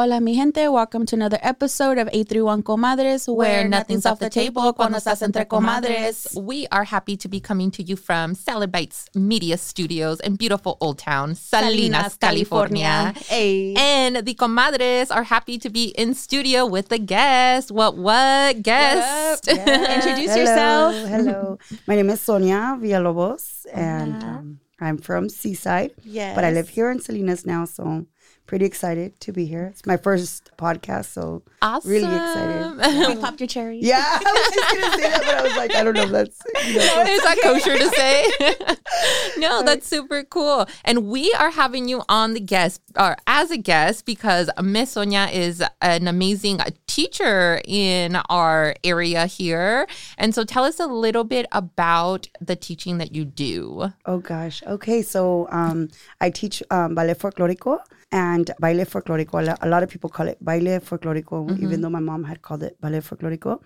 Hola, mi gente. Welcome to another episode of 831 Comadres, where, where nothing's off the table cuando estás entre comadres. We are happy to be coming to you from Salad Bites Media Studios in beautiful Old Town, Salinas, Salinas California. California. Hey. And the comadres are happy to be in studio with the guest. What, what guest? What Introduce hello, yourself. Hello. My name is Sonia Villalobos, and um, I'm from Seaside. Yes. But I live here in Salinas now, so pretty excited to be here. It's my first podcast, so awesome. really excited. Yeah. We popped your cherry. Yeah, I was just gonna say that, but I was like, I don't know if that's you know, is that kosher to say. no, that's super cool. And we are having you on the guest or as a guest because Miss Sonia is an amazing teacher in our area here. And so tell us a little bit about the teaching that you do. Oh gosh. Okay, so um, I teach um, ballet folklorico and baile folclórico. A lot of people call it baile folclórico, mm-hmm. even though my mom had called it ballet folclórico.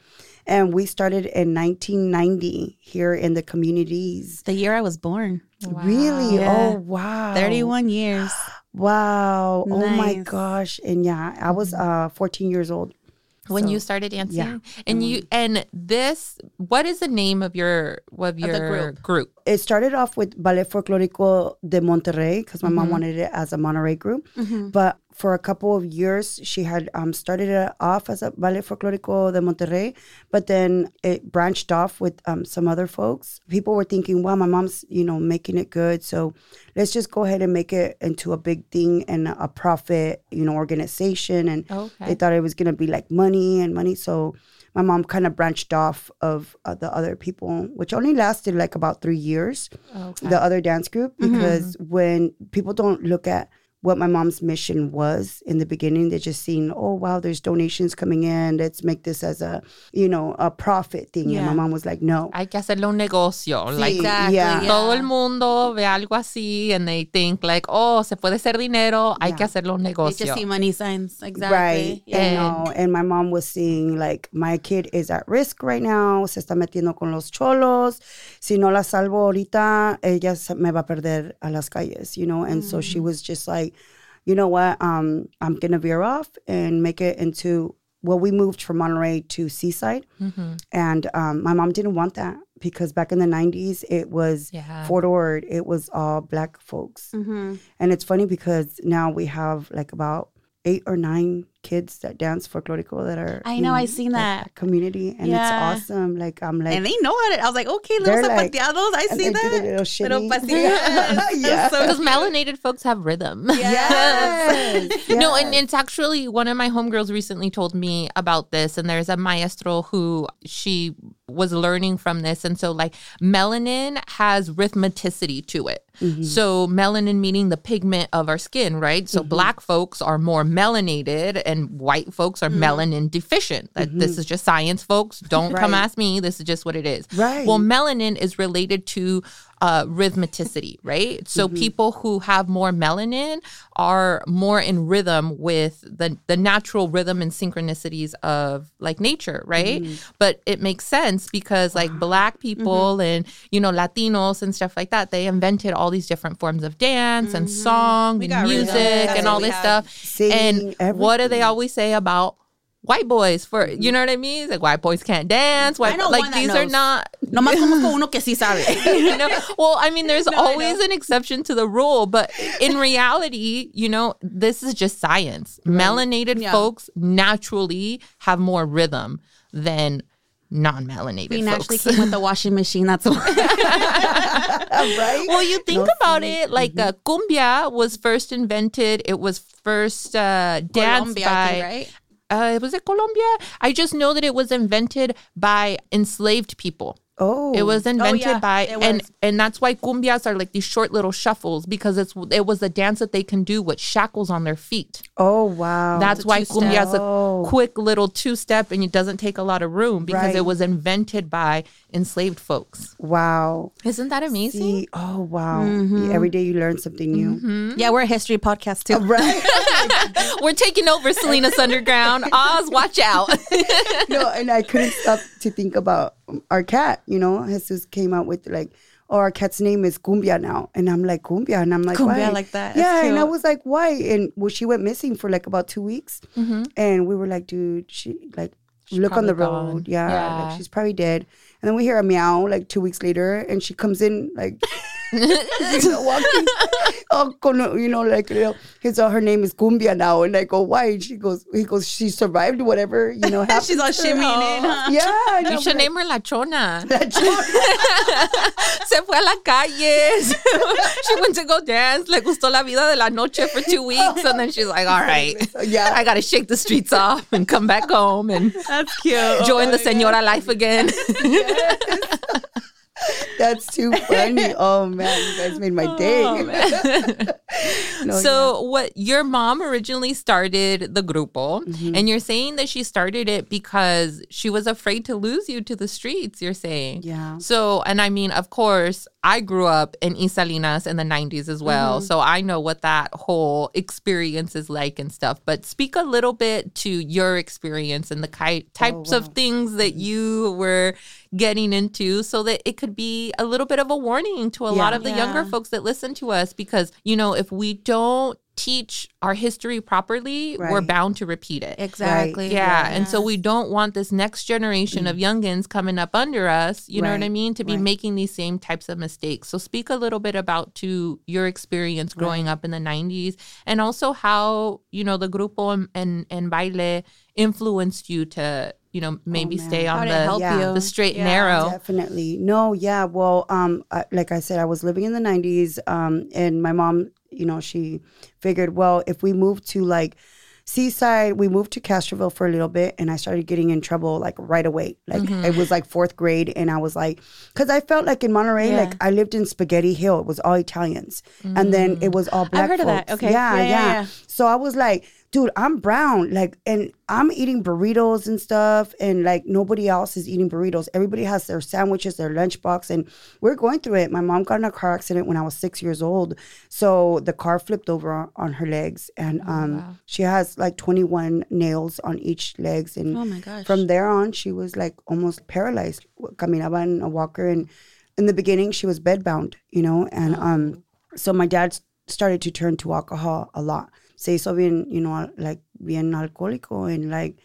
And we started in 1990 here in the communities. The year I was born. Wow. Really? Yeah. Oh, wow. 31 years. Wow. Nice. Oh my gosh. And yeah, I was uh, 14 years old when so, you started dancing yeah. and you and this what is the name of your of your of group? group it started off with ballet folclorico de monterrey because my mm-hmm. mom wanted it as a monterrey group mm-hmm. but for a couple of years, she had um, started it off as a ballet folclórico de Monterrey, but then it branched off with um, some other folks. People were thinking, "Wow, my mom's you know making it good, so let's just go ahead and make it into a big thing and a profit, you know, organization." And okay. they thought it was gonna be like money and money, so my mom kind of branched off of uh, the other people, which only lasted like about three years. Okay. The other dance group, mm-hmm. because mm-hmm. when people don't look at what my mom's mission was in the beginning. They just seen, oh wow, there's donations coming in. Let's make this as a, you know, a profit thing. Yeah. And my mom was like, no. Hay que hacerlo un negocio. Sí, like exactly, yeah. todo el mundo ve algo así and they think like, oh, se puede hacer dinero. Hay yeah. que hacerlo un negocio. They just see money signs. Exactly. Right. Yeah. And, no, and my mom was seeing like, my kid is at risk right now. Se está metiendo con los cholos. Si no la salvo ahorita, ella me va a perder a las calles, you know? And mm. so she mm. was just like, you know what, um, I'm gonna veer off and make it into. Well, we moved from Monterey to Seaside, mm-hmm. and um, my mom didn't want that because back in the 90s it was yeah. Fort Ord, it was all black folks, mm-hmm. and it's funny because now we have like about eight or nine kids that dance folklorico that are I know I seen that. that. community and yeah. it's awesome like I'm like and they know how to I was like okay little like, I see that little shimmy. yeah so because melanated folks have rhythm yes. yes. no and it's actually one of my homegirls recently told me about this and there's a maestro who she was learning from this and so like melanin has rhythmicity to it mm-hmm. so melanin meaning the pigment of our skin right so mm-hmm. black folks are more melanated and white folks are mm-hmm. melanin deficient. That mm-hmm. this is just science, folks. Don't right. come ask me. This is just what it is. Right. Well, melanin is related to uh, rhythmicity, right? So mm-hmm. people who have more melanin are more in rhythm with the the natural rhythm and synchronicities of like nature, right? Mm-hmm. But it makes sense because like black people mm-hmm. and you know Latinos and stuff like that, they invented all these different forms of dance and mm-hmm. song we and music and all this stuff. and everything. what do they always say about white boys for you know what I mean? It's like white boys can't dance. White like these are not. No más conozco uno que sí sabe. you know? Well, I mean, there's no, always an exception to the rule, but in reality, you know, this is just science. Right. Melanated yeah. folks naturally have more rhythm than non-melanated Queen folks. actually came with the washing machine. That's why. right? Well, you think no about it, like mm-hmm. uh, cumbia was first invented. It was first uh, danced Colombia, by think, right? Uh, was it Colombia? I just know that it was invented by enslaved people. Oh, it was invented oh, yeah, by and and that's why cumbias are like these short little shuffles because it's it was a dance that they can do with shackles on their feet. Oh wow, that's why cumbia is a quick little two step and it doesn't take a lot of room because right. it was invented by enslaved folks. Wow, isn't that amazing? See, oh wow, mm-hmm. Every day you learn something new. Mm-hmm. Yeah, we're a history podcast too. right, we're taking over Selena's Underground. Oz, watch out. no, and I couldn't stop to think about our cat. You know, Jesus came out with like, oh, our cat's name is Cumbia now. And I'm like, Cumbia. And I'm like, Cumbia, why? Like that. That's Yeah. And I was like, why? And well, she went missing for like about two weeks. Mhm. And we were like, dude, she like, She's look on the road. gone. Yeah, Yeah. Like, she's probably dead. And then we hear a meow like two weeks later, and she comes in like, you know, walking. oh, con- you know, like, you know, his, uh, her name is Cumbia now. And I go, why? And she goes, he goes, she survived whatever, you know, happened. She's all to her." shimmying in, huh? Yeah. and You I'm should like, name her La Chona. "That's Se fue a la calle. she went to go dance. Le gustó la vida de la noche for two weeks. And then she's like, all right, Yeah. I got to shake the streets off and come back home and That's cute. join the senora life again. That's too funny. Oh man, you guys made my day. Oh. No, so what your mom originally started the grupo Mm-hmm. and you're saying that she started it because she was afraid to lose you to the streets you're saying Yeah. so and i mean of course i grew up in east Salinas in the 90s as well Mm-hmm. so i know what that whole experience is like and stuff but speak a little bit to your experience and the ki- types of Oh, wow. things that you were getting into so that it could be a little bit of a warning to a lot of the younger folks that listen to us because you know if we don't teach our history properly we're bound to repeat it Exactly. yeah, and so we don't want this next generation of youngins coming up under us, you know what I Mm. Mean, to be right. making these same types of mistakes. So speak a little bit about to your experience growing up in the 90s and also how, you know, the grupo and and, and baile influenced you to, you know, maybe man. stay on the help Yeah. you? the straight and narrow. Definitely. No, yeah. Well, um, I, like I said, I was living in the 90s, um, and my mom, you know, she figured, well, if we move to like Seaside, we moved to Castroville for a little bit, and I started getting in trouble like right away. Like Mm-hmm. it was like fourth grade, and I was like, because I felt like in Monterey, Yeah. like I lived in Spaghetti Hill, it was all Italians, and then it was all black Mm. heard of that. Okay. Yeah, Yeah, yeah, yeah, yeah. So I was like, dude, I'm brown. Like, and I'm eating burritos and stuff, and like nobody else is eating burritos. Everybody has their sandwiches, their lunchbox, and we're going through it. My mom got in a car accident when I was six years old. So the car flipped over on, on her legs, and Oh, um, she has like 21 nails on each legs. And Oh my gosh. from there on, she was like almost paralyzed. Caminaba in a walker, and in the beginning, she was bedbound, you know, and um, so my dad started to turn to alcohol a lot. Se hizo bien, you know, like bien alcohólico and like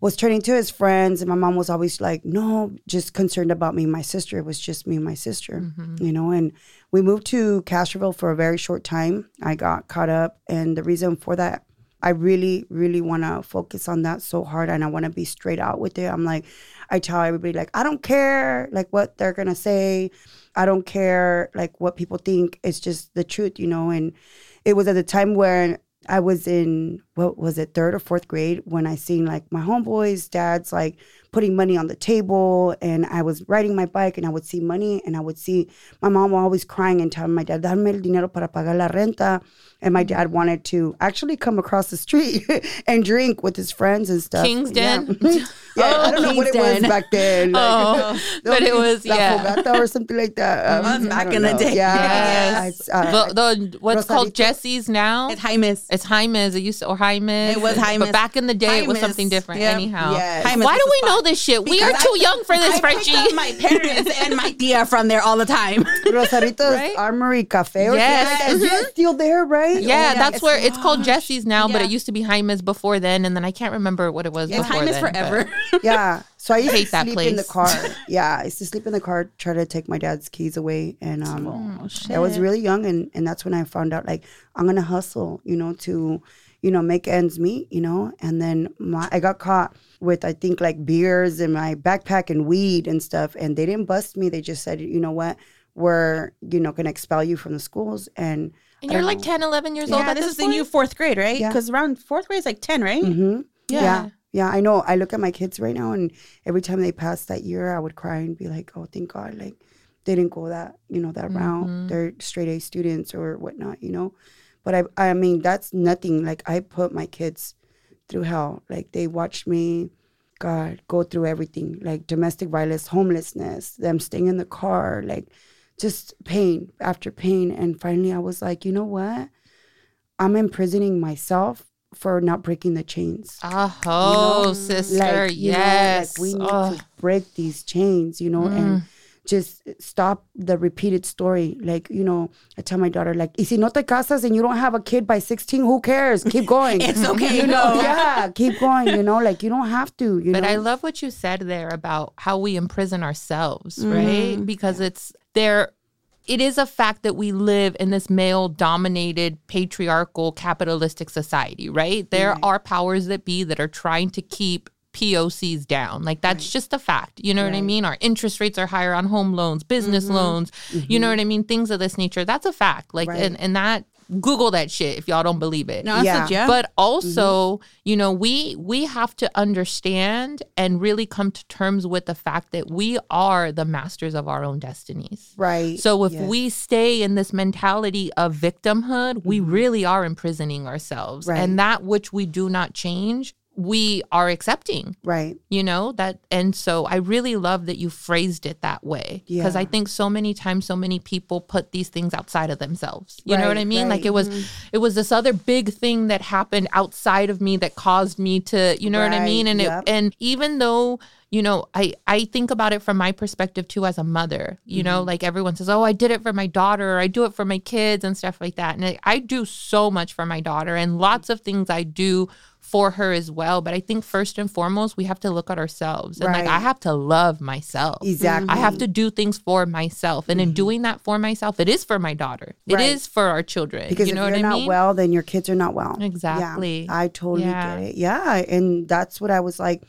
was turning to his friends. And my mom was always like, no, just concerned about me and my sister. It was just me and my sister, mm-hmm. you know. And we moved to Castroville for a very short time. I got caught up. And the reason for that, I really, really want to focus on that so hard. And I want to be straight out with it. I'm like, I tell everybody, like, I don't care, like, what they're going to say. I don't care, like, what people think. It's just the truth, you know. And it was at the time where I was in what was it third or fourth grade when I seen like my homeboys, dads like putting money on the table, and I was riding my bike and I would see money and I would see my mom always crying and telling my dad, "Dame el dinero para pagar la renta," and my dad wanted to actually come across the street and drink with his friends and stuff. King's Den? Yeah, yeah I don't know what it King's was back then. Like, Oh, but it was La yeah. Fogata or something like that. Um, was back I don't in the day. Yeah, Yes. It's, uh, the, the what's called Jesse's now. It's Jaime's. It's Jaime's. It used to, or Jaime's. It was Jaime's. But back in the day, it was something different. Yep. Anyhow, Yes. Jaime's why do the we know spot. This shit? we are Because too I- young for this, I Frenchie. up my parents and my tia from there all the time. Rosarito's Right? Armory Cafe or Yes. something like that. Yeah, it's still there, right? yeah, yeah, that's it's where it's called Jesse's now, but it used to be Jaime's before then, and then I can't remember what it was It's before Jaime's then. but- forever. Yeah. So I used Hate to that sleep in the place. car. Yeah, I used to sleep in the car, try to take my dad's keys away, and um, Oh, I was really young, and and that's when I found out like I'm gonna hustle, you know, to you know make ends meet, you know, and then my I got caught with I think like beers in my backpack and weed and stuff, and they didn't bust me. They just said, you know what, we're you know gonna expel you from the schools, and And you're like 10, 11 years old yeah, at this this is in point? you fourth grade, right? Yeah. Because around fourth grade is like 10, right? hmm Yeah. yeah. Yeah, I know. I look at my kids right now, and every time they pass that year, I would cry and be like, "Oh, thank God! Like they didn't go that, you know, that Mm-hmm. route. They're straight A students or whatnot, you know." But I, I mean, that's nothing. Like I put my kids through hell. Like they watched me, God, go through everything. Like domestic violence, homelessness, them staying in the car, like just pain after pain. And finally, I was like, you know what? I'm imprisoning myself for not breaking the chains. Oh, sister, you know, yes. like we need Ugh. to break these chains, you know, and Mm. Just stop the repeated story. Like, you know, I tell my daughter, like, y si no te casas and you don't have a kid by 16, who cares? Keep going. It's okay. You know, yeah, keep going, you know, like you don't have to, you But know. I love what you said there about how we imprison ourselves, mm-hmm. right? Because it's there it is a fact that we live in this male dominated patriarchal capitalistic society, right? There are powers that be that are trying to keep POCs down. Like that's just a fact. You know what I mean? Our interest rates are higher on home loans, business mm-hmm. loans, you know mm-hmm. what I mean? Things of this nature. That's a fact. Like Right. and, and that Google that shit if y'all don't believe it No, that's Yeah. legit. but also mm-hmm. you know we we have to understand and really come to terms with the fact that we are the masters of our own destinies right. so if Yes. we stay in this mentality of victimhood we really are imprisoning ourselves Right. and that which we do not change we are accepting right. you know that and so i really love that you phrased it that way because Yeah. i think so many times so many people put these things outside of themselves you know what i Right, mean like it was it was this other big thing that happened outside of me that caused me to you know what i mean and yep. it and even though you know i i think about it from my perspective too as a mother you know Mm-hmm. like everyone says oh i did it for my daughter or i do it for my kids and stuff like that and I, I do so much for my daughter and lots of things i do for her as well but i think first and foremost we have to look at ourselves and like i have to love myself Exactly. i have to do things for myself and in doing that for myself it is for my daughter It is for our children because you know if what you're i not mean well, then your kids are not well. Exactly. Yeah, I totally Yeah. get it. Yeah, and that's what I was like.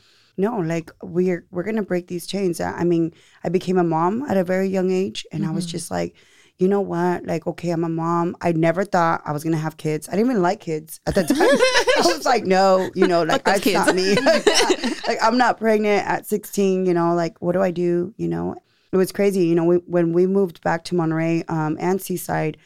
No, like we're we're gonna break these chains. I I mean, I became a mom at a very young age, and I was Mm-hmm. just like, you know what? Like, okay, I'm a mom. I never thought I was gonna have kids. I didn't even like kids at the time. I was like, no, you know, like those that's not me. like I'm not pregnant at 16. You know, like what do I do? You know, it was crazy. You know, we, when we moved back to Monterey um, and Seaside,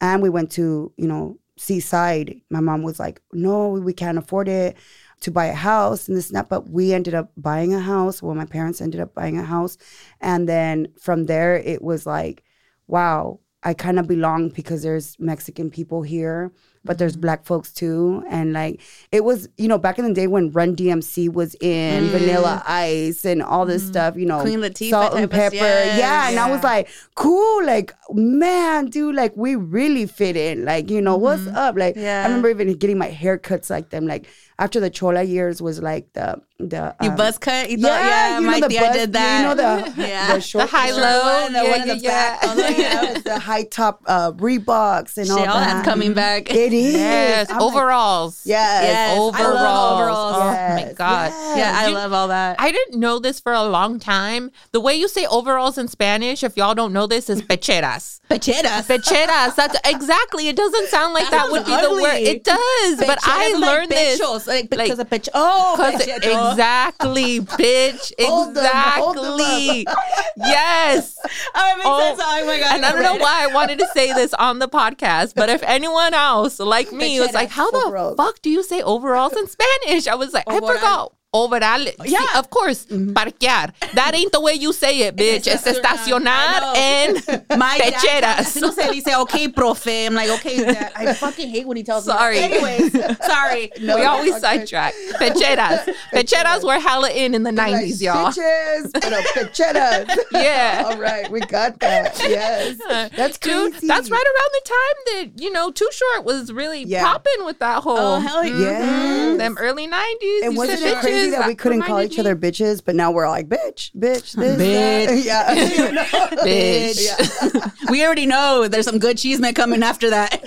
and we went to you know Seaside, my mom was like, no, we can't afford it to buy a house and this and that. But we ended up buying a house. Well, my parents ended up buying a house, and then from there it was like, wow, I kind of belong because there's Mexican people here, but there's Mm-hmm. black folks too. And like it was, you know, back in the day when Run DMC was in, Vanilla Ice and all this stuff, you know, Mm. Queen Latifah Salt-N-Pepa. yes, yeah. And I was like, cool, like, man, dude, like we really fit in. Like, you know, what's up? Like Yeah. I remember even getting my haircuts like them. Like after the Chola years was like the the you um, buzz cut? You thought, yeah, you know Mike the buzz- did that. You know the Yeah. the short The high short low, one, the yeah, one in the yeah, back. yeah. yeah, the high top uh, Reeboks and Shit, all all that. that's coming back. It is. yes I'm like, overalls yes. Yes, I overalls. love overalls. Oh Yes, my god. yes. yeah, I You- love all that. I didn't know this for a long time. The way you say overalls in Spanish, if y'all don't know this, is pecheras. Pecheras. Pecheras. That's exactly. It doesn't sound like that, That would be sounds the word. It does, but I Pecheras, like learned this. Like, like- because of pech. Oh, Cause pechecho. exactly, bitch. Hold them, them. Exactly. yes. Oh, it makes Oh, sense. Oh my god. And I don't know why I wanted to say this on the podcast, but if anyone else like me was like, "How the fuck do you say overalls in Spanish?" I was like, oh, "I Overall. forgot." Overall, yeah, of course. Mm-hmm. Parquear. That ain't the way you say it, bitch. Es estacionar and My dad pecheras. no se dice, okay, profe. I'm like, okay, dad. I fucking hate when he tells Sorry. me. that. Anyways, sorry. No, we always okay. sidetrack. Pecheras. Pecheras were hella in in the Like, 90s, y'all. Bitches, but a pechetas. Yeah. All right, we got that. Yes. That's Dude, crazy. that's right around the time that, you know, Too Short was really Yeah. popping with that whole Oh, hell yeah. Yes. them early 90s. And wasn't it crazy bitches, that we couldn't call reminded each other bitches, but now we're like, bitch, bitch, this, Bitch. that. Yeah. You know? Bitch. we already know there's some good cheese man coming after that.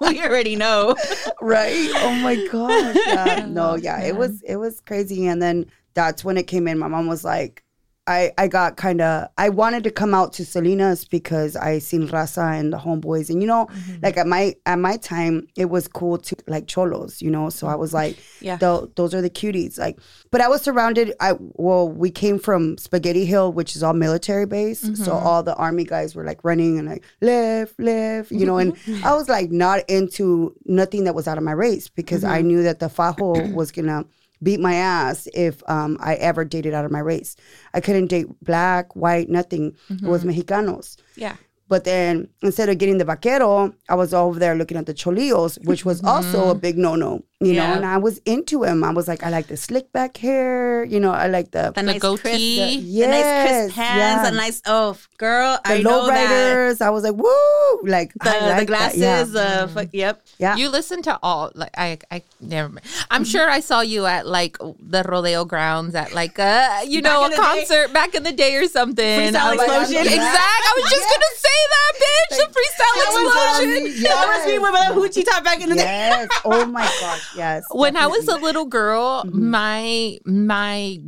we already know. right? Oh my gosh. Yeah. No, oh, yeah. It was it was crazy. And then that's when it came in. My mom was like, I, I got kind of I wanted to come out to Salinas because I seen Raza and the homeboys. And you know mm-hmm. like at my at my time it was cool to like cholos you know? So I was like Yeah. tho- those are the cuties. Like but I was surrounded I well we came from Spaghetti Hill which is all military base. So mm-hmm. all the army guys were like running and like left left you know? And I was like not into nothing that was out of my race because I mm-hmm. knew that the fajo was gonna beat my ass if um, I ever dated out of my race. I couldn't date black, white, nothing. It was Mexicanos. Yeah. But then instead of getting the vaquero, I was over there looking at the cholillos, which was also a big no no. You Yeah. know, and I was into him. I was like, I like the slick back hair. You know, I like the The, nice goatee. crisp, The- the nice crisp hands, yeah. a nice oh girl, the I know that. lowriders. I was like, woo! Like The, I the like that. glasses, uh, mm-hmm. Yeah. the fuck, yep. yeah. You listen to all like I I never mind. I'm Mm-hmm. sure I saw you at like the rodeo grounds at like a you Back know a the day. concert back in the day or something. Freestyle I was like, explosion. Exact. I was just gonna say that, bitch. The freestyle That was explosion. on- That was me with my hoochie top back in the day. Oh my gosh. Yes. when I was a little girl, Mm-hmm. my my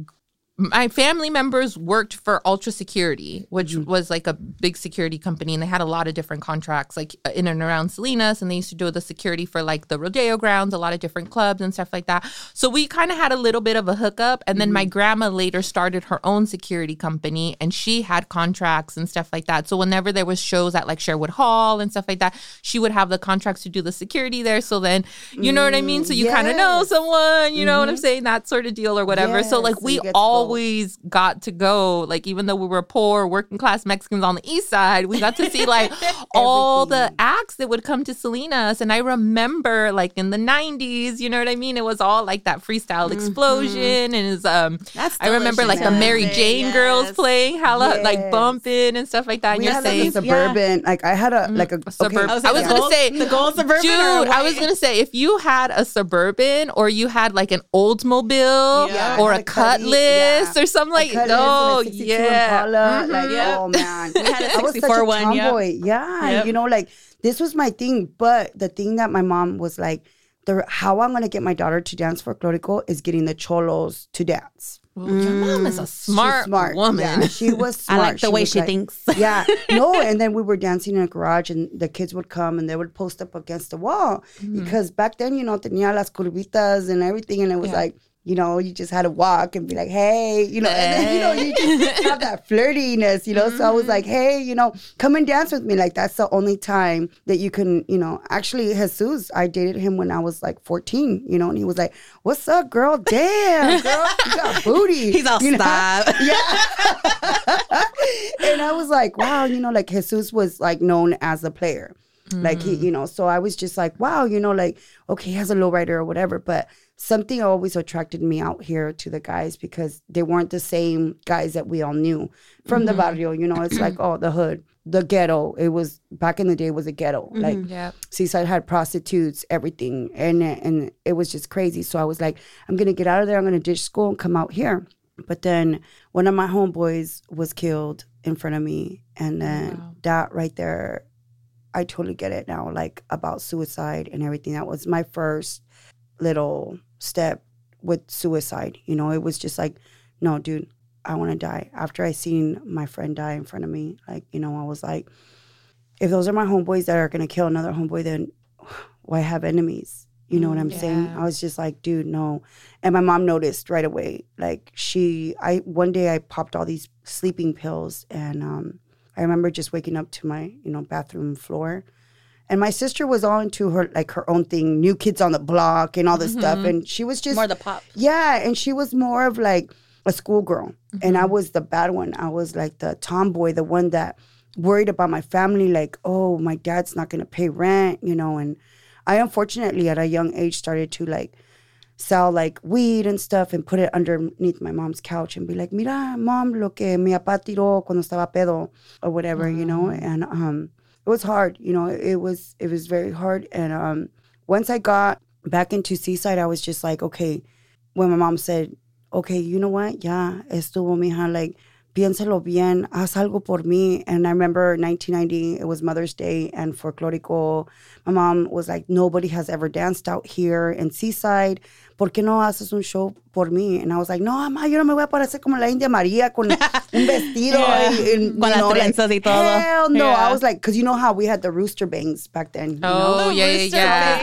my family members worked for Ultra Security, which Mm-hmm. was like a big security company, and they had a lot of different contracts, like uh, in and around Salinas, and they used to do the security for like the rodeo grounds, a lot of different clubs and stuff like that. So we kind of had a little bit of a hookup, and then my Mm-hmm. grandma later started her own security company, and she had contracts and stuff like that. So whenever there was shows at like Sherwood Hall and stuff like that, she would have the contracts to do the security there. So then, you know what I mean? So you kind of know someone, you know what I'm saying? That sort of deal or whatever. so like we you get to go. Always got to go, like even though we were poor working class Mexicans on the east side, we got to see like all the acts that would come to Salinas. And I remember like in the 90s, you know what I mean? It was all like that freestyle explosion and is um That's I remember like the delicious. Mary Yes. Jane girls playing hella like bumping and stuff like that. And we you're had like saying a suburban. Like I had a like a a suburb- okay, I was, I was the gonna say the gold suburban Dude, I was gonna say if you had a suburban or you had like an Oldsmobile Yeah. or I a a Cutlass, Cutlass yeah. or something like Cutlass and a oh yeah. Impala, Mhm. Like, Yep. oh man. We had a I was such 64 a one, yep. tomboy. Yeah. Yep. You know, like this was my thing. But the thing that my mom was like, the how I'm gonna get my daughter to dance folklorico is getting the cholos to dance. Well, your mom is a smart, She's smart woman. Yeah, she was I smart. like the way she like- thinks. yeah. No, and then we were dancing in a garage and the kids would come and they would post up against the wall. Mm-hmm. Because back then, you know, tenía las curvitas and everything and it was Yeah. like, you know, you just had to walk and be like, hey, you know, and then, you know, you just have that flirtiness, you know. So I was like, Mm-hmm. hey, you know, come and dance with me. Like that's the only time that you can, you know, actually Jesus, I dated him when I was like 14, you know, and he was like, What's up, girl? Damn, girl, you got booty. He's all you know? stop. and I was like, wow, you know, like Jesus was like known as a player. Like he, you know, so I was just like, wow, you know, like, okay, he has a lowrider or whatever. But something always attracted me out here to the guys because they weren't the same guys that we all knew from the mm-hmm. barrio. You know, it's like, oh, the hood, the ghetto. It was back in the day, it was a ghetto. Mm-hmm. Like Yeah. Seaside had prostitutes, everything, and and it was just crazy. So I was like, I'm gonna get out of there. I'm gonna ditch school and come out here. But then one of my homeboys was killed in front of me, and oh, then Wow. that right there, I totally get it now. Like about suicide and everything. That was my first little step with suicide. You know, it was just like, no, dude, I want to die. After I seen my friend die in front of me, like, you know, I was like, if those are my homeboys that are gonna kill another homeboy, then why have enemies? You know what I'm saying? I was just like, dude, no. And my mom noticed right away. Like she, I one day I popped all these sleeping pills, and um, I remember just waking up to my, you know, bathroom floor, and my sister was all into her like her own thing, new kids on the block and all this stuff, and she was just More the pop. yeah, and she was more of like a schoolgirl, and I was the bad one. I was like the tomboy, the one that worried about my family. Like, oh, my dad's not gonna pay rent, you know. And I unfortunately, at a young age, started to like sell like weed and stuff and put it underneath my mom's couch and be like, "Mira, mom, lo que mi papá tiró cuando estaba pedo or whatever," you know. And um, it was hard, you know. It was it was very hard. And um, once I got back into Seaside, I was just like, okay. When my mom said, okay, you know what? Ya estuvo, mija. Like, piénsalo bien. Haz algo por mí. And I remember 1990, it was Mother's Day, and folklorico. My mom was like, nobody has ever danced out here in Seaside. ¿Por qué no haces un show por mí? And I was like, no, mamá, yo no me voy a parecer como la India María con un vestido. Yeah. y- y, Con las know, like, y todo. Hell no. Yeah. I was like, because you know how we had the rooster bangs back then. you Oh know? yeah, yeah,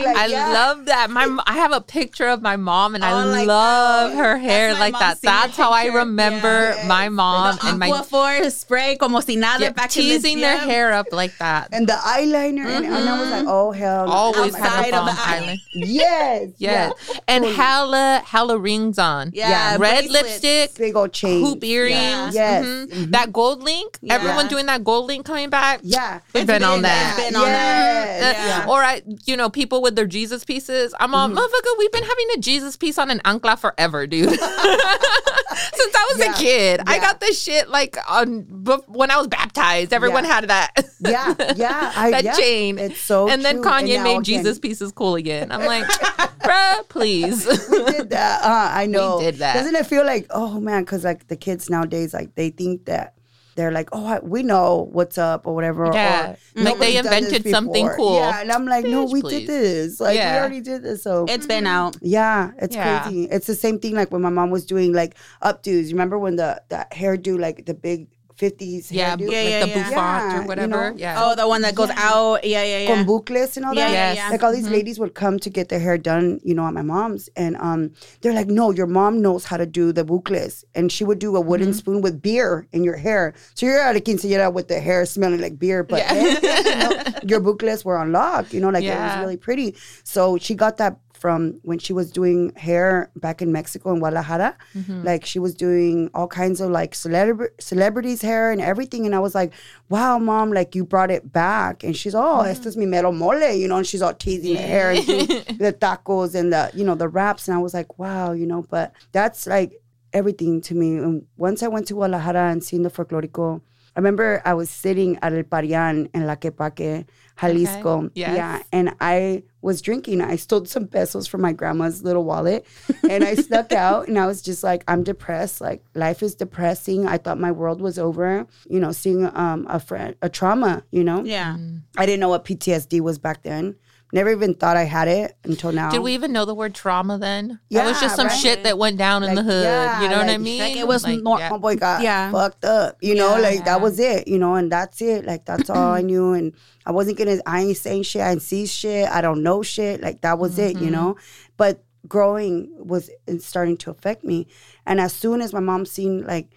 yeah. like, I yeah. love that. My I have a picture of my mom, and I Oh, like love that. her hair like that. That's how I remember my mom The and my Force spray como si nada back teasing their hair up like that. and the eyeliner, and, and I was mm-hmm. like, oh hell. Always Oh, had a of the bomb eye. Yes. Yes. Yeah. And hella, hella rings on. Yeah, Red bracelets. lipstick, Big old chain. hoop earrings. Yes. mhm. That gold link. Everyone doing that gold link coming back. Yeah. We've been on that. it's been on that. Yes. Uh, Yeah. Or I, you know, people with their Jesus pieces. I'm all motherfucker. We've been having a Jesus piece on an ancla forever, dude. Since I was Yeah. a kid, I got this shit like on when I was baptized. Everyone Yeah. had that. Yeah, yeah, I- that yeah. chain. It's so And then true. And Kanye now made again- Jesus pieces cool again. I'm like, bruh, please. We did that. Uh, I know. did that. Doesn't it feel like, oh man, because like the kids nowadays, like they think that they're like, oh, I, we know what's up or whatever. Yeah. Mm-hmm. Or, Like they "Nobody's done this invented something cool. Yeah, and I'm like, no, we please. did this. Like Yeah. we already did this. So It's been mm-hmm. out. yeah, it's Yeah. crazy. It's the same thing like when my mom was doing like updos. Remember when the that hairdo, like the big 50s yeah? Yeah, like yeah, the yeah. bouffant Yeah, or you whatever. know? Yeah. Oh, the one that goes out. Yeah, yeah, yeah. con bucles and all Yeah, that. yeah, yeah. Like all these ladies would come to get their hair done, you know, at my mom's, and um, they're like, "No, your mom knows how to do the bucles," and she would do a wooden Mm-hmm. spoon with beer in your hair. So you're at a quinceañera with the hair smelling like beer, but Yeah. then, you know, your bucles were unlocked. You know, like it was really pretty. So she got that from when she was doing hair back in Mexico in Guadalajara. Mm-hmm. Like she was doing all kinds of like celebra- celebrities' hair and everything. And I was like, wow, mom, like you brought it back. And she's, oh, Mm-hmm. este es mi mero mole, you know, and she's all teasing the hair and the tacos and the, you know, the wraps. And I was like, wow, you know, but that's like everything to me. And once I went to Guadalajara and seen the folklorico, I remember I was sitting at El Parian in Tlaquepaque, Jalisco. Yes. Yeah. And I was drinking. I stole some pesos from my grandma's little wallet and I snuck out and I was just like, I'm depressed. Like life is depressing. I thought my world was over, you know, seeing um, a friend, a trauma, you know? yeah. I didn't know what PTSD was back then. Never even thought I had it until now. Did we even know the word trauma then? Yeah, that was just some right. shit that went down in the hood. yeah, you know what I mean? like it was Like, nor- yeah. my boy got Yeah. fucked up. You know, Yeah. like that was it. You know, and that's it. Like that's all I knew. And I wasn't gonna. I ain't saying shit. I ain't see shit. I don't know shit. Like that was it. Mm-hmm. You know. But growing was starting to affect me. And as soon as my mom seen like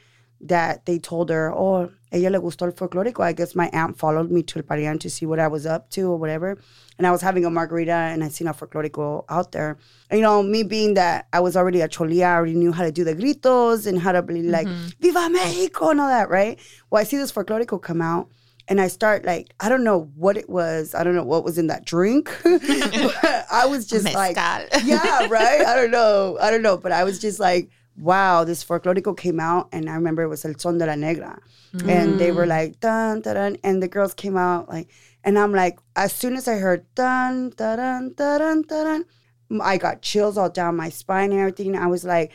that, they told her, "Oh, ella le gustó el folclórico." I guess my aunt followed me to El Parian to see what I was up to or whatever. And I was having a margarita and I seen a folclórico out there. And, you know, me being that I was already a cholia, I already knew how to do the gritos and how to be like, mm-hmm. Viva Mexico and all that, right? Well, I see this folclórico come out and I start like, I don't know what it was. I don't know what was in that drink. I was just like, yeah, right? I don't know. I don't know. But I was just like, wow, this folklorico came out. And I remember it was El Son de la Negra. And they were mm. like, dun, dun, dun. And the girls came out like, and I'm like, as soon as I heard dun, dun, dun, dun, dun, dun, I got chills all down my spine and everything. I was like,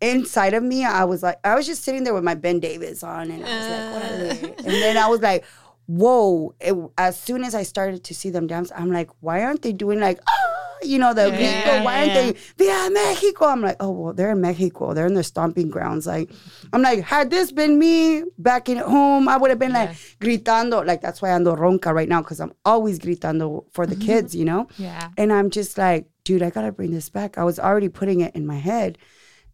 inside of me, I was like, I was just sitting there with my Ben Davis on, and I was like, what are they? And then I was like, whoa. It, as soon as I started to see them dance, I'm like, why aren't they doing like, ah, you know, the Yeah, grito? Why aren't they, Viva Mexico? I'm like, oh, well, they're in Mexico. They're in their stomping grounds. Like, I'm like, had this been me back in home, I would have been like gritando. Like, that's why I'm ando ronca right now, because I'm always gritando for the mm-hmm. kids, you know? Yeah. And I'm just like, dude, I gotta bring this back. I was already putting it in my head.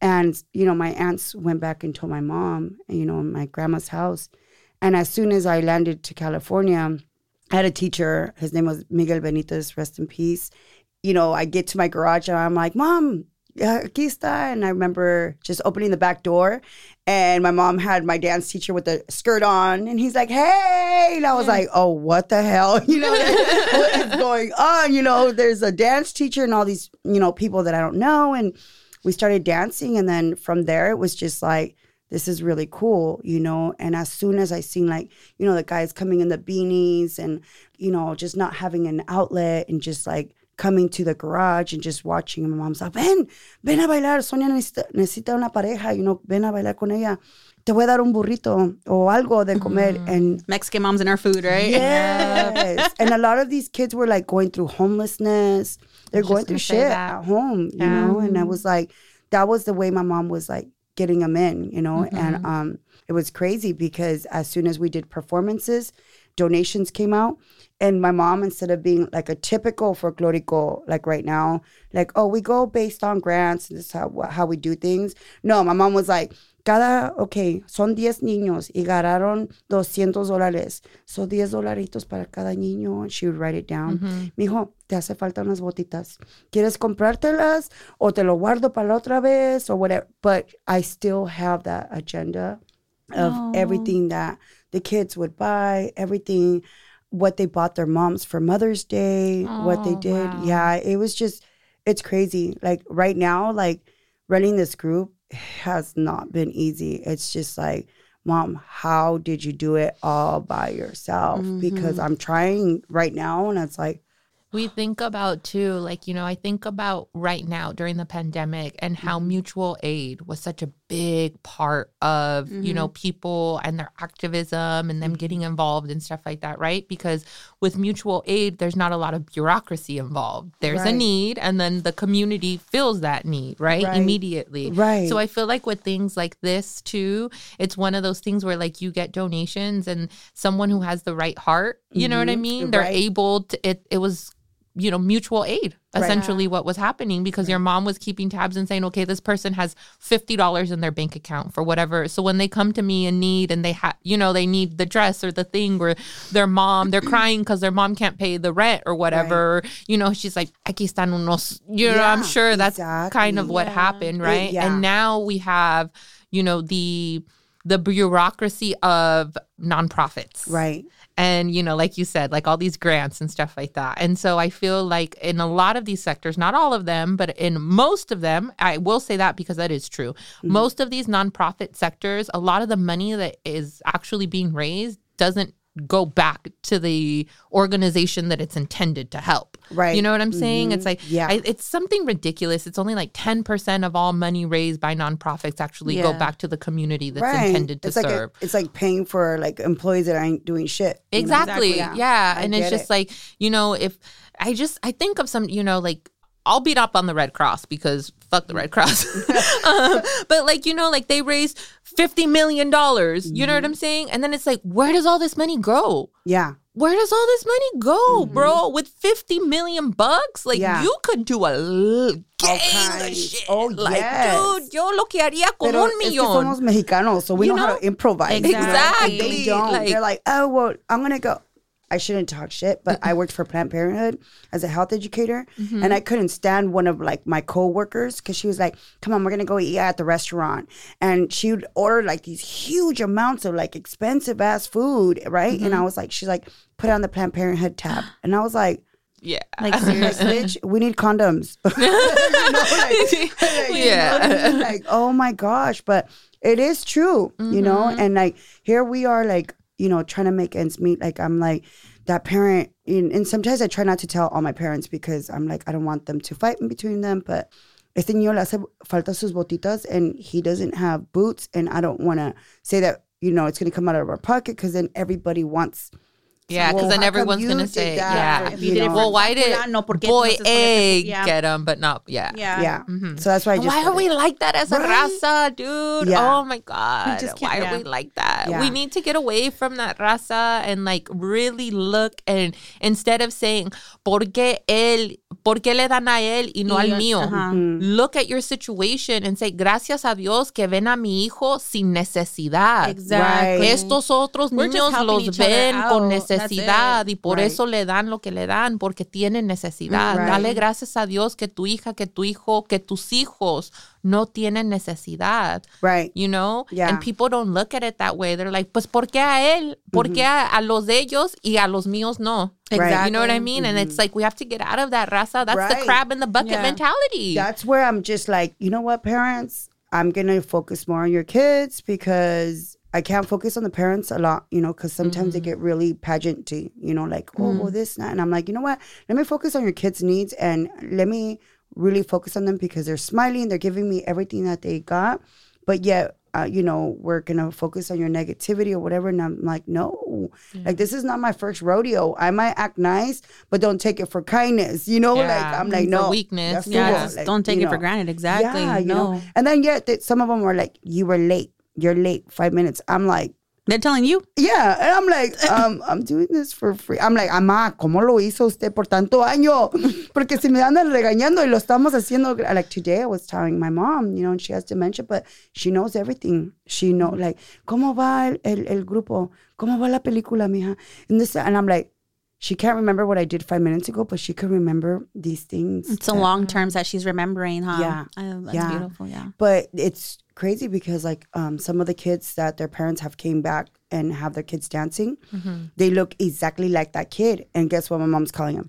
And, you know, my aunts went back and told my mom, you know, in my grandma's house. And as soon as I landed to California, I had a teacher. His name was Miguel Benitez, rest in peace. You know, I get to my garage and I'm like, Mom, uh, aquí está. And I remember just opening the back door and my mom had my dance teacher with the skirt on and he's like, Hey. And I was like, Oh, what the hell? You know, what is going on? You know, there's a dance teacher and all these, you know, people that I don't know. And we started dancing. And then from there, it was just like, this is really cool, you know. And as soon as I seen like, you know, the guys coming in the beanies and, you know, just not having an outlet and just like coming to the garage and just watching. And my mom's like, ven, ven a bailar. Sonia necesita, necesita una pareja, you know, ven a bailar con ella. Te voy a dar un burrito o algo de comer. And Mexican moms and our food, right? Yes. and a lot of these kids were like going through homelessness. They're going through shit that. at home, you Yeah. know? And I was like, that was the way my mom was like getting them in, you know? And um, it was crazy because as soon as we did performances, donations came out. And my mom, instead of being like a typical folklorico, like right now, like, oh, we go based on grants and this is how, how we do things. No, my mom was like, cada, ok, son 10 niños y ganaron 200 dólares. Son 10 dolaritos para cada niño. She would write it down. Mm-hmm. Mijo, te hace falta unas botitas. ¿Quieres comprártelas o te lo guardo para la otra vez or whatever? But I still have that agenda of Oh. everything that the kids would buy, everything, what they bought their moms for Mother's Day, what they Oh, did. wow. Yeah, it was just, it's crazy. Like right now, like running this group has not been easy. It's just like, Mom, how did you do it all by yourself? Because mm-hmm. I'm trying right now, and it's like, We think about too, like, you know, I think about right now during the pandemic and how mm-hmm. mutual aid was such a big part of, you know, mm-hmm. people and their activism and them getting mm-hmm. involved and stuff like that, right? Because with mutual aid, there's not a lot of bureaucracy involved. There's a need, and then the community fills that need, right? Right. Immediately. Right. So I feel like with things like this too, it's one of those things where like you get donations and someone who has the right heart, you know what I mean? They're Right. able to it it was you know mutual aid Right. essentially what was happening because your mom was keeping tabs and saying okay this person has $50 in their bank account for whatever so when they come to me in need and they have you know they need the dress or the thing or their mom they're crying because their mom can't pay the rent or whatever you know she's like aquí están unos you know i'm sure that's kind of what Yeah. happened right yeah. and now we have you know the the bureaucracy of nonprofits right. And you know like you said like all these grants and stuff like that. And so i feel like in a lot of these sectors not all of them but in most of them i will say that because that is true mm-hmm. most of these nonprofit sectors a lot of the money that is actually being raised doesn't go back to the organization that it's intended to help Right. you know what i'm saying it's mm-hmm. like Yeah. I, it's something ridiculous it's only like 10% of all money raised by nonprofits actually go back to the community that's right. intended to it's like serve A, it's like paying for like employees that aren't doing shit. Exactly. Exactly. Yeah. I And it's just it. like, you know, if I just, I think of some, you know, like, I'll beat up on the Red Cross because fuck the Red Cross. um, but like, you know, like they raised $50 million. You know Mm-hmm. what I'm saying? And then it's like, where does all this money go? Yeah. Where does all this money go, bro? With 50 million bucks? Like, Mm-hmm. Yeah. you could do a l- gang of shit. Oh, like, yes. dude, yo lo que haría con Pero un es que millón. somos mexicanos, so we You know, how to improvise. you know? Exactly. They don't. Like- They're like, oh, well, I'm going to go. I shouldn't talk shit, but I worked for Planned Parenthood as a health educator, Mm-hmm. and I couldn't stand one of like my coworkers because she was like, "Come on, we're gonna go eat at the restaurant," and she would order like these huge amounts of like expensive ass food, right? And Mm-hmm. I was like, she's like, "Put it on the Planned Parenthood tab," and I was like, yeah. Like like, seriously. bitch, we need condoms. You know, like- like, you Yeah. know what I mean? Like, oh my gosh. But it is true, you know? Mm-hmm. And like, here we are, like, you know, trying to make ends meet. Like, I'm like, that parent, and, and sometimes I try not to tell all my parents because I'm like, I don't want them to fight in between them. But este niño le hace falta sus botitas and he doesn't have boots. And I don't want to say that, you know, it's going to come out of our pocket because then everybody wants. Yeah, because Well, then everyone's gonna did say, that yeah. you did it know? well, why did fulano, ¿por qué boy A get them, but not yeah. Yeah. Yeah. Mhm. So that's why I just. Why are we like that as a Right? raza, dude? Yeah. Oh my god, just can't- why yeah. are we like that? Yeah. We need to get away from that raza and like really look and instead of saying por qué él, por qué le dan a él y no Y al mío. ajá. Mm. Look at your situation and say gracias a Dios que ven a mi hijo sin necesidad. Exactly. Estos otros We're niños los ven con out. Necesidad y por Right. eso le dan lo que le dan porque tienen necesidad. Right. Dale gracias a Dios que tu hija, que tu hijo, que tus hijos no tienen necesidad. Right. You know? Yeah. And people don't look at it that way. They're like, pues ¿por qué a él? ¿Por qué a, a los de ellos y a los míos no? Right. You know what I mean? And it's like we have to get out of that raza. That's the crab in the bucket Yeah. mentality. That's where I'm just like, you know what, parents? I'm going to focus more on your kids because I can't focus on the parents a lot, you know, because sometimes they get really pageanty, you know, like, oh, well, this, and that. And I'm like, you know what? Let me focus on your kids' needs and let me really focus on them because they're smiling, they're giving me everything that they got. But yet, uh, you know, we're going to focus on your negativity or whatever. And I'm like, no, like, this is not my first rodeo. I might act nice, but don't take it for kindness, you know? Yeah, Like, I'm like, no. weakness, Yeah, Like, don't take you it for granted. Exactly. Yeah, you no. know. And then yet that some of them were like, "You were late. You're late. Five minutes." I'm like, They're telling you. Yeah, and I'm like, um, I'm doing this for free. I'm like, ama, ¿cómo lo hizo usted por tanto año? Porque si me andan regañando y lo estamos haciendo, like today I was telling my mom, you know, and she has dementia, but she knows everything. She know, like, ¿cómo va el, el, el grupo? ¿Cómo va la película, mija? And this, and I'm like, she can't remember what I did five minutes ago, but she can remember these things. It's the long terms that she's remembering, huh? Yeah. Oh, that's Yeah. beautiful. Yeah. But it's crazy because like um, some of the kids that their parents have came back and have their kids dancing, they look exactly like that kid. And guess what my mom's calling him?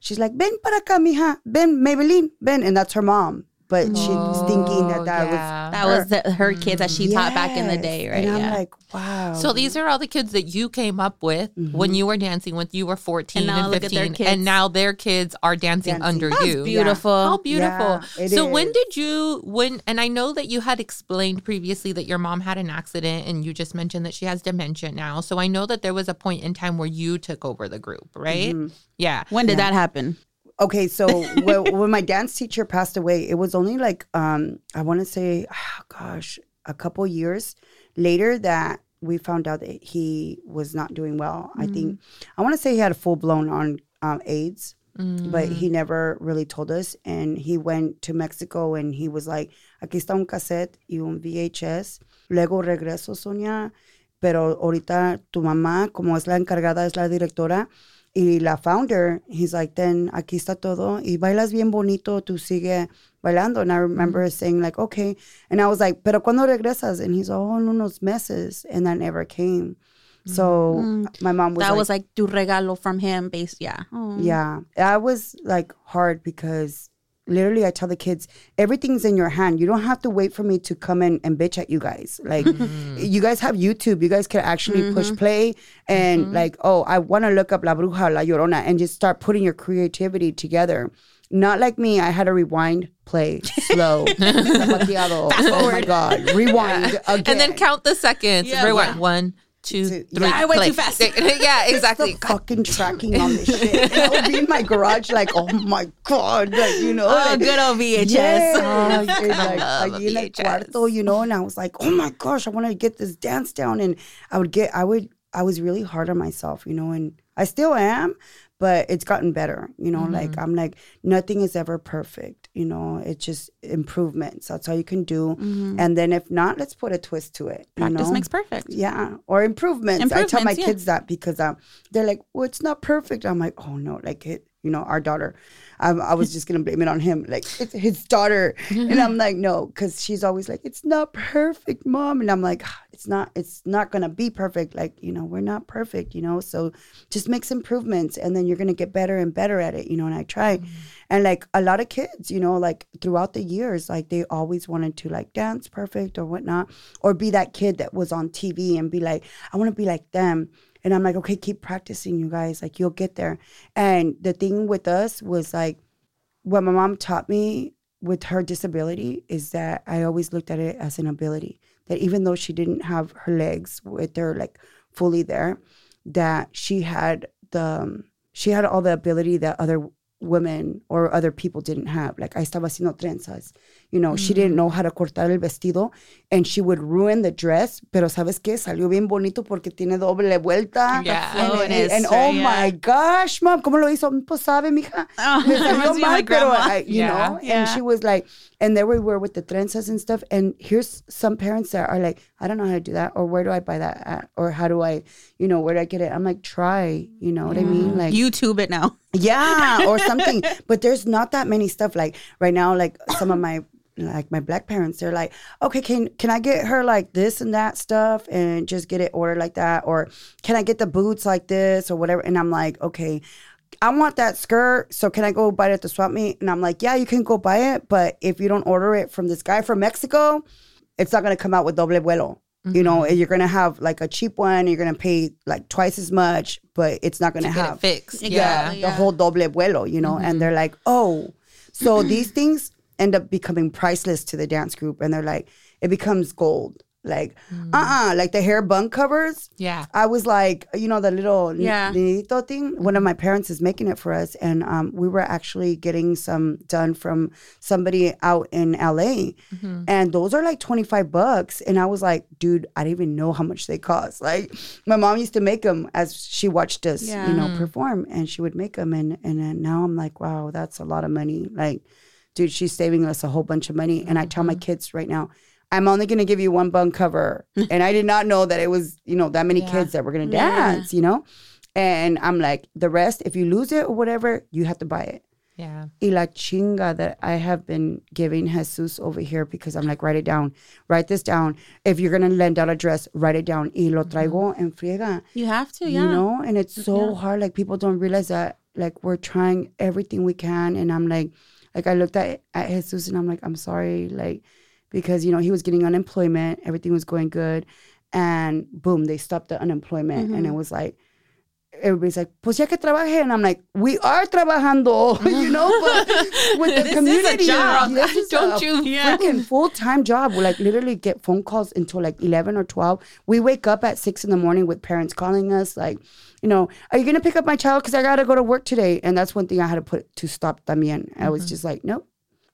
She's like, "Ben para acá, mija. Ven, Maybelline. Ven," and that's her mom. But she's thinking that that Oh, yeah. That was the, her kids that she was taught back in the day, right? And I'm yeah. like, wow. So these are all the kids that you came up with when you were dancing when you were 14 And and, now look at their 15 kids. and now their kids are dancing, Dancing. under That's you. beautiful. How beautiful. Yeah, it so when is. did you when and I know that you had explained previously that your mom had an accident and you just mentioned that she has dementia now. So I know that there was a point in time where you took over the group, right? Mm-hmm. Yeah. when did that happen? Okay, so when, when my dance teacher passed away, it was only like um I want to say, oh, gosh, a couple years later that we found out that he was not doing well. I think I want to say he had a full blown on um, AIDS, but he never really told us. And he went to Mexico and he was like, "Aquí está un cassette y un VHS. Luego regreso, Sonia." Pero ahorita tu mamá, como es la encargada, es la directora, y la founder, he's like, then aquí está todo, y bailas bien bonito, tú sigue bailando. And I remember mm-hmm. saying like, okay. And I was like, pero cuando regresas? And he's, oh, en unos meses. And that never came. So mm-hmm. my mom was that like, was like tu regalo from him, based. Yeah. Oh. yeah, that was like hard because literally I tell the kids everything's in your hand. You don't have to wait for me to come in and bitch at you guys. Like mm-hmm. you guys have YouTube. You guys can actually push mm-hmm. play and mm-hmm. like, oh, I want to look up La Bruja, La Llorona and just start putting your creativity together. Not like me, I had to rewind, play, slow, zapateado. Oh my God, rewind again. And then count the seconds. Yeah, Rewind. yeah. One, two, three. yeah. I went play. too fast. yeah, exactly. the fucking tracking on this shit. I would be in my garage like, oh my god, like you know, Oh, like, good old VHS. Yes. Oh, like, love allí en el VHS. cuarto, you know, and I was like, oh my gosh, I want to get this dance down, and I would get, I would, I was really hard on myself, you know, and I still am, but it's gotten better, you know. Like Mm-hmm. I'm like, nothing is ever perfect, you know. It's just improvements. That's all you can do, and then if not, let's put a twist to it. you Mm-hmm. Practice know? makes perfect. Yeah, or improvements. I tell my yeah. kids that because um, they're like, "Well, it's not perfect." I'm like, "Oh no!" Like it, you know, our daughter. Um, I was just gonna blame it on him, like it's his daughter, and I'm like, "No," because she's always like, "It's not perfect, mom," and I'm like, "Ah, "It's not. It's not gonna be perfect. Like you know, we're not perfect, you know. So just makes improvements, and then you're gonna get better and better at it, you know." And I try, and like a lot of kids, you know, like throughout the years, like they always wanted to like dance perfect or whatnot, or be that kid that was on TV and be like, I want to be like them. And I'm like, okay, keep practicing, you guys. Like you'll get there. And the thing with us was like, what my mom taught me with her disability is that I always looked at it as an ability. That even though she didn't have her legs with her like fully there, that she had the um, she had all the ability that other women or other people didn't have. Like I estaba haciendo trenzas. You know, she didn't know how to cortar el vestido and she would ruin the dress, pero ¿sabes qué? Salió bien bonito porque tiene doble vuelta. Yeah. And, flow and, and oh yeah. my gosh, mom, ¿cómo lo hizo? Pues sabe, mija. Oh, Me salió reminds me of mal, pero. I, you Yeah. know, Yeah. and she was like, and there we were with the trenzas and stuff. And here's some parents that are like, I don't know how to do that, or where do I buy that at? Or how do I, you know, where do I get it? I'm like, try, you know what I mean? Like, YouTube it now. yeah, or something. but there's not that many stuff. Like right now, like some of my like my black parents, they're like, okay, can can I get her like this and that stuff and just get it ordered like that, or can I get the boots like this or whatever? And I'm like, okay. I want that skirt, so can I go buy it at the swap meet? And I'm like, yeah, you can go buy it, but if you don't order it from this guy from Mexico, it's not gonna come out with doble vuelo. You know, Mm-hmm. you're gonna have like a cheap one. You're gonna pay like twice as much, but it's not gonna have it fixed. Yeah. Yeah. the whole doble vuelo, you know, and they're like, oh, so these things end up becoming priceless to the dance group, and they're like, it becomes gold. Like, uh-uh, like the hair bun covers. Yeah. I was like, you know, the little Yeah. nidito thing. One of my parents is making it for us, and um, we were actually getting some done from somebody out in LA, and those are like twenty five bucks. And I was like, dude, I didn't even know how much they cost. Like, my mom used to make them as she watched us, Yeah. you know, perform, and she would make them, and and then now I'm like, wow, that's a lot of money. Like, dude, she's saving us a whole bunch of money. And I tell my mm-hmm. kids right now. I'm only going to give you one bunk cover. and I did not know that it was, you know, that many Yeah. kids that were going to Yeah. dance, you know? And I'm like, the rest, if you lose it or whatever, you have to buy it. Yeah. Y la chinga that I have been giving Jesus over here because I'm like, write it down, write this down. If you're going to lend out a dress, write it down. Y lo mm-hmm. traigo en friega, You have to, yeah. you know? And it's so hard. Like, people don't realize that, like, we're trying everything we can. And I'm like, like, I looked at, at Jesus and I'm like, I'm sorry. Like, because, you know, he was getting unemployment, everything was going good. And boom, they stopped the unemployment. And mm-hmm. it was like, everybody's like, pues ya que trabaje. And I'm like, we are trabajando, you know, but with the This is a community. job. This is Don't a you- Yeah. freaking full time job. We like literally get phone calls until like 11 or 12. We wake up at six in the morning with parents calling us, like, you know, are you going to pick up my child? Because I got to go to work today. And that's one thing I had to put to stop también. I was mm-hmm. just like, nope.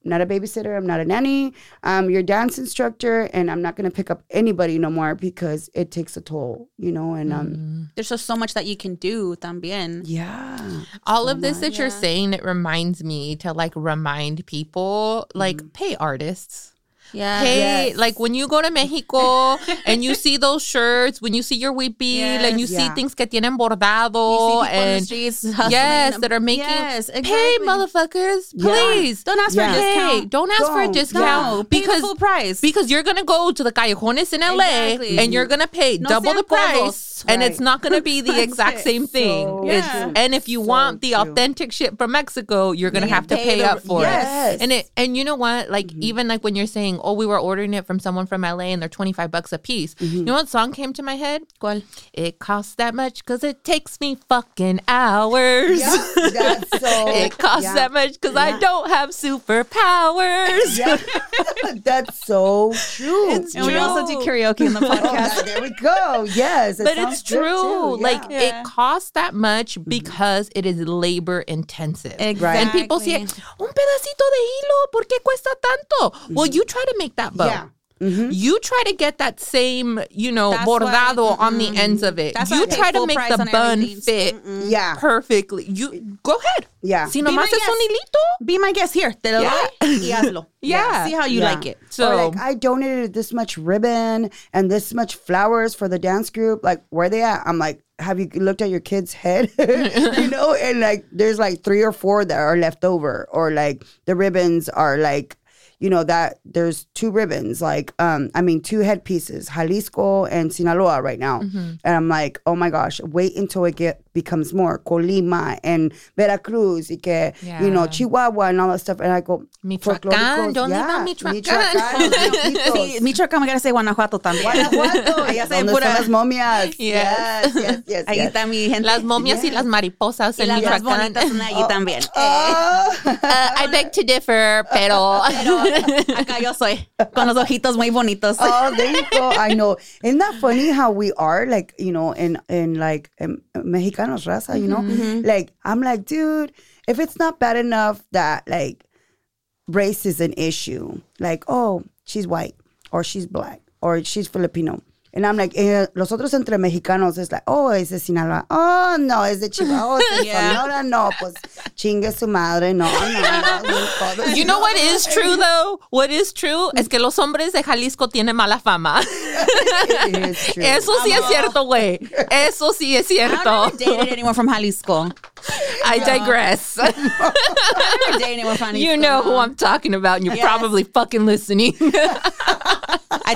I'm not a babysitter. I'm not a nanny. I'm your dance instructor, and I'm not gonna pick up anybody no more because it takes a toll, you know. And um, There's just so much that you can do también. yeah, All of this that you're saying, it reminds me to like remind people, like pay artists. Yeah. Hey, Yes. like when you go to Mexico and you see those shirts, when you see your huipil and you see things que tienen bordado and streets yes, that are making Yes, pay exactly. motherfuckers, Yeah. please. Don't ask Yeah. for a Hey, discount. don't ask for a discount No, pay because full price. because you're gonna go to the callejones in LA Exactly. and you're gonna pay No double the price, polvos. and Right. it's not gonna be the exact same thing. So true. and if you So want the true. authentic shit from Mexico, you're gonna have to pay pay the- up for Yes. it. And it and you know what? Like mm-hmm. even like when you're saying, "Oh, we were ordering it from someone from LA and they're 25 bucks a piece." Mm-hmm. You know what song came to my head? ¿Cuál? It costs that much because it takes me fucking hours. yeah, that's so. it costs yeah. that much because I don't have superpowers. Yeah, that's so true. It's And we also do karaoke in the Oh, podcast. there we go. Yes, it but it's true. too. Like Yeah. Yeah. it costs that much mm-hmm. because it is labor intensive. Exactly. And people say, un pedacito de hilo, ¿por qué cuesta tanto? Well, you try to make that bow. Yeah. Mm-hmm. You try to get that same, you know, That's why- bordado on the mm-hmm. ends of it. That's you I try to make the on bun everything. fit Yeah. perfectly. You go ahead. Yeah. Si Be nomás es un hilito. Be my guest here. Te lo Yeah. doy y hazlo. Yeah. See how you Yeah. like it. So or like I donated this much ribbon and this much flowers for the dance group. Like where they at? I'm like, have you looked at your kid's head? you know, and like there's like three or four that are left over, or like the ribbons are like. You know that there's two ribbons, like um, I mean, two headpieces, Jalisco and Sinaloa right now, and I'm like, oh my gosh, wait until it get becomes more Colima and Veracruz, y que you know Chihuahua and all that stuff, and I go, Michoacán, folclóricos, don't leave out yeah, Michoacán. Michoacán, Michoacitos. Sí, Michoacán, we gotta say Guanajuato también. Guanajuato. Allá se ¿Dónde pura- están las momias? Yes. Yes, yes, yes. Ahí yes. está mi gente. las momias y las mariposas y en las más Michoacán. bonitas son allí también. Oh. Uh, I beg to differ, pero Acá yo soy, con los ojitos muy bonitos. oh, there you go. I know. Isn't that funny how we are like, you know, in in like in Mexicanos raza, you know? Mm-hmm. Like I'm like, dude, if it's not bad enough that like race is an issue, like, oh, she's white or she's black or she's Filipino. And I'm like, eh, los otros entre mexicanos es like, oh, es de Sinaloa. Oh, no, es de Chihuahua. Oh, es de Yeah. Sonora. No, pues chingue su madre. No, no, no. You know what is true though? What is true es que los hombres de Jalisco tienen mala fama. It is true. Eso sí es cierto, güey. Eso sí es I've cierto. never dated anyone from Jalisco. I digress. I've dated anyone from Jalisco. you know who I'm talking about, and you're Yes. probably fucking listening.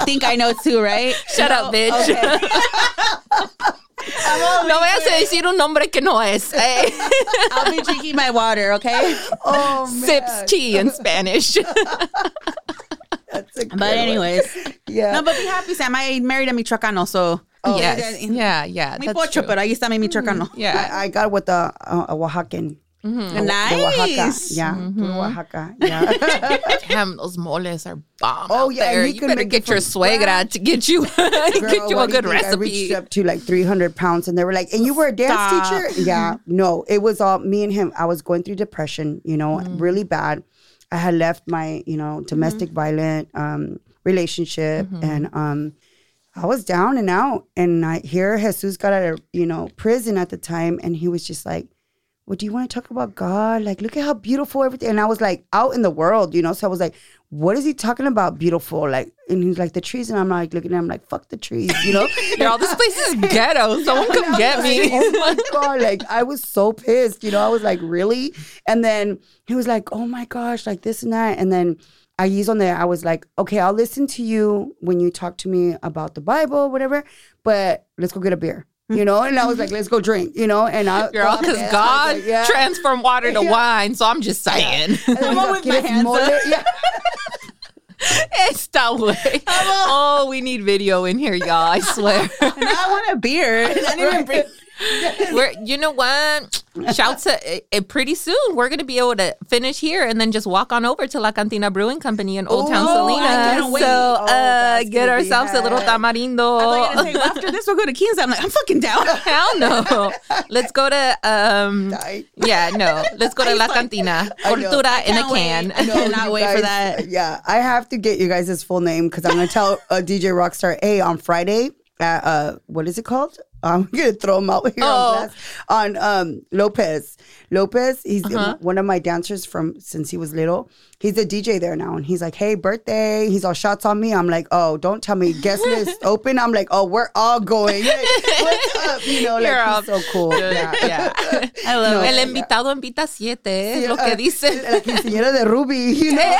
I think I know too, right? Shut up, bitch. no vayas a decir un nombre que no es. Eh? I'll be drinking my water, okay? Oh, man. Sips tea in Spanish. That's a good But one. anyways, Yeah. no, but be happy, Sam. I married a Michoacano, so yes. Yeah, yeah. muy that's pocho, true. pero ahí está mi Michoacano. Yeah. I, I got with a, a, a Oaxacan. Oaxaca. Nice. Yeah, puro Oaxaca. Yeah. Damn, those moles are bomb. Oh, yeah, there. he you could better get your from suegra to get you get you a what do good think? I reached up to like 300 pounds, and they were like, "And you were a dance Stop. teacher?" Yeah, no, it was all me and him. I was going through depression, you know, Mm. really bad. I had left my, you know, domestic Mm-hmm. violent um, relationship, and um, I was down and out. And I hear Jesus got out of, you know, prison at the time, and he was just like. Well, do you want to talk about God? Like, look at how beautiful everything. And I was like, out in the world, you know. So I was like, what is he talking about? Beautiful, like, and he's like the trees, and I'm like looking at him like, fuck the trees, you know. Girl, this place is ghetto. Someone come get me. oh my god! Like I was so pissed. You know, I was like, really? And then he was like, oh my gosh, like this and that. And then I used on there. I was like, okay, I'll listen to you when you talk to me about the Bible, whatever. But let's go get a beer. You know, and I was like, let's go drink. You know, and I Girl, because God yeah transformed water to Yeah. wine. So I'm just saying. And then Come on with my hands mole?" up. Yeah. Esta way. Oh, we need video in here, y'all. I swear. And I want a beer. I didn't even bring. We're, you know what? Shout to uh, pretty soon. We're gonna be able to finish here and then just walk on over to La Cantina Brewing Company in Old Town Oh, I Salina. So Oh, uh, get ourselves a little tamarindo. I thought gonna say, well, after this, we'll go to Kings. I'm like, I'm fucking down. Hell no. Let's go to um Die. yeah, no. Let's go to La Cantina. Cultura in a wait. I cannot wait for that. Yeah, I have to get you guys' his full name because I'm gonna tell uh, DJ Rockstar, hey, on Friday, at, uh, what is it called? I'm gonna throw him out here Oh. on on um Lopez. Lopez, he's Uh-huh. one of my dancers from since he was little. He's a DJ there now, and he's like, "Hey, birthday!" He's all shots on me. I'm like, "Oh, don't tell me guest list open." I'm like, "Oh, we're all going. Hey, what's up?" You know, like he's so cool. Yeah. yeah. I love No. it. El invitado invita siete, es lo Uh, que dice. La quinceañera de Ruby, you know.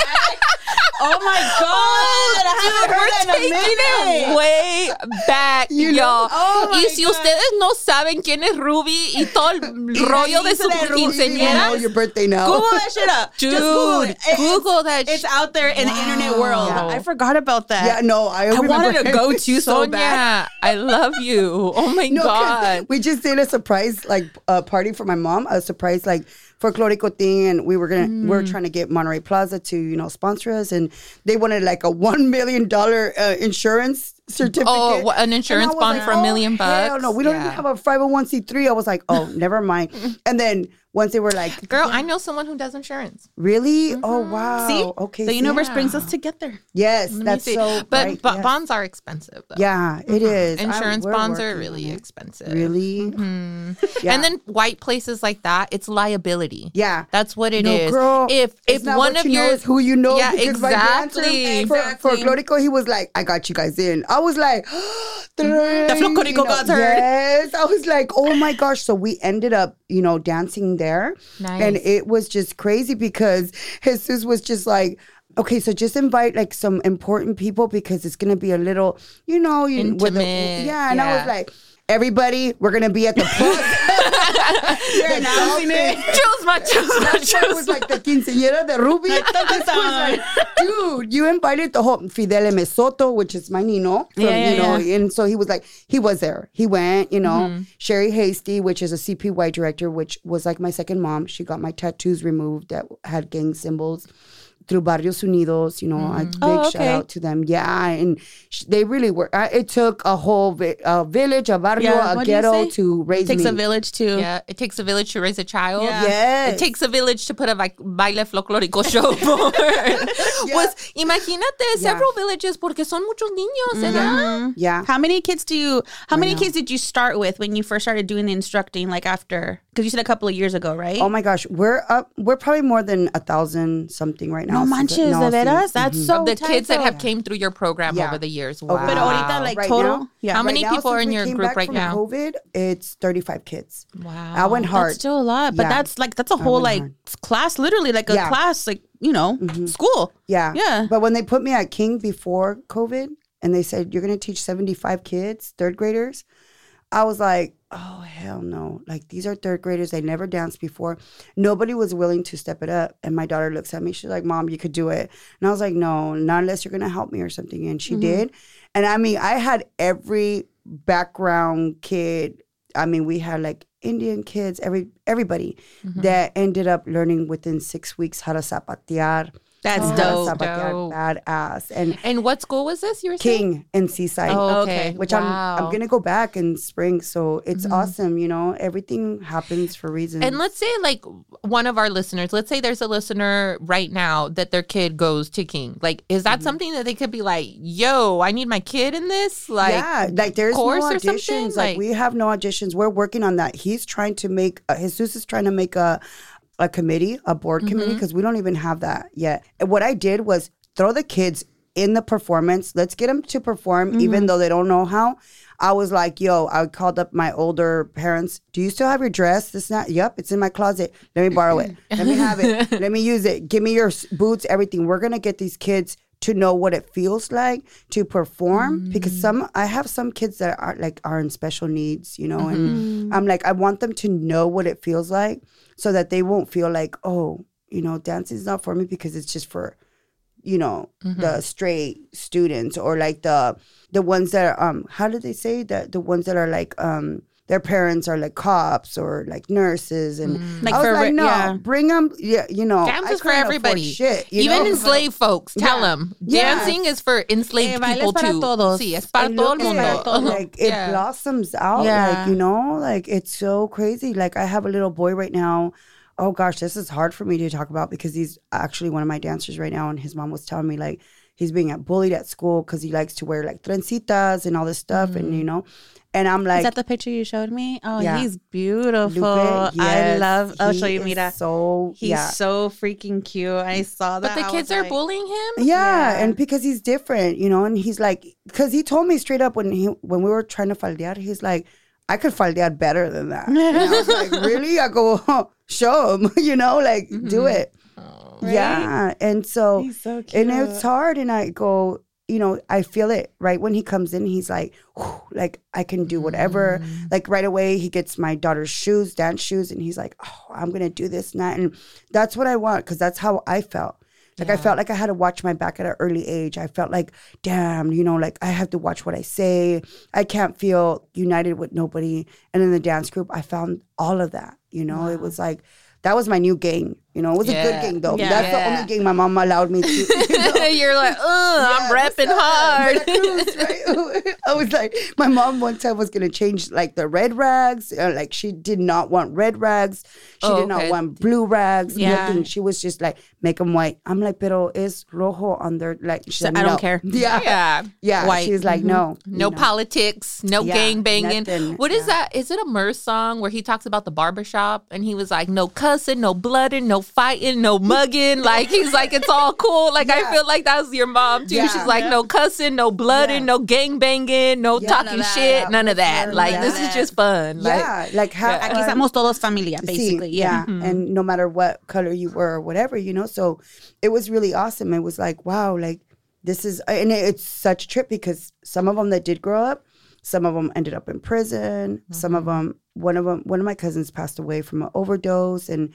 Oh my god! I haven't heard that in a Taking it way back, you y'all. Oh my y si God. ustedes no saben quién es Ruby y todo el rollo de su dice de You know quinceañera, your birthday now. Google that shit up. dude, Just Google it. It's- Google that It's shit. out there in the internet world. Wow. I forgot about that. Yeah, no, I, I wanted to go to so Sonia, bad. I love you. Oh my No, 'cause God. we just did a surprise like uh, party for my mom, a surprise like folklorico thing, and we were gonna we Mm. were trying to get Monterey Plaza to you know sponsor us, and they wanted like a one million dollar uh, insurance certificate. Oh, an insurance bond like, for a "Oh, million Hell bucks? no, we don't Yeah. even have a five hundred one c three. I was like, oh, never mind. And then once they were like, Girl, I know someone who does insurance. really? Mm-hmm. Oh wow. See? okay. The see? universe brings us together. Yes, Let me that's so. but right, bo- yes. bonds are expensive. Though. Yeah, it mm-hmm. is. I- Insurance we're bonds are really on it. expensive. Really? Mm-hmm. Yeah. And then white places like that, it's liability. Yeah. That's what it no, is. girl. if it's if not one what of you know, your who you know. Yeah, because my dancer exactly. For, for Exactly. Florico, he was like, "I got you guys in." I was like, "The Florico God's heard. Yes, I was like, "Oh my gosh!" So we ended up, you know, dancing there, Nice. and it was just crazy because Jesus was just like. Okay, so just invite like some important people because it's gonna be a little, you know, you, with the- Intimate, yeah. And I was like, everybody, we're gonna be at the plug. You're announcing it. choose my choose my That's why it was like the quinceañera de Ruby. This was like, dude, you invited the whole Fidel Mesoto, which is my Nino. From, Yeah, yeah, you know, yeah. and so he was like, he was there. He went, you know, Mm-hmm. Sherry Hasty, which is a CPY director, which was like my second mom. She got my tattoos removed that had gang symbols. Through Barrios Unidos, you know, a mm-hmm. big Oh, shout out to them. Yeah, and sh- they really were. I, it took a whole vi- a village, a barrio, Yeah, a what ghetto to raise Takes me. a village too. Yeah, it takes a village to raise a child. Yeah. Yes. It takes a village to put a vi- baile folclórico show for. Pues imagínate several villages porque son muchos niños, ¿verdad? yeah. How many kids do you? How many kids did you start with when you first started doing the instructing? Like after, because you said a couple of years ago, right? Oh my gosh, we're up. We're probably more than a thousand something right now. no since- manches, no, de veras. sí. That's so. The kids that have came through your program Yeah. over the years. Wow. But ahorita, like Right total, now? yeah. How many Right now, people are in your group right now? COVID, it's thirty-five kids. Wow. I went hard. That's still a lot, but Yeah. that's like that's a whole like hard. class, literally like a Yeah. Mm-hmm. class, like you know, mm-hmm. school. yeah, Yeah. But when they put me at King before COVID, and they said you're going to teach seventy-five kids, third graders, I was like, oh hell no! Like these are third graders. They never danced before. Nobody was willing to step it up. And my daughter looks at me. She's like, "Mom, you could do it." And I was like, "No, not unless you're going to help me or something." And she mm-hmm. did. And I mean, I had every background kid. I mean, we had like Indian kids, every everybody Mm-hmm. that ended up learning within six weeks how to zapatear. That's how to dope. zapatear Dope. badass. And And what school was this? You were saying? King in Seaside. Oh, Okay. okay. Which wow. Mm-hmm. I'm I'm gonna go back in spring, so it's awesome. You know, everything happens for reasons. And let's say, like, one of our listeners, let's say there's a listener right now that their kid goes to King. Like, is Mm-hmm. that something that they could be like, yo, I need my kid in this? Like, yeah, like there's no course or auditions. Like, Like- we have no auditions. We're working on that. He's trying to make uh, Jesus is trying to make a a committee, a board Mm-hmm. committee, because we don't even have that yet. And what I did was throw the kids in the performance. Let's get them to perform, Mm-hmm. even though they don't know how. I was like, yo, I called up my older parents. Do you still have your dress? This not. Yep, it's in my closet. Let me borrow it. Let me have it. Let me use it. Give me your boots, everything. We're gonna get these kids to know what it feels like to perform because some I have some kids that are like are in special needs, you know, and I'm like I want them to know what it feels like so that they won't feel like, oh, you know, dancing is not for me because it's just for you know the straight students or like the the ones that are um how do they say that? The ones that are like um their parents are like cops or like nurses and Like I was for like no yeah. bring them yeah you know Dance is for everybody. shit you Even know? enslaved folks, tell Yeah. them. Yeah. Dancing is for enslaved Eh, people para too. todos. Sí, es para todo el mundo. at it, like it Yeah. blossoms out Yeah. like you know like it's so crazy like i have a little boy right now oh gosh this is hard for me to talk about because he's actually one of my dancers right now and his mom was telling me like he's being bullied at school because he likes to wear like trencitas and all this stuff and you mm. know and i'm like, Is that the picture you showed me? Oh, Yeah. he's beautiful. Lupe, I love. Oh, I'll show you, is Mira. so He's yeah so freaking cute. I saw that. But the I kids are like- bullying him? Yeah, Yeah. and because he's different, you know, and he's like, because he told me straight up when he when we were trying to faldear, he's like, I could faldear better than that. And I was like, really? I go, show him, you know, like do mm-hmm. it. Yeah, and so so and it's hard, and I go, you know, I feel it right when he comes in. He's like, whew, like I can do whatever. Mm-hmm. Like right away, he gets my daughter's shoes, dance shoes, and he's like, oh, I'm gonna do this and that, and that's what I want because that's how I felt. Like I felt like I had to watch my back at an early age. I felt like, damn, you know, like I have to watch what I say. I can't feel united with nobody. And in the dance group, I found all of that. You know, it was like that was my new gang. You know, it was a good gang though. Yeah. That's the only gang my mom allowed me to. You know? You're like, ugh, I'm what's repping hard. Right? I was like, my mom one time was gonna change like the red rags. Uh, like she did not want red rags. She Oh, did not okay. want blue rags. Yeah. Nothing. She was just like, make them white. I'm like, pero es rojo on their like. I don't "No." care. Yeah, Yeah. yeah. White. She was like, no, No know. politics, no Yeah, gang banging. nothing. What is Yeah. that? Is it a Merce song where he talks about the barbershop and he was like, no cussing, no blooding, no fighting, no mugging? like he's like, it's all cool. Like I feel like that was your mom too. Yeah. She's like, no cussing, no blooding, Yeah. no gang banging, no Yeah. talking None of that. shit, none of that. None of Like this is just fun. Like, Yeah, like how Yeah. Aquí estamos todos familia, Sí, basically. yeah. Mm-hmm. And no matter what color you were or whatever, you know. So it was really awesome. It was like, wow, like this is, and it- it's such a trip because some of them that did grow up, some of them ended up in prison. Some of mm-hmm. them, one of them, one of my cousins passed away from an overdose. And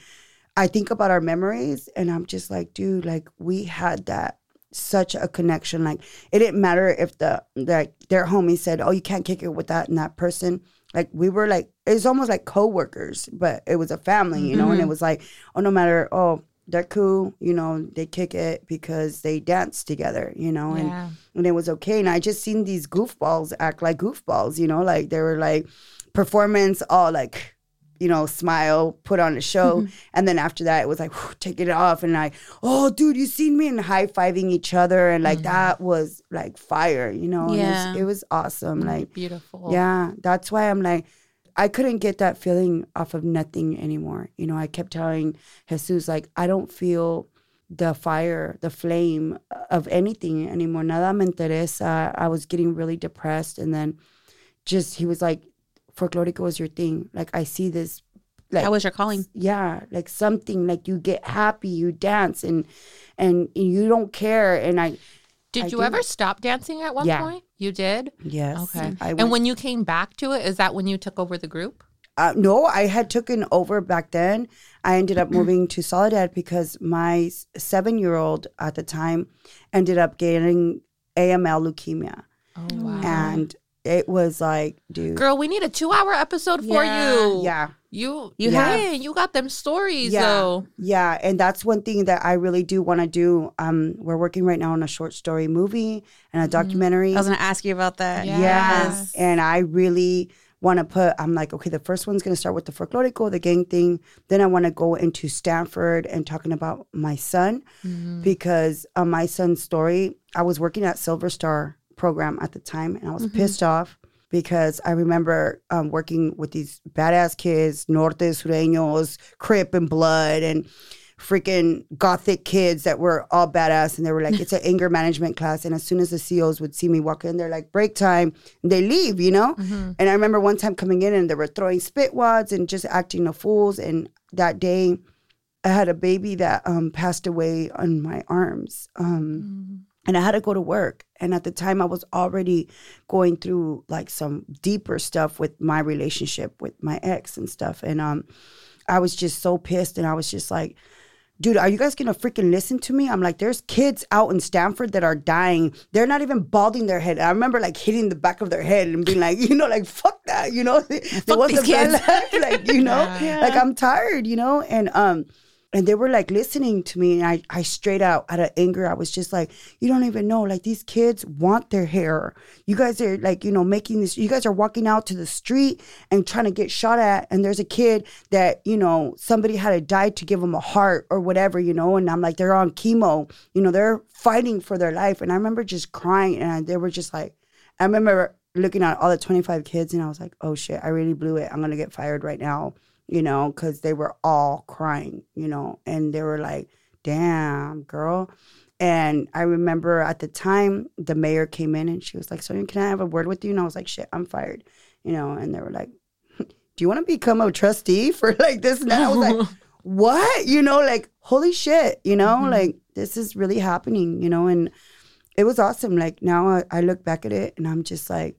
I think about our memories and I'm just like, dude, like we had that such a connection. Like it didn't matter if the like their homie said, "Oh, you can't kick it with that and that person." Like we were like it's almost like coworkers, but it was a family, you know. And it mm-hmm. was like, oh, no matter, oh, they're cool, you know. They kick it because they dance together, you know, and Yeah. and it was okay. And I just seen these goofballs act like goofballs, you know, like they were like performance, all like you know, smile, put on a show. Mm-hmm. And then after that, it was like, whew, take it off. And like, oh, dude, you seen me? And high fiving each other. And like, mm-hmm. that was like fire, you know? Yeah. it's- it was awesome. Like, beautiful. yeah, that's why I'm like, I couldn't get that feeling off of nothing anymore. You know, I kept telling Jesus, like, I don't feel the fire, the flame of anything anymore. Nada me interesa. I was getting really depressed. And then just, he was like, folklorico was your thing. Like, I see this. Like, That was your calling. yeah like something like you get happy you dance and and you don't care and i Did I you do. ever stop dancing at one Yeah. point? You did? yes Okay. I and went- when you came back to it, is that when you took over the group? uh, no i had taken over back then i ended up moving to soledad because my seven year old at the time ended up getting aml leukemia Oh wow. and it was like, dude, Girl, we need a two hour episode for Yeah. you. yeah. You You you have- have you got them stories Yeah. though. Yeah, and that's one thing that I really do want to do. Um, we're working right now on a short story movie and a documentary. I was gonna ask you about that. Yeah. Yes. And I really want to put, I'm like, okay, the first one's going to start with the folklorico, the gang thing. Then I want to go into Stanford and talking about my son because uh, my son's story, I was working at Silver Star program at the time and I was pissed off because I remember um, working with these badass kids, Norte Sureños, Crip and Blood, and freaking gothic kids that were all badass and they were like it's an anger management class and as soon as the CEOs would see me walk in they're like break time they leave you know? And I remember one time coming in and they were throwing spit wads and just acting the fools and that day I had a baby that um, passed away on my arms um, and I had to go to work and at the time I was already going through like some deeper stuff with my relationship with my ex and stuff and um I was just so pissed and I was just like dude, are you guys gonna freaking listen to me? I'm like, there's kids out in Stanford that are dying. They're not even balding their head. I remember like hitting the back of their head and being like, you know, like fuck that, you know. They, they want these the bad life, like you know, like I'm tired, you know, and um. And they were like listening to me, and I, I straight out out of anger, I was just like, you don't even know, like these kids want their hair. You guys are like, you know, making this. You guys are walking out to the street and trying to get shot at, and there's a kid that you know somebody had to die to give them a heart or whatever, you know. And I'm like, they're on chemo, you know, they're fighting for their life. And I remember just crying, and they were just like, I remember looking at all the 25 kids, and I was like, oh shit, I really blew it. I'm gonna get fired right now you know, because they were all crying, you know, and they were like, damn, girl. And I remember at the time, the mayor came in and she was like, Sonia, can I have a word with you? And I was like, shit, I'm fired, you know, and they were like, do you want to become a trustee for like this? And I was like, what? You know, like, holy shit, you know, mm-hmm. like this is really happening, you know, and it was awesome. Like now I, I look back at it and I'm just like,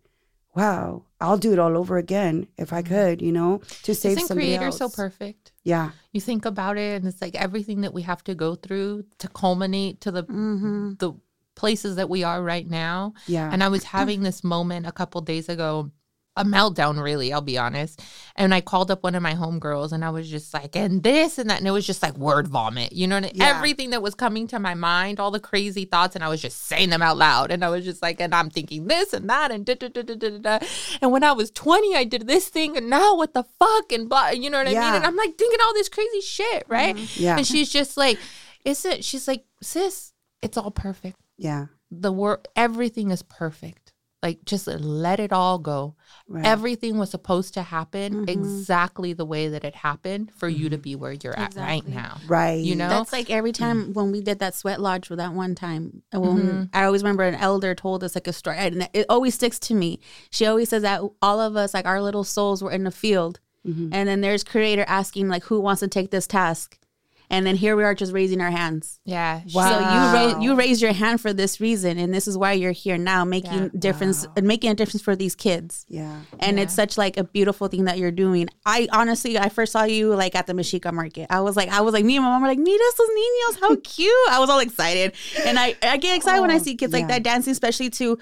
wow, I'll do it all over again if I mm-hmm. could, you know, to save Isn't somebody creator else. so perfect? Yeah, You think about it and it's like everything that we have to go through to culminate to the mm-hmm. the places that we are right now. yeah, And I was having this moment a couple days ago, a meltdown, really, I'll be honest. And I called up one of my homegirls and I was just like, and this and that. And it was just like word vomit, you know, and Yeah. everything that was coming to my mind, all the crazy thoughts. And I was just saying them out loud. And I was just like, and I'm thinking this and that and da da da da da da. And when I was 20, I did this thing. And now what the fuck? And blah, you know what I mean? And I'm like thinking all this crazy shit, mm-hmm. right? yeah, And she's just like, is it? She's like, sis, it's all perfect yeah, the work everything is perfect like just let it all go right. everything was supposed to happen Mhm. exactly the way that it happened for you to be where you're at right now right. you know That's like every time when we did that sweat lodge for that one time. and When Mhm. I always remember an elder told us like a story, and it always sticks to me. She always says that all of us, like our little souls, were in the field, Mhm. and then there's Creator asking like, "Who wants to take this task?" And then here we are just raising our hands. yeah Wow. So you raise you raise your hand for this reason, and this is why you're here now, making Yeah. difference, Wow. and making a difference for these kids. Yeah, And it's such like a beautiful thing that you're doing. I honestly, I first saw you like at the Mexica market. I was like, I was like, me and my mom were like, mira estos niños, how cute. I was all excited. And I, I get excited when I oh, see kids like that dancing, especially to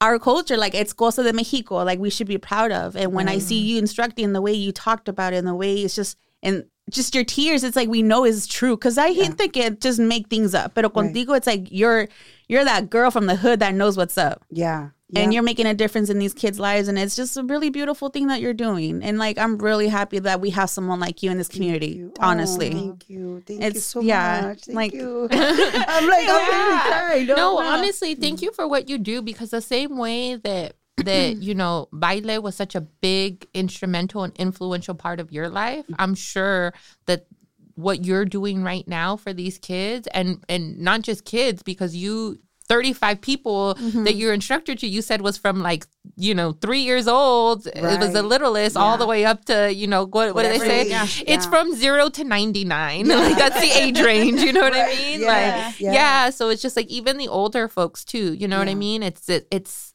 our culture. Like it's Cosa de Mexico, like we should be proud of. And when I see mm. you instructing the way you talked about it and the way it's just, and just your tears, it's like we know is true. Cause I hate think it just make things up. Pero Right. contigo, it's like you're, you're that girl from the hood that knows what's up yeah, and yeah. you're making a difference in these kids' lives and it's just a really beautiful thing that you're doing and like i'm really happy that we have someone like you in this community you. Oh, honestly Oh, thank you, thank you so yeah, much. Thank like- you. I'm like, I'm really crying. no No, honestly thank you for what you do because the same way that that you know baile was such a big instrumental and influential part of your life i'm sure that what you're doing right now for these kids and and not just kids because you 35 people mm-hmm. that your instructor to you said was from like you know three years old it was the Right. littlest all the way up to you know what, what do they say Yeah. it's yeah. from zero to 99 like that's the age range you know what i mean Yeah. like Yeah. yeah. so it's just like even the older folks too you know what i mean it's it, it's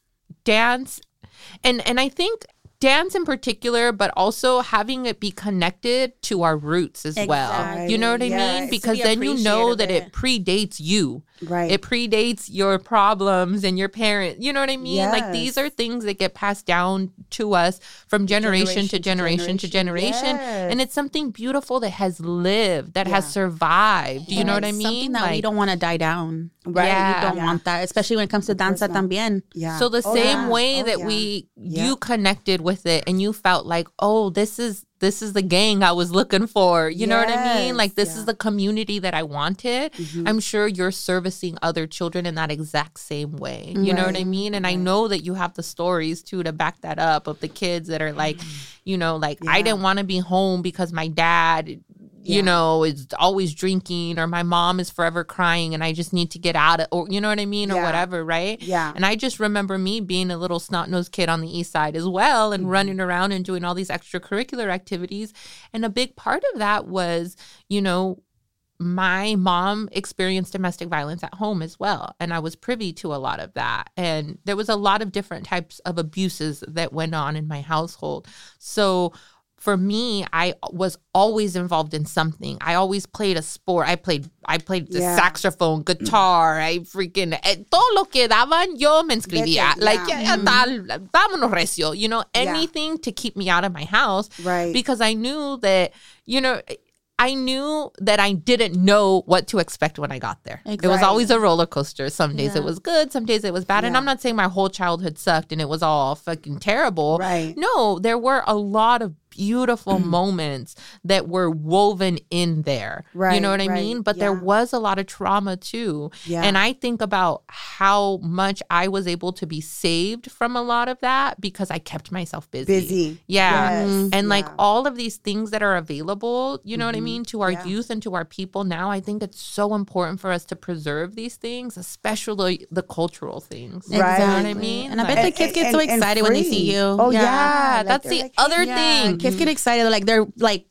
dance. And and i think dance in particular but also having it be connected to our roots as well. You know what i Yeah, mean because then you know that of it. predates you Right. It predates your problems and your parents. You know what I mean? Like these are things that get passed down to us from generation, to generation to generation. Yes. And it's something beautiful that has lived, that has survived. You know what I mean? Something that we don't want to die down. Right. Yeah. We don't Yeah. want that, especially when it comes to danza también. Yeah. So the Oh, same yeah. way Oh, that yeah. we Yeah. you connected with it and you felt like, "Oh, this is this is the gang I was looking for." You know what I mean? Like this yeah. Mm-hmm. is the community that I wanted. I'm sure you're servicing other children in that exact same way. You know what I mean? And I know that you have the stories too to back that up of the kids that are like, you know, like I Mm-hmm. Didn't want to be home because my dad you know, is always drinking or my mom is forever crying and I just need to get out of or you know what I mean or Yeah. whatever, right? Yeah. And I just remember me being a little snot nosed kid on the east side as well and mm-hmm. running around and doing all these extracurricular activities. And a big part of that was, you know, my mom experienced domestic violence at home as well. And I was privy to a lot of that. And there was a lot of different types of abuses that went on in my household. So for me, I was always involved in something. I always played a sport. I played I played the Yeah. saxophone, guitar. I freaking eh, todo lo que daban yo me inscribía. Like yeah. Eh, mm-hmm. yeah, tal, vámonos recio. You know, Yeah. anything to keep me out of my house Right. because I knew that you know. I knew that I didn't know what to expect when I got there. It was always a roller coaster. Some days Yeah. it was good, some days it was bad. And I'm not saying my whole childhood sucked and it was all fucking terrible. Right. No, there were a lot of beautiful mm. moments that were woven in there. Right. you know what I right, mean? But there was a lot of trauma too. Yeah. And I think about how much I was able to be saved from a lot of that because I kept myself busy. Busy. Yeah. Yes. Mm-hmm. And like Yeah. all of these things that are available, you know what I mm-hmm. mean, to our Yeah. youth and to our people now, I think it's so important for us to preserve these things, especially the cultural things. Right. You know what I mean? And I bet Like- the kids get so and- and excited when they see you. Oh yeah, Yeah, Like, that's the like, other hey, thing. Kids get excited. Like they're like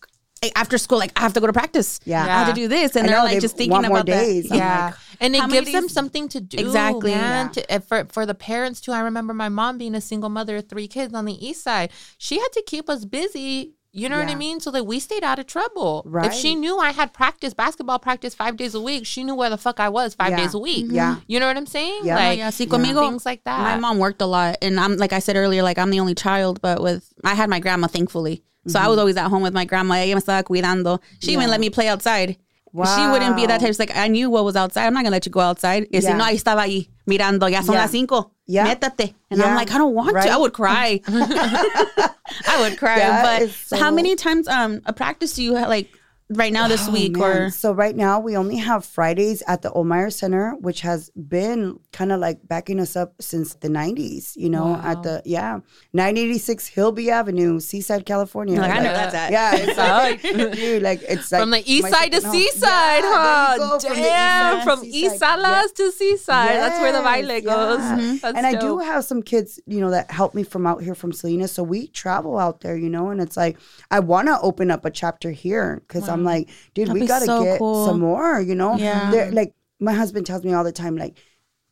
after school, like I have to go to practice. Yeah. I have to do this, and I they're know, like they just thinking want more about that. days. I'm yeah, like, and how it many gives them days- something to do. Exactly. man. Yeah. To, uh, for for the parents too. I remember my mom being a single mother of three kids on the east side. She had to keep us busy. You know what I mean? So that we stayed out of trouble. Right. If she knew I had practice, basketball practice five days a week, she knew where the fuck I was five Yeah. days a week. Yeah. You know what I'm saying? Yeah. Like, yeah, sí, conmigo, things like that. My mom worked a lot, and I'm like I said earlier, like I'm the only child, but with I had my grandma, thankfully. So I was mm-hmm. always at home with my grandma. Ella me estaba cuidando. She even Yeah. let me play outside. She wouldn't be that type. She's like, I knew what was outside. I'm not gonna let you go outside. Y si Yeah. no, ahí estaba ahí mirando. Ya son Yeah. las cinco. Yeah. Métate. And I'm Yeah. like, I don't want Right. to. I would cry. I would cry. That but so- how many times um a practice do you have, like right now this Oh, week man. or? so right now we only have Fridays at the Oldemeyer Center, which has been kind of like backing us up since the '90s. You know, at the yeah 986 Hilby Avenue, Seaside, California. Like, I know Like, that's at. Yeah, it's like, dude, like it's like from the east side to home. seaside, Yeah, huh? there you go, from the east Damn, from to East seaside. Salas to seaside. That's where the Yes, baile goes. yeah. Mm-hmm. That's and I do have some kids, you know, that help me from out here from Salinas. So we travel out there, you know, and it's like I want to open up a chapter here because I'm like, dude, That'd we got to so get cool. some more, you know. Yeah. They're, like my husband tells me all the time, like,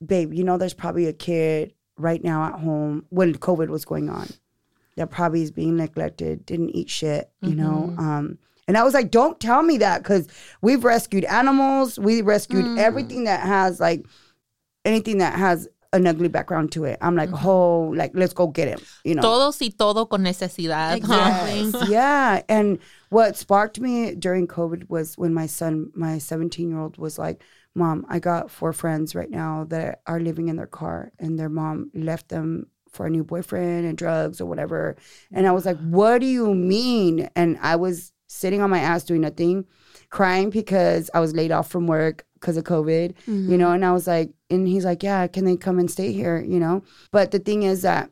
babe, you know, there's probably a kid right now at home when COVID was going on that probably is being neglected, didn't eat shit, you know. Mm-hmm. Um, and I was like, don't tell me that because we've rescued animals, we rescued Mm. everything that has like anything that has an ugly background to it. I'm like, Mm-hmm. oh, like let's go get him, you know. Todos y todo con necesidad. huh? Yes, yeah. And what sparked me during COVID was when my son, my 17 year old, was like, Mom, I got four friends right now that are living in their car, and their mom left them for a new boyfriend and drugs or whatever. And I was like, What do you mean? And I was sitting on my ass doing nothing, crying because I was laid off from work because of COVID, you mm-hmm. know. And I was like, And he's like, Yeah, can they come and stay here, you know? But the thing is that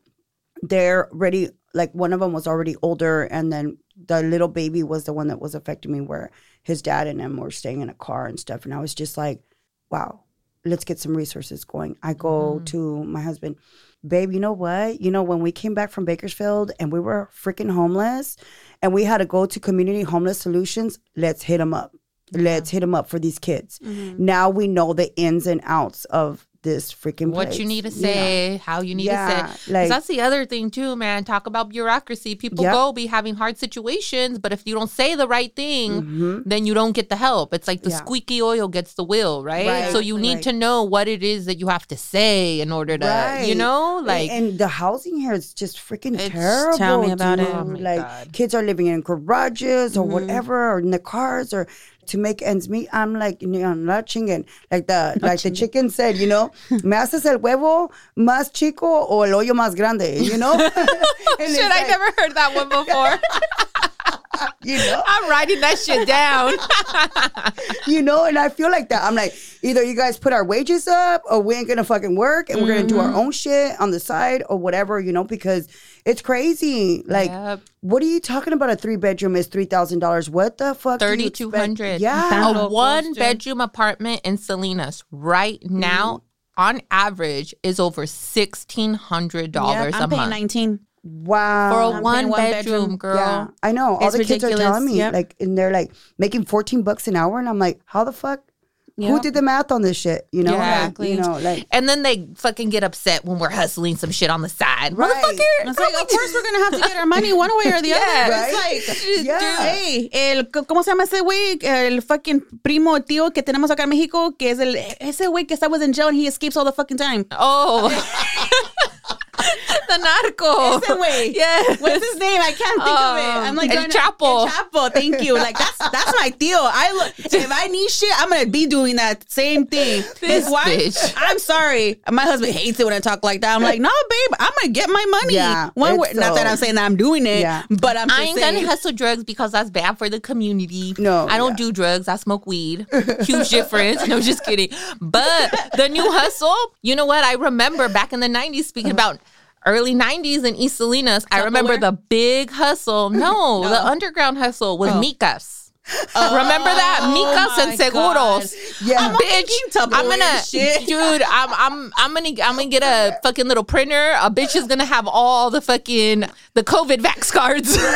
they're already like one of them was already older and then the little baby was the one that was affecting me where his dad and him were staying in a car and stuff. And i was just like wow let's get some resources going. I go mm-hmm. to my husband babe you know what? You know when we came back from bakersfield and we were freaking homeless and we had to go to community homeless solutions let's hit them up. Let's hit them up for these kids. Mm-hmm. Now we know the ins and outs of this freaking what place, you need to know? say, how you need Yeah, to say. like- that's the other thing too, man. Talk about bureaucracy. People Yep. go be having hard situations, but if you don't say the right thing, then you don't get the help. It's like the Mm-hmm. Yeah. squeaky oil gets the wheel, right? Right, so you need right. to know what it is that you have to say in order to, you know, like and the housing here is just freaking terrible. tell me about it. Oh like God. kids are living in garages or Mm-hmm. whatever, or in the cars, or to make ends meet. I'm like, you know, not chinging. Like the like the chicken said, you know, me haces el huevo más chico o el hoyo más grande, you know. Shit, I never heard that one before. you know. I'm writing that shit down. you know, and I feel like that. I'm like, either you guys put our wages up or we ain't gonna fucking work and we're gonna do Mm-hmm. our own shit on the side or whatever, you know, because it's crazy. Like, Yep. what are you talking about? A three bedroom is three thousand dollars. What the fuck? do you Thirty expect? two hundred. Yeah. a one bedroom apartment in Salinas right now, on average, is over sixteen hundred dollars I'm a paying month 19. Wow. for a I'm one, one bedroom, bedroom. girl. yeah, I know. All It's the kids are telling me, Yep. like, and they're like making fourteen bucks an hour, and I'm like, how the fuck? Who did the math on this shit? You know, exactly. like, you know, like And then they fucking get upset when we're hustling some shit on the side. Right. Motherfucker. It's like, of course we're gonna have to get our money one way or the Yeah, other. right? It's like, Yeah. hey, el, ¿cómo se llama ese güey? El fucking primo tío que tenemos acá en México, que es el, ese güey que está was in jail and he escapes all the fucking time. Oh. the narco. Ese güey. Yes. What's his name? I can't think of it. Um, I'm like El trying Chapo. El Chapo. Thank you. Like that's that's my deal. I look if I need shit, I'm gonna be doing that same thing. This His wife, bitch. I'm sorry. My husband hates it when I talk like that. I'm like, no, babe, I'm gonna get my money. Yeah, One it's way, not that I'm saying that I'm doing it, Yeah. but I'm just I ain't saying. gonna hustle drugs because that's bad for the community. No, I don't yeah. do drugs. I smoke weed. Huge difference. No, just kidding. But the new hustle, you know what? I remember back in the 90s, speaking about early 90s in East Salinas, I remember the big hustle. No, the underground hustle with oh. Micas. Remember that? Micas and Seguros. Yeah. I'm bitch, I'm gonna, shit. dude. I'm, I'm, I'm gonna, I'm gonna get a fucking little printer. A bitch is gonna have all the fucking the COVID vax cards.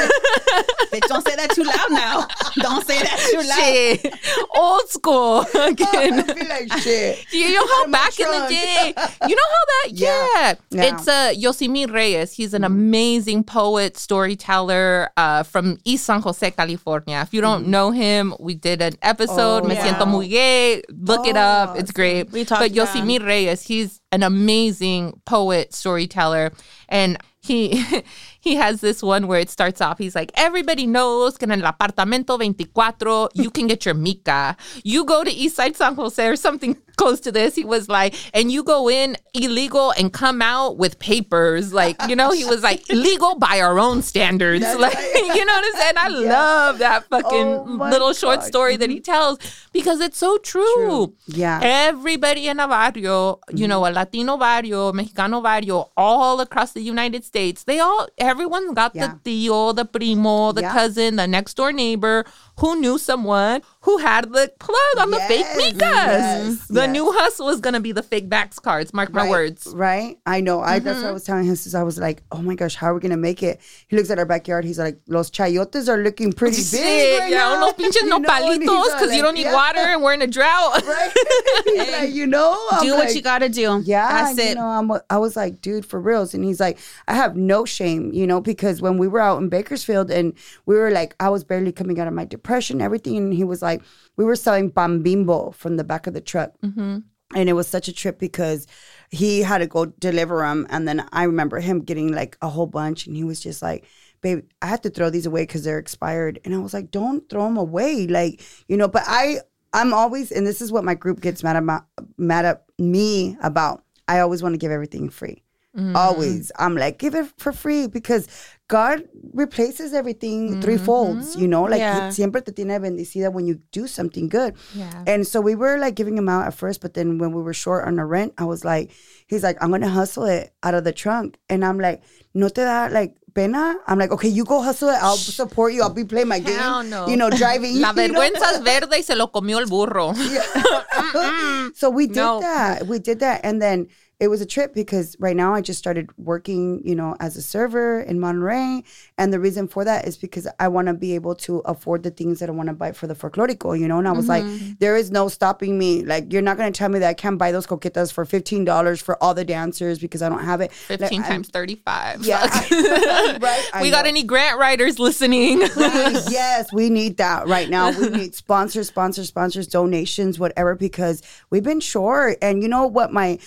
Bitch, don't say that too loud now. Don't say that too loud. Shit. Old school again. I feel like shit. You know how back in the day, you know how that, Yeah. yeah. Yeah. It's uh, Yosimar Reyes. He's an amazing poet, storyteller uh, from East San Jose, California. If you don't know him, we did an episode, Oh, Me yeah. Siento Muy Gay. Look it Oh, up. It's great. We talked but about Yosimar Reyes, he's an amazing poet, storyteller. And he he has this one where it starts off. He's like, everybody knows que en el apartamento 24 you can get your mica. You go to East Side San Jose or something close to this. He was like, and you go in illegal and come out with papers. Like, you know, he was like legal by our own standards. Like, you know what I'm saying? I love that oh fucking Oh little short God. story that he mm-hmm. tells because it's so true. Yeah. Everybody in a barrio, you mm-hmm. know, a Latino barrio, Mexicano barrio, all across the United States, they all, everyone's got Yeah. the tío, the primo, the Yeah. cousin, the next door neighbor who knew someone who had the plug on the fake Yes, micas. yes, the yes. new hustle is going to be the fake vax cards. Mark my right, words. Right? I know. I that's Mm-hmm. what I was telling him. Since I was like, oh my gosh, how are we gonna make it? He looks at our backyard. He's like, los chayotes are looking pretty big. Right yeah, now. unos pinches You know, and he's nopalitos because you don't need yeah. water and we're in a drought. Right? Like, you know, I'm Do what you gotta do. Yeah, That's you it. know, I'm, I was like, dude, for reals. And he's like, I have no shame, you know, because when we were out in Bakersfield and we were like, I was barely coming out of my depression, everything. And he was like, we were selling bambimbo from the back of the truck. Mm-hmm. And it was such a trip because he had to go deliver them. And then I remember him getting like a whole bunch. And he was just like, babe, I have to throw these away because they're expired. And I was like, don't throw them away. Like, you know, but I, I'm always, and this is what my group gets mad at, mad at me about. I always want to give everything free. Always. Mm-hmm. I'm like, give it for free because God replaces everything three folds, mm-hmm. you know? Like, Yeah. siempre te tiene bendecida when you do something good. Yeah. And so we were like giving him out at first, but then when we were short on the rent, I was like, he's like, I'm gonna hustle it out of the trunk. And I'm like, no te da like pena? I'm like, okay, you go hustle it. I'll support you. I'll be playing my game. No. You know, driving. La vergüenza es verde y se lo comió el burro. So we did No. that. We did that. And then it was a trip because right now I just started working, you know, as a server in Monterey. And the reason for that is because I want to be able to afford the things that I want to buy for the folklorico, you know? And I was Mm-hmm. like, there is no stopping me. Like, you're not going to tell me that I can't buy those coquetas for $15 for all the dancers because I don't have it. Like, 15 I- times 35. Yeah. right. I we got any grant writers listening? yes, we need that right now. We need sponsors, sponsors, sponsors, donations, whatever, because we've been short. And you know what? My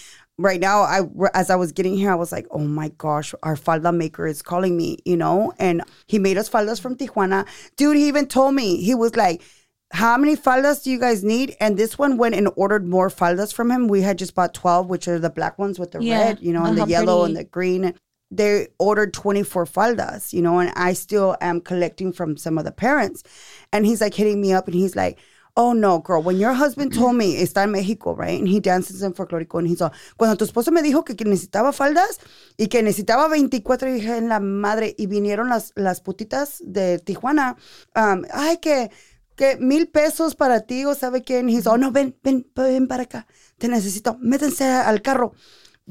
right now, I as I was getting here, I was like, oh my gosh, our falda maker is calling me, you know, and he made us faldas from Tijuana. Dude, he even told me he was like. How many faldas do you guys need? And this one went and ordered more faldas from him. We had just bought 12, which are the black ones with the Yeah. red, you know, and Oh, the uh-huh, yellow pretty. and the green they ordered 24 faldas, you know, and I still am collecting from some of the parents. And he's like hitting me up and he's like, Oh no, girl, when your husband told me está en Mexico, right? And he dances in folklorico and he's all, cuando tu esposo me dijo que, necesitaba faldas y que necesitaba 24, y dije en la madre, y vinieron las, las putitas de Tijuana, um, ay, que, que mil pesos para ti, o sabe quién. He's all, no, ven, ven, ven para acá, te necesito, métense al carro.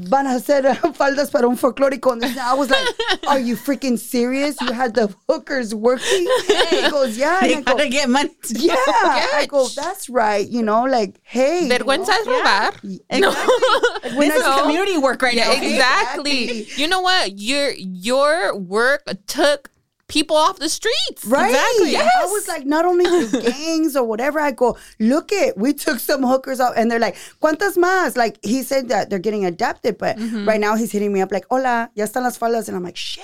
Van a hacer faldas para un folclórico. And I was like, are you freaking serious? You had the hookers working? He goes, yeah. And I They gotta get money. yeah. I go, that's right. You know, like, hey. Vergüenza es robar. No. This is No. community work right Yeah, now. exactly. You know what? Your your work took people off the streets. Right. Exactly. Yes. I was like, not only through gangs or whatever, I go, look it, we took some hookers out and they're like, ¿cuántas más? Like he said that they're getting adapted, but Mm-hmm. right now he's hitting me up like, hola, ya están las faldas. And I'm like, shit.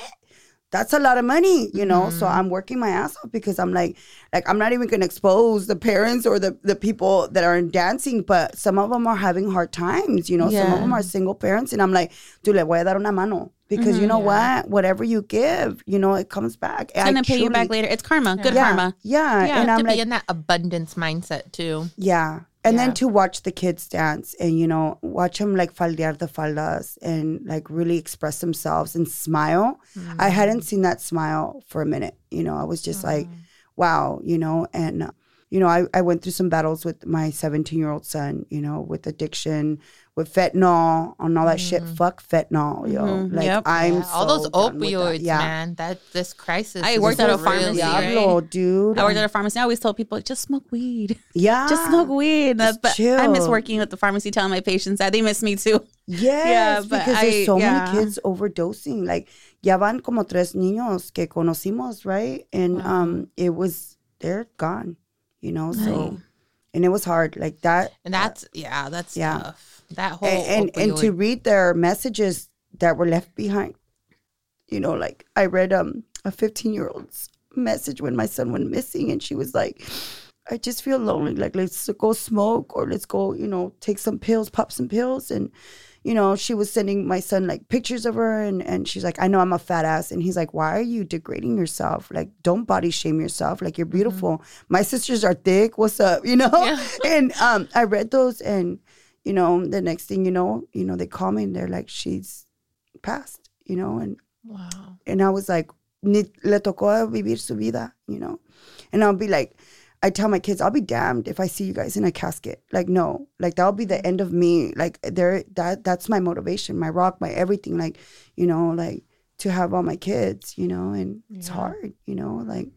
That's a lot of money, you know. So Mm-hmm. I'm working my ass off because I'm like, like I'm not even gonna expose the parents or the the people that are in dancing, but some of them are having hard times, you know. Some of them are single parents, and I'm like, dude, le voy a dar una mano because you know what, whatever you give, you know, it comes back. It's gonna pay you back later. It's karma. Good yeah, karma. Yeah, Yeah, and to I'm be like, in that abundance mindset too. yeah. And Yeah. then to watch the kids dance and, you know, watch them like faldear the faldas and like really express themselves and smile. I hadn't seen that smile for a minute. You know, I was just like, wow, you know, and, uh, you know, I, I went through some battles with my 17 year old son, you know, with addiction, with fentanyl, and all that shit. Fuck fentanyl, yo. Mhm. Like, Yep. I'm Yeah, all those done with that. opioids, Yeah. man. That this crisis. I worked at a really- pharmacy, right? Dude. I worked at a pharmacy. I always tell people, just smoke weed. yeah. Just smoke weed. That's, but I miss working at the pharmacy telling my patients that they miss me too. Yes, Yeah, but because I- there's so yeah. many kids overdosing. Like, ya van como tres niños que conocimos, right? And um, it was they're gone, you know. So, and it was hard, like that. And that's yeah, that's Yeah. tough. That whole And and, and to read their messages that were left behind, you know, like I read um a 15 year old's message when my son went missing, and she was like. I just feel lonely. Like, let's go smoke or let's go, you know, take some pills, pop some pills. And, you know, she was sending my son like pictures of her and, and she's like, I know I'm a fat ass. And he's like, Why are you degrading yourself? Like, don't body shame yourself. Like, you're beautiful. My sisters are thick. What's up? You know? And um, I read those and, you know, the next thing you know, you know, they call me and they're like, She's passed, you know, and wow. and I was like, "Ni le tocó vivir su vida, you know? And I'll be like, I tell my kids, I'll be damned if I see you guys in a casket. Like, no, like that'll be the end of me. Like, there, that that's my motivation, my rock, my everything. Like, you know, like to have all my kids, you know, and it's hard, you know, like.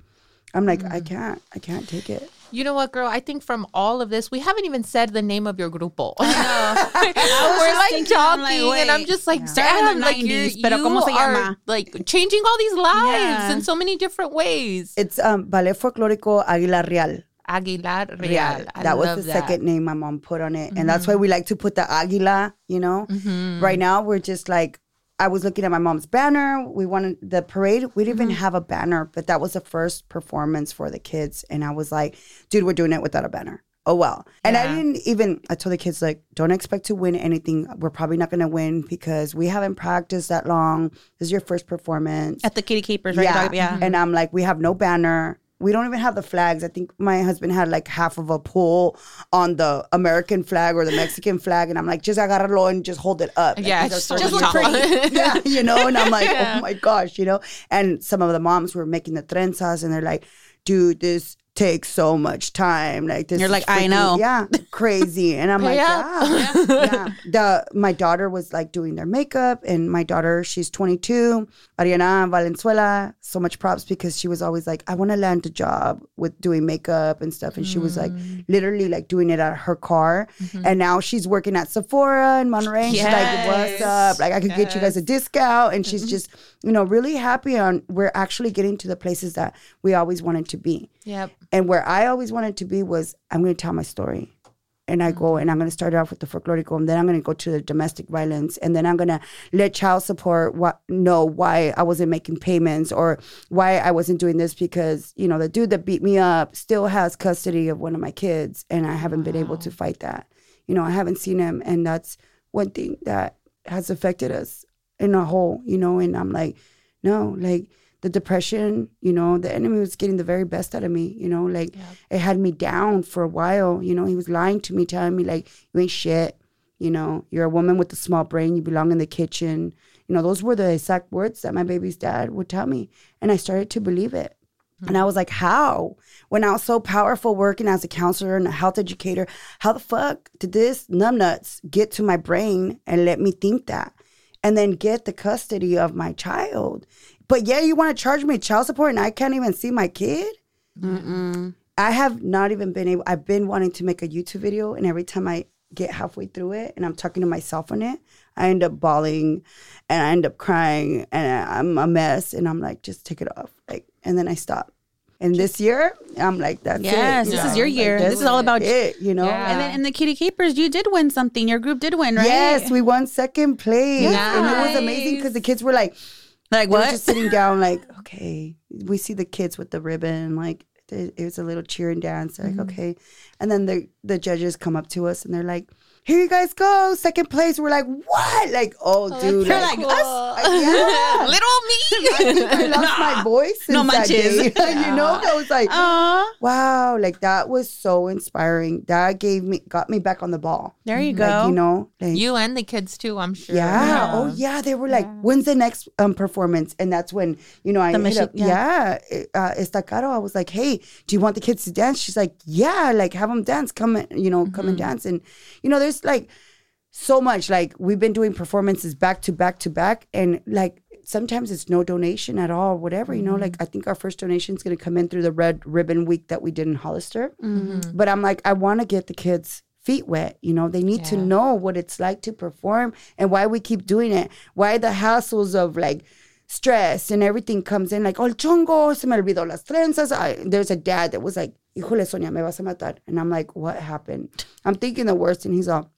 I'm like, I mm. can't, I can't take it. You know what, girl? I think from all of this, we haven't even said the name of your grupo. We're like thinking, I'm talking, like, and I'm just like, Started in damn, the like you're, pero you ¿cómo se are llama? like changing all these lives Yeah. in so many different ways. It's um Ballet Folklorico Aguila Real. Aguila Real. Real. I that was love the that. Mm-hmm. second name my mom put on it. And that's why we like to put the Aguila, you know? Right now, we're just like, I was looking at my mom's banner. We wanted the parade. We didn't Mm-hmm. even have a banner, but that was the first performance for the kids. And I was like, dude, we're doing it without a banner. Oh, well. And I didn't even, I told the kids, like, don't expect to win anything. We're probably not going to win because we haven't practiced that long. This is your first performance. At the Kiddie Kapers, right? Yeah. Yeah. And I'm like, we have no banner. We don't even have the flags. I think my husband had like half of a pull on the American flag or the Mexican flag. And I'm like, just agarrarlo and just hold it up. Yeah, are just look pretty. yeah, you know? And I'm like, oh my gosh, you know? And some of the moms were making the trenzas and they're like, dude, this takes so much time. Like this, You're like, I know. yeah, crazy. And I'm like, up. yeah, yeah. The my daughter was like doing their makeup, and my daughter, she's 22, Ariana Valenzuela. So much props because she was always like, I want to land a job with doing makeup and stuff, and she was like, Mm. literally like doing it at her car, Mm-hmm. and now she's working at Sephora in Monterey. and She's like, what's up? Like I could get you guys a discount, and Mm-hmm. she's just, you know, really happy on. We're actually getting to the places that we always wanted to be. Yep. And where I always wanted to be was I'm going to tell my story. And I go mm-hmm. and I'm going to start off with the folklorico, and then I'm going to go to the domestic violence, and then I'm going to let child support what, know why I wasn't making payments or why I wasn't doing this because you know the dude that beat me up still has custody of one of my kids, and I haven't been able to fight that. You know, I haven't seen him, and that's one thing that has affected us in a whole. You know, and I'm like, no, like the depression, you know, the enemy was getting the very best out of me, you know, like it had me down for a while, you know, he was lying to me, telling me like, you ain't shit, you know, you're a woman with a small brain, you belong in the kitchen. You know, those were the exact words that my baby's dad would tell me. And I started to believe it. And I was like, how? When I was so powerful working as a counselor and a health educator, how the fuck did this numbnuts get to my brain and let me think that? And then get the custody of my child. But yeah, you want to charge me child support and I can't even see my kid? I have not even been able, I've been wanting to make a YouTube video, and every time I get halfway through it and I'm talking to myself on it, I end up bawling and I end up crying and I'm a mess. And I'm like, just take it off. Like, and then I stop. And this year, I'm like, that's Yes, it. this is your Like, year. This is all about- it, you know? Yeah. And then in the Kiddie Kapers, you did win something. Your group did win, right? Yes, we won second place. And it was amazing because the kids were like, Like we what? just sitting down, like, okay. We see the kids with the ribbon, like it was a little cheer and dance. Like, mm-hmm. okay. And then the the judges come up to us and they're like, "Here you guys go, second place." We're like, "What?" Like, oh, dude, You're like, like, us? yeah. Little me. I lost my voice. No manches. day. you know, I was like, Aw, wow, like that was so inspiring. That gave me got me back on the ball. there you go. You know, like, you and the kids too, I'm sure. yeah. Oh, yeah. They were like, "When's the next um, performance?" And that's when you know I The hit up. yeah. Yeah, uh, Estacado. I was like, "Hey, do you want the kids to dance?" She's like, "Yeah, like have them dance. Come, and, you know, come and dance." And you know, there's like so much. Like we've been doing performances back to back to back, and like sometimes it's no donation at all, whatever. You know, mm-hmm. like I think our first donation is going to come in through the Red Ribbon Week that we did in Hollister. Mm-hmm. But I'm like, I want to get the kids feet wet. You know, they need to know what it's like to perform and why we keep doing it. Why the hassles of like stress and everything comes in like, oh, el chongo, se me olvidó las trenzas. I, there's a dad that was like, híjole, Sonia, me vas a matar. And I'm like, what happened? I'm thinking the worst. And he's all,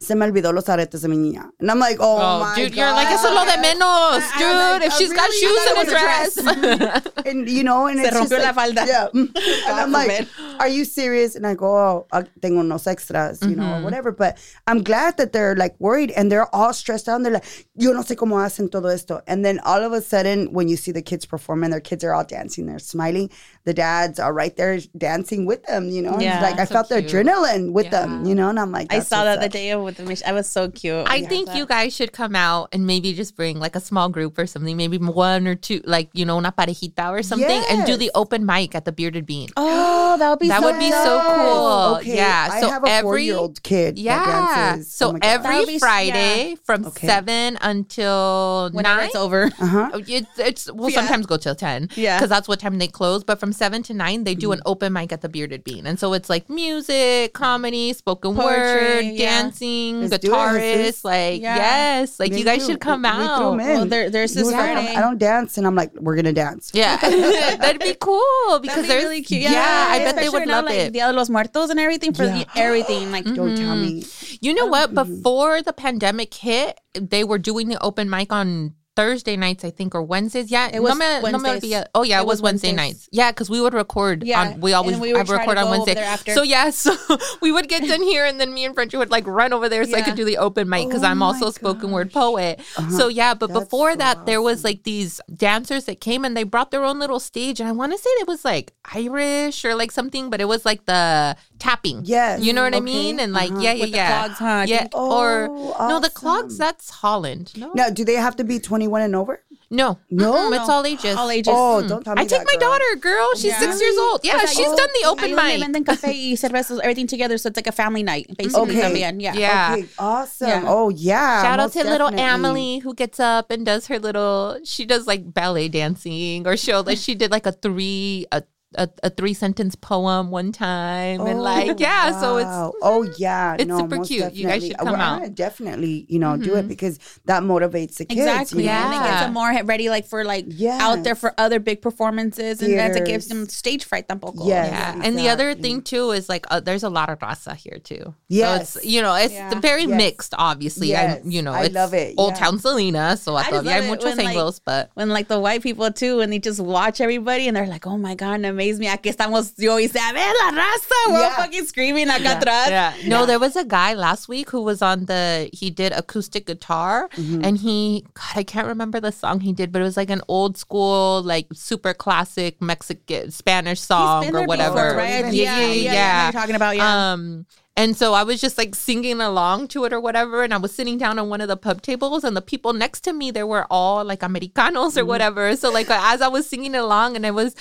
se me olvidó los aretes de mi niña. And I'm like, oh, Oh, my dude, God. you're like, eso es lo de menos, dude. like, if "Oh, she's got shoes and a thought dress. and you know, and Se it's just rompió la like, falda. Yeah, and I'm like, are you serious? And I go, oh, uh, tengo unos extras, you Mm-hmm. know, or whatever. But I'm glad that they're like worried and they're all stressed out. And they're like, yo no sé cómo hacen todo esto. And then all of a sudden, when you see the kids perform and their kids are all dancing, they're smiling. The dads are right there dancing with them, you know. And it's Yeah, like I so felt the adrenaline with them, you know. And I'm like, I saw that the day of with the mission. I was so cute. I think you guys should come out and maybe just bring like a small group or something, maybe one or two, like you know, una parejita or something, and do the open mic at the Bearded Bean. Oh, that would be That so would be so cool. Okay, Yeah, I so have a every- four-year-old kid. that Yeah. dances. So Oh my God. That would every be- Friday from Okay. seven until Whenever nine. it's over. uh-huh. Oh, It's, it's we'll Yeah. sometimes go till ten, Yeah. because that's what time they close. But from seven to nine, they do an open mic at the Bearded Bean, and so it's like music, comedy, spoken Poetry, word, yeah. Dancing, Let's do it, guitarists. Jesus. Like Yeah. yes, like Me you guys too. should come We- we threw 'em out. in. Well, there, there's this You was like, Friday. I don't dance, and I'm like, we're gonna dance. Yeah, that'd be cool because That'd be there's really cute. Yeah, I bet they especially would now, love like, it. Dia de los Muertos and everything for Yeah. the, everything. Like, Don't tell me. You know what? Mm-hmm. Before the pandemic hit, they were doing the open mic on Thursday nights, I think, or Wednesdays. Yeah, It was no me, no me Wednesdays. olvida- oh yeah, it, It was, was Wednesday Wednesdays. nights. Yeah, because we would record. Yeah, on, we always we would have try to record on Wednesday. there after. So yeah, so we would get done here, and then me and Frenchie would like run over there so I could do the open mic because Oh I'm also a spoken word gosh. poet. So yeah, but That's before so that, there was like these dancers that came and they brought their own little stage, and I want to say it was like Irish or like something, but it was like the tapping. Yes. You know what I mean? And like, Uh-huh. yeah, yeah, With the yeah. clogs, huh? Yeah. think- or Oh, no, the clogs, that's Holland. No. Now, do they have to be 21 and over? No, No? Mm-mm, it's all ages. All ages. Oh, mm. don't tell me I take that, my girl. daughter, girl. She's Yeah. six years old. Yeah, O she's yo- done the oh, open ahí donde mic. venden café y cervezas, everything together, so it's like a family night, basically. Okay. También. Yeah. Yeah. Okay, awesome. Yeah. Oh yeah. Shout out most to little definitely. Emily who gets up and does her little. She does like ballet dancing, or she'll like she did like a three a a, a three sentence poem one time, and like yeah, so it's oh yeah, it's no, super most cute. You guys definitely. should come well, I'm out. Mm-hmm. gonna definitely, you know, do it because that motivates the kids. Exactly. you know? And it gets them more ready, like for like yeah out there for other big performances, and that's it gives them stage fright tampoco. Yes. Yeah, and the other thing too is like uh, there's a lot of raza here too. Yes. so it's, you know it's Yeah. very Yes. mixed. Obviously, Yes. I you know I love it, Old yeah. Town Salinas, so I, I thought yeah, hay love it muchos when, like, anglos, but When like the white people too, and they just watch everybody, and they're like, "Oh my god, and amaze me!" Aquí estamos yo y se ve la raza. We're Yeah. fucking screaming acá atrás. Yeah. No, there was a guy last week who was on the he did acoustic guitar Mm-hmm. and he God, I can't remember the song he did, but it was like an old school, like super classic Mexican Spanish song been or there whatever. before, right? Yeah, yeah, yeah. Yeah, yeah, I you're talking about, yeah. Um and so I was just like singing along to it or whatever. And I was sitting down on one of the pub tables, and the people next to me, they were all like Americanos Mm-hmm. or whatever. So, like, as I was singing along, and it was,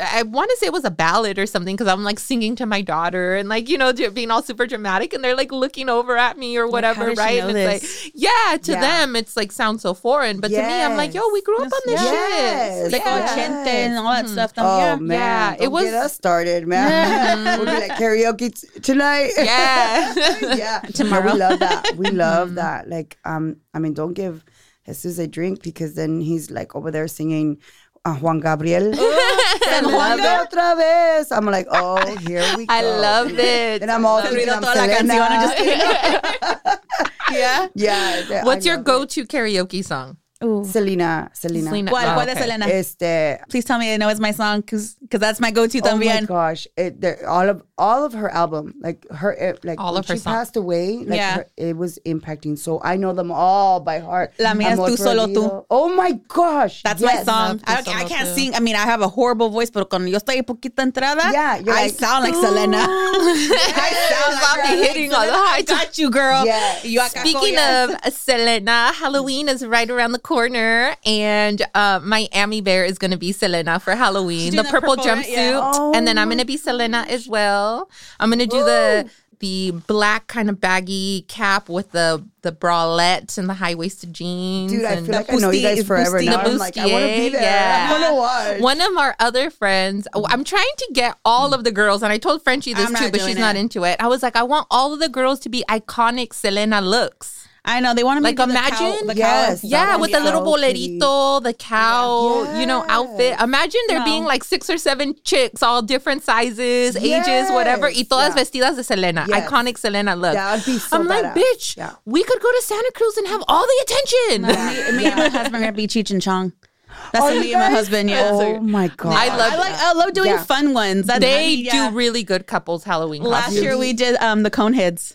I want to say it was a ballad or something because I'm like singing to my daughter and like, you know, being all super dramatic. And they're like looking over at me or whatever, she right? and it's this? like, yeah, to Yeah. them, it's like sounds so foreign. But to me, I'm like, yo, we grew up on this Yes. shit. Like Yes. ochente and all that stuff. Oh yeah. man, Yeah, it Don't was- get us started, man. we'll be like karaoke t- tonight. Yeah. yeah. Tomorrow. No, we love that. We love that. Like, um, I mean, don't give Jesus a drink because then he's like over there singing uh, Juan Gabriel. San Juan Juan. otra vez. I'm like, oh, here we go. I love it. And I'm all Love thinking I'm toda la Selena. canción, just yeah. Yeah. What's I your go-to karaoke song? Ooh. Selena, Selena. Selena. ¿Cuál, Oh, cuál de okay. Selena? Este, Please tell me I know it's my song because that's my go-to oh my gosh, it, all of all of her album, like her, it, like All of her she songs. passed away, like Yeah. her, it was impacting. So I know them all by heart. La mía es Tú Solo Tú. Oh my gosh, That's yes. my song. love I, I can't Tú. sing. I mean, I have a horrible voice, but cuando yo estoy poquita entrada, Yeah, you're I like, sound like Selena. I sound like, I'll like hitting all the Selena. high I got you, girl. Yes. You acá Speaking con- of Selena, Halloween is right around the corner, and uh, my Amy Bear is going to be Selena for Halloween, the purple, purple, jumpsuit, Yeah. Oh and then I'm going to be Selena as well. I'm going to do the the black kind of baggy cap with the the bralette and the high waisted jeans. Dude, I feel like I know you guys forever. busti- Now the I'm like, I want to be there. yeah. I want to watch. One of our other friends, I'm trying to get all of the girls, and I told Frenchie this I'm too, but she's not into it. I was like, I want all of the girls to be iconic Selena looks. I know they want to Like, make imagine- the cow, the Yes. cow. Yeah, with would the little bolerito, the cow, you know, outfit. Imagine there No. being like six or seven chicks, all different sizes, ages, whatever, y Yes. todas Yeah. vestidas de Selena, Yes. iconic Selena look. That would be so I'm like, badass. bitch, Yeah. we could go to Santa Cruz and have all the attention. Me, me and my husband are gonna be Cheech and Chong. That's Oh, me and my husband. Yeah. Oh my god. I love I like. I love doing Yeah. fun ones. That's, They I mean, yeah. do really good couples Halloween Last costumes. year we did um the Coneheads.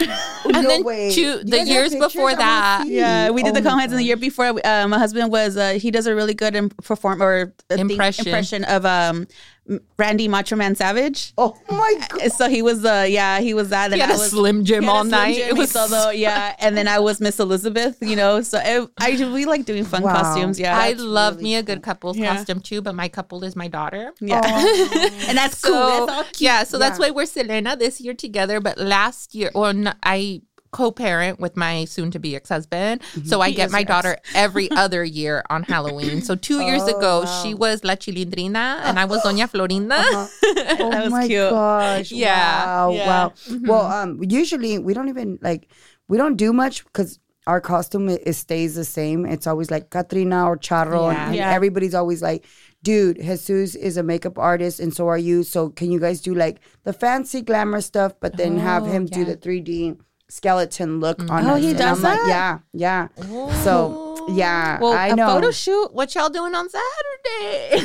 and No then way. two, the years before I that. Yeah, we did Oh the my Coneheads, and the year before, uh, my husband was uh, he does a really good imp- perform or uh, thing- Impression. impression of um Randy Macho Man Savage. Oh my god. So he was uh yeah he was that. he Then had I a was, Slim Jim he had all Slim night. Jim, It was so though, yeah, and then I was Miss Elizabeth, you know. So it, I we like doing fun Wow. costumes. Yeah, I love me a good couple's Yeah. costume too, but my couple is my daughter. yeah, and that's cool. So that's all cute. yeah, so that's why we're Selena this year together. But last year, or no, I co-parent with my soon-to-be ex-husband, so mm-hmm. I He get my your daughter every other year on Halloween. So two years Oh, ago, wow. she was La Chilindrina, and I was Doña Florinda. Uh-huh. Oh That was my cute. gosh. Yeah. Wow. Yeah. Wow. Mm-hmm. Well, um, usually we don't even like we don't do much because our costume it, it stays the same. It's always like Katrina or Charro, Yeah. and Yeah. everybody's always like, "Dude, Jesus is a makeup artist, and so are you. So can you guys do like the fancy glamour stuff, but then have Oh, him do the 3D skaletton look on Oh, us?" he And does I'm like, that? yeah, yeah. So yeah, well, I a know. photo shoot. What y'all doing on Saturday?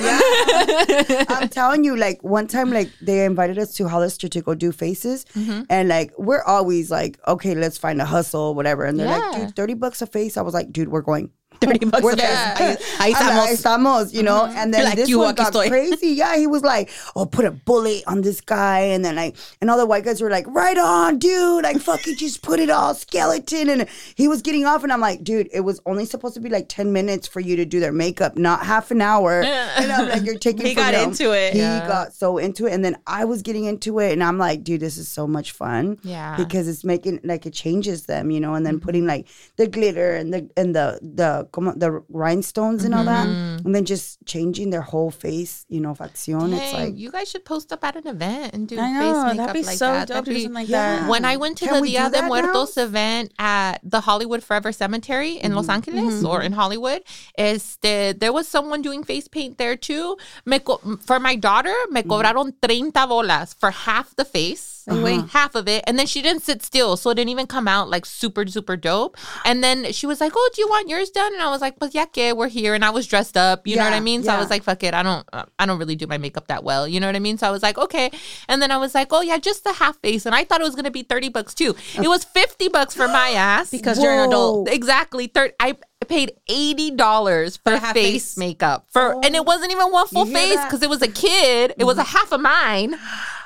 I'm telling you, like one time, like they invited us to Hollister to go do faces, Mm-hmm. and like we're always like, okay, let's find a hustle, whatever. And they're like, dude, thirty bucks a face. I was like, dude, we're going. 30 bucks We're there. Ahí, ahí I'm like, estamos. estamos, you know. Mm-hmm. And then Like, this you one got estoy. crazy. Yeah, he was like, "Oh, put a bullet on this guy," and then like, and all the white guys were like, "Right on, dude! Like, fucking just put it all skeleton." And he was getting off, and I'm like, "Dude, it was only supposed to be like ten minutes for you to do their makeup, not half an hour." and I'm like, "You're taking." He got them." into it. He Yeah. got so into it, and then I was getting into it, and I'm like, "Dude, this is so much fun." Yeah. because it's making like it changes them, you know, and then mm-hmm. putting like the glitter and the and the the como, the rhinestones and all that, mm-hmm. and then just changing their whole face, you know, facción. It's like you guys should post up at an event and do I face makeup That'd be like so that. dope That'd be- something like Yeah. that. When I went to Can the Dia de Muertos now? event at the Hollywood Forever Cemetery in Los mm-hmm. Angeles or mm-hmm. in Hollywood, este, there was someone doing face paint there too. Me co- for my daughter, me cobraron 30 bolas for half the face. Wait. half of it and then she didn't sit still so it didn't even come out like super super dope. And then she was like oh do you want yours done? And i was like pues ya que we're here and i was dressed up you know what i mean? So i was like fuck it i don't uh, i don't really do my makeup that well you know what i mean? So i was like okay. And then i was like oh yeah just the half face and i thought it was gonna be 30 bucks too. It was 50 bucks for my ass. Because you're an adult. Exactly 30 i paid $80 for a half face face. makeup for and it wasn't even one full face because it was a kid. It was a half of mine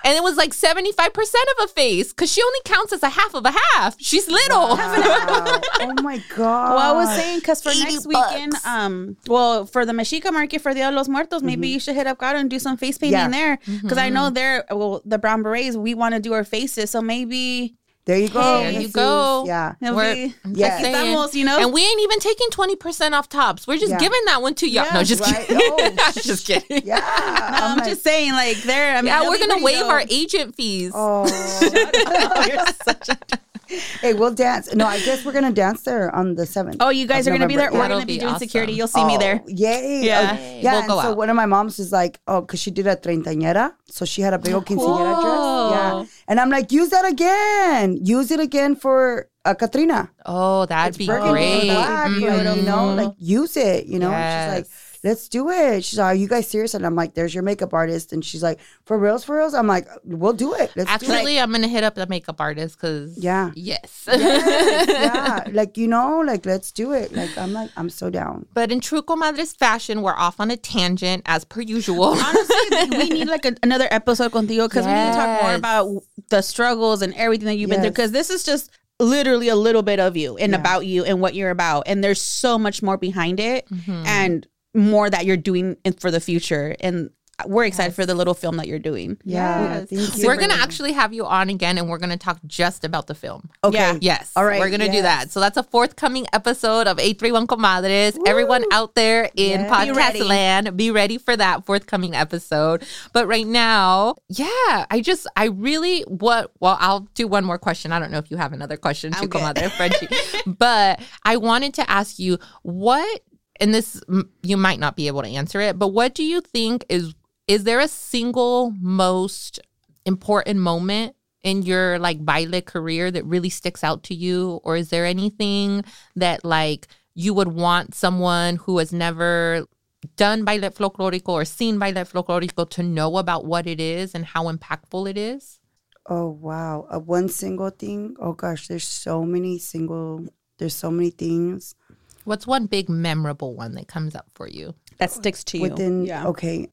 and it was like 75% of a face because she only counts as a half of a half she's little wow. oh my god. Well, I was saying because for 80 next weekend, um, well, for the Mexica market for Dia de los Muertos, maybe you should hit up Caro and do some face painting Yeah. there because I know there, well, the brown berets, we want to do our faces, so maybe there you go. There you Jesus. go. Yeah. We're- be Yeah. Estamos, you know? and we ain't even taking 20% off tops we're just Yeah. giving that one to y'all no just right. kidding Oh, just kidding Yeah. No, I'm, like, just saying, like there. I mean, yeah we're gonna pretty waive our agent fees Oh. You're such a- hey, we'll dance. No, I guess we're gonna dance there on the seventh. oh, you guys of are gonna be there. November. We're That'll gonna be, be doing awesome. security. You'll see me there. Oh, Yay. Yeah. Oh, yeah. We'll go so out. one of my moms is like, oh, because she did a treintañera. So she had a big old quinceañera dress. Yeah. And I'm like, use that again. Use it again for uh, Katrina. oh that'd be great and black, Mhm. like, you know, like use it, you know. She's like, Yes. Let's do it. She's like, are you guys serious? And I'm like, there's your makeup artist. And she's like, for reals, for reals? I'm like, we'll do it. Let's do it. Actually, I'm gonna hit up the makeup artist because Yeah. yes. Yes, yeah. Like, you know, like, let's do it. Like, I'm like, I'm so down. but in true comadres fashion, we're off on a tangent as per usual. Honestly, we need like a, another episode contigo because we need to talk more about the struggles and everything that you've been through. Because this is just literally a little bit of you and Yeah. about you and what you're about, and there's so much more behind it Mm-hmm. and more that you're doing in, for the future. And we're excited for the little film that you're doing. Yeah. Yes. We're gonna actually have you on again, and we're gonna talk just about the film. Okay. Yeah. Yes. All right, We're going to do that. So that's a forthcoming episode of 831 Comadres. Everyone out there in Yes. podcast Be land, be ready for that forthcoming episode. But right now, yeah, I just, I really, what, well, I'll do one more question. I don't know if you have another question to I'm good. Comadre Frenchie, but I wanted to ask you what, and this, you might not be able to answer it, but what do you think is, is there a single most important moment in your like baile career that really sticks out to you or is there anything that like you would want someone who has never done baile folclorico or seen baile folclorico to know about what it is and how impactful it is Oh wow. Uh, one single thing. Oh gosh, there's so many single there's so many things what's one big memorable one that comes up for you That sticks to you. within yeah. okay.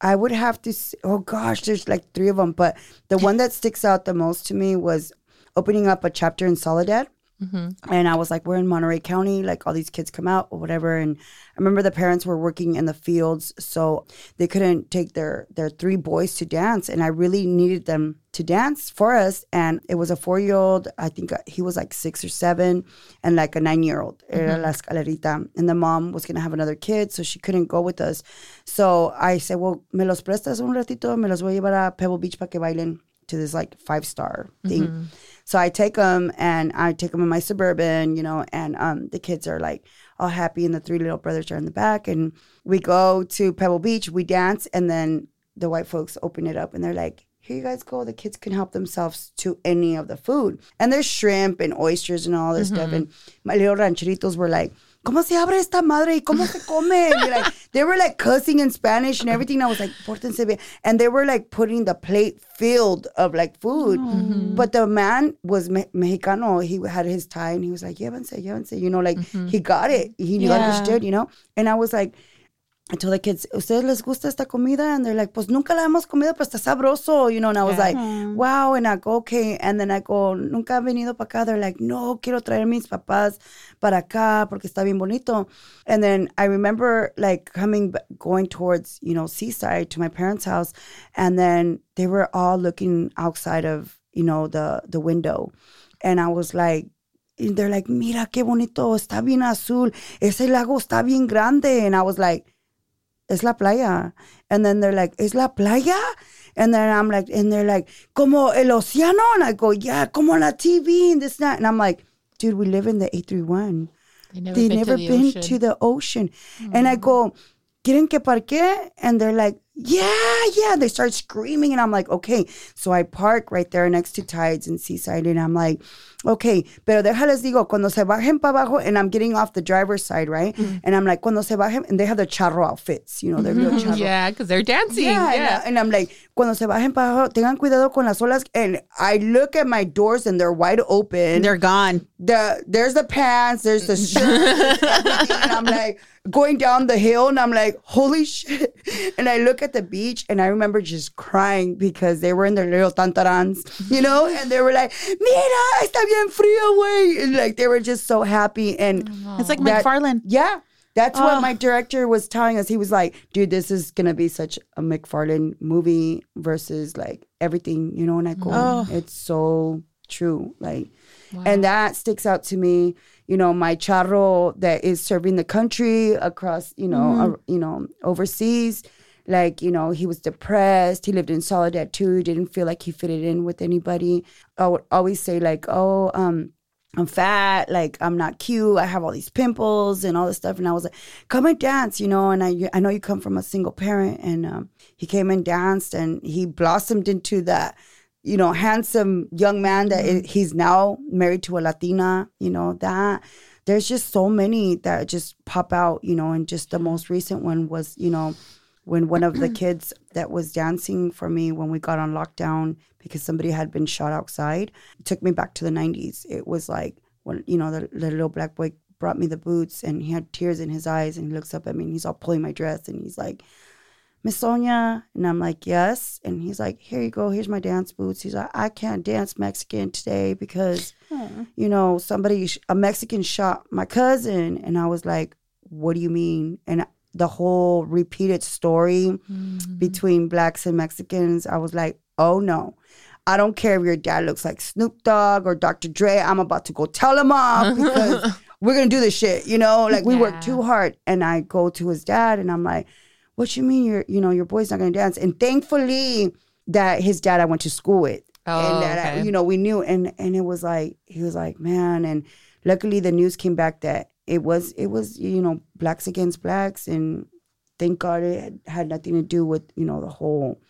I would have to s oh gosh, there's like three of them, but the one that sticks out the most to me was opening up a chapter in Soledad. Mm-hmm. And I was like, we're in Monterey County, like all these kids come out or whatever. And I remember the parents were working in the fields, so they couldn't take their their three boys to dance, and I really needed them to dance for us. And it was a four year old, I think uh, he was like six or seven, and like a nine year old, mm-hmm. la escalerita. And the mom was gonna have another kid, so she couldn't go with us. So I said, well, me los prestas un ratito, me los voy a llevar a Pebble Beach para que bailen to this like five star thing. Mm-hmm. So I take them and I take them in my suburban, you know, and um, the kids are like all happy, and the three little brothers are in the back, and we go to Pebble Beach, we dance, and then the white folks open it up, and they're like. Here you guys go. The kids can help themselves to any of the food. And there's shrimp and oysters and all this stuff. And my little rancheritos were like, ¿cómo se abre esta madre? ¿Y cómo se come? Like, they were like cussing in Spanish and everything. I was like, pórtense bien. And they were like putting the plate filled of like food. Oh. Mm-hmm. But the man was me- Mexicano. He had his tie and he was like, llévense, llévense. You know, like mm-hmm. he got it. He Yeah. understood, you know? And I was like, I told the kids, ¿ustedes les gusta esta comida? And they're like, pues nunca la hemos comido, pero está sabroso, you know? And I was like, wow. And I go, okay. And then I go, nunca ha venido para acá. They're like, no, quiero traer mis papás para acá porque está bien bonito. And then I remember like coming, going towards, you know, Seaside to my parents' house. And then they were all looking outside of, you know, the, the window. And I was like, they're like, mira qué bonito, está bien azul, ese lago está bien grande. And I was like, es la playa. And then they're like, ¿es la playa? And then I'm like, and they're like, como el océano? And I go, yeah, como la TV and this, and that. And I'm like, dude, we live in the 831. They never They been never to the been to the ocean. And I mm-hmm. go, ¿quieren que parque? And they're like, yeah, yeah. They start screaming. And I'm like, okay. So I park right there next to Tides and Seaside. And I'm like, okay. Pero déjales digo, cuando se bajen para abajo, and I'm getting off the driver's side, right? Mm-hmm. And I'm like, cuando se bajen, and they have the charro outfits, you know, they're real mm-hmm. charro. Yeah, because they're dancing. Yeah, Yeah. And, and I'm like, cuando se bajen para abajo, tengan cuidado con las olas. And I look at my doors and they're wide open. They're gone. The there's the pants, there's the shirt, everything, and I'm like going down the hill, and I'm like, holy shit! And I look at the beach, and I remember just crying because they were in their little tantarans, you know, and they were like, "Mira, está bien frío, way," and like they were just so happy, and oh, It's like that- McFarland. yeah. That's what Oh. my director was telling us. He was like, dude, this is going to be such a McFarland movie versus like everything, you know? And I go, Oh. it's so true. Like, and that sticks out to me. You know, my charro that is serving the country across, you know, uh, you know, overseas. Like, you know, he was depressed. He lived in solitude too. Didn't feel like he fitted in with anybody. I would always say like, oh, um, I'm fat, like I'm not cute, I have all these pimples and all this stuff. And I was like, come and dance, you know. And I, I know you come from a single parent, and um, he came and danced, and he blossomed into that, you know, handsome young man that mm-hmm. i- he's now married to a Latina, you know. That there's just so many that just pop out, you know. And just the most recent one was, you know, when one of the kids that was dancing for me when we got on lockdown because somebody had been shot outside took me back to the 90s it was like when you know the, the little black boy brought me the boots and he had tears in his eyes and he looks up at me and he's all pulling my dress and he's like miss sonia and i'm like yes and he's like here you go here's my dance boots he's like i can't dance mexican today because you know somebody a mexican shot my cousin and i was like what do you mean and the whole repeated story mm-hmm. between blacks and Mexicans, I was like, oh no. I don't care if your dad looks like Snoop Dogg or Dr. Dre. I'm about to go tell him off because we're gonna do this shit. You know, like we work too hard. And I go to his dad and I'm like, "What you mean? Your you know your boy's not gonna dance?" And thankfully that his dad I went to school with, Oh, and that I- oh, you know we knew. And and it was like he was like, man. And luckily the news came back that it was it was you know blacks against blacks and thank God it had nothing to do with you know the whole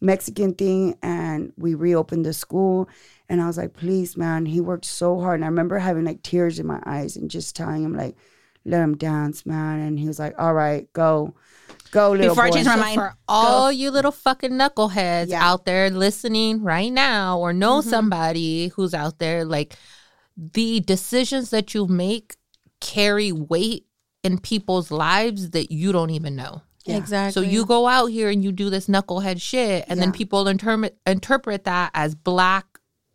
Mexican thing. And we reopened the school, and I was like, please, man, he worked so hard. And I remember having like tears in my eyes and just telling him like, let him dance, man. And he was like, all right, go, go, little Before I change my So mind, for all you little fucking knuckleheads Yeah. out there listening right now or know mm-hmm. somebody who's out there like the decisions that you make carry weight in people's lives that you don't even know. Yeah. exactly. So you go out here and you do this knucklehead shit, and then people interpret interpret that as black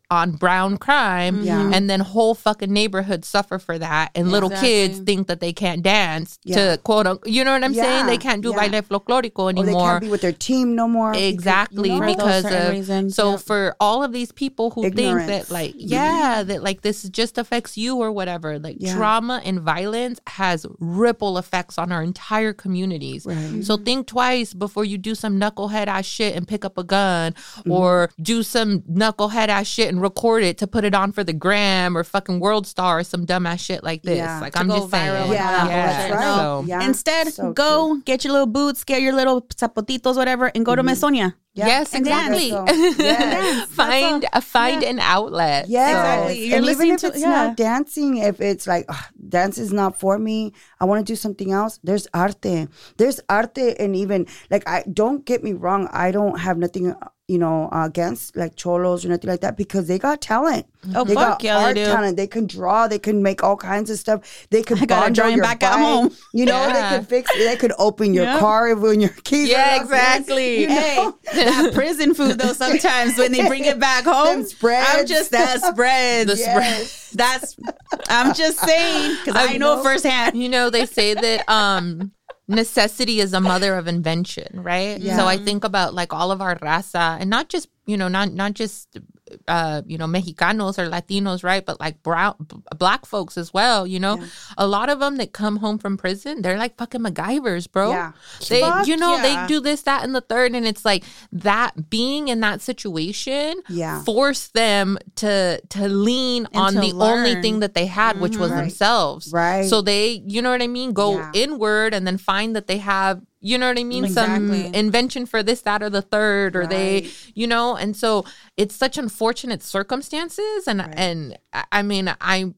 on brown crime, mm-hmm. Yeah. and then whole fucking neighborhoods suffer for that, and little kids think that they can't dance Yeah. to quote unquote. You know what I'm saying? They can't do Yeah. baile folklórico or they can't be with their team no more. because, you Exactly know, because of reasons, so yeah. for all of these people who think that like mm-hmm. yeah that like this just affects you or whatever like Yeah. trauma and violence has ripple effects on our entire communities Right. so mm-hmm. think twice before you do some knucklehead ass shit and pick up a gun Mm-hmm. or do some knucklehead ass shit and record it to put it on for the gram or fucking world star or some dumbass shit like this Yeah. like To I'm go just viral saying and all Yeah, that right. So- Yeah, Instead, so go true. get your little boots, get your little zapotitos, whatever, and go to mm-hmm. Miss Sonia. Yeah. Yes, And exactly. Yes. find uh, find an outlet. Yes, Exactly. You're and even listening if to- it's yeah. not dancing, if it's like ugh, dance is not for me. I want to do something else. There's arte. There's arte, and even like I don't get me wrong. I don't have nothing you know, against like cholos or nothing like that because they got talent. Oh, they fuck got yeah, they art do. talent. They can draw. They can make all kinds of stuff. They can a bond drawing your back at home. You know, Yeah. they could fix. They could open your Yeah. car when your keys. Yeah, exactly. You know? Hey, that prison food though. Sometimes when they bring it back home, spreads. I'm just that spread. The Yes. That's. I'm just saying because I, I know know. firsthand. you know they say that um necessity is a mother of invention right Yeah. so i think about like all of our raza and not just you know not not just uh you know mexicanos or latinos right but like brown b- black folks as well you know a lot of them that come home from prison they're like fucking macgyvers bro Yeah. they Fuck you know yeah. they do this that and the third and it's like that being in that situation Yeah. forced them to to lean on to the only thing that they had which was Right. themselves Right. so they you know what i mean go Yeah. inward and then find that they have you know what i mean some invention for this that or the third or they you know and so it's such unfortunate circumstances and and I- mean i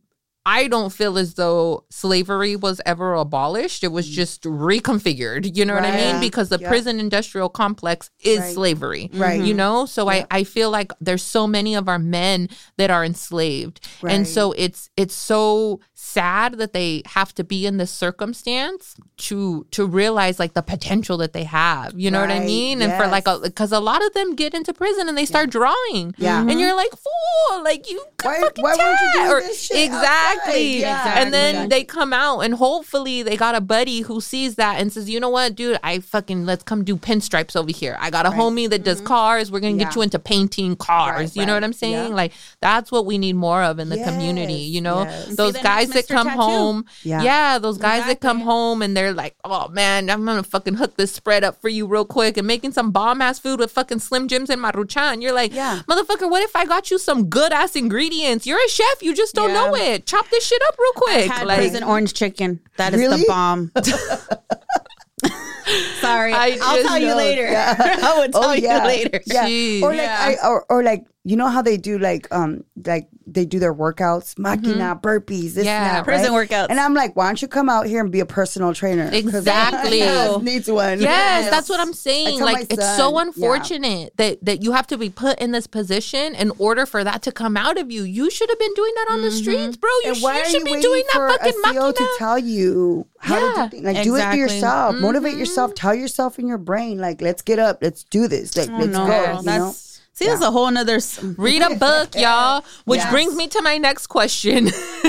I don't feel as though slavery was ever abolished. It was just reconfigured. You know what I mean? Mm. Because the Yeah. prison industrial complex is Right. slavery. Right. You know? So Yeah. I, I feel like there's so many of our men that are enslaved. And so it's it's so sad that they have to be in this circumstance to to realize like the potential that they have. You know what I mean? And for like a because a lot of them get into prison and they start drawing. Yeah. And you're like, fool, like you could Why- fucking why weren't you doing Or- this shit Exactly. outside? Yeah. And then Exactly. they come out and hopefully they got a buddy who sees that and says, you know what, dude, I fucking let's come do pinstripes over here. I got a homie that does cars. We're gonna get Mm-hmm. You into painting cars. Right, you know what. I'm saying? Yeah. Like that's what we need more of in the community. You know, yes. those guys next that come Tattoo. home. Yeah. Yeah, those guys that come home and they're like, oh man, I'm gonna fucking hook this spread up for you real quick and making some bomb ass food with fucking Slim Jims and Maruchan. You're like, Yeah. motherfucker, what if I got you some good ass ingredients? You're a chef, you just don't Yeah. know it. Chop this shit up real quick. had like, prison orange chicken. That is Really? the bomb. Sorry, I I'll just tell you later. Yeah. I will oh, tell oh yeah, you later. yeah. Jeez. Or like Yeah. I or, or like you know how they do like um like they do their workouts, machina, burpees, this Yeah, and that, prison right? workouts. And I'm like, why don't you come out here and be a personal trainer? Exactly. Needs one. Yes, that's what I'm saying. Like it's so yeah. unfortunate that that you have to be put in this position in order for that to come out of you. You should have been doing that on the streets, bro. You, sh- why you should you be doing for that fucking a CO to tell you how Yeah, to do things? Like do it for yourself. Motivate Mm-hmm. yourself. Tell yourself in your brain, like, let's get up, let's do this. Like, let's no, go. You know? See, that's a whole nother. Read a book, y'all. Which Yes. brings me to my next question.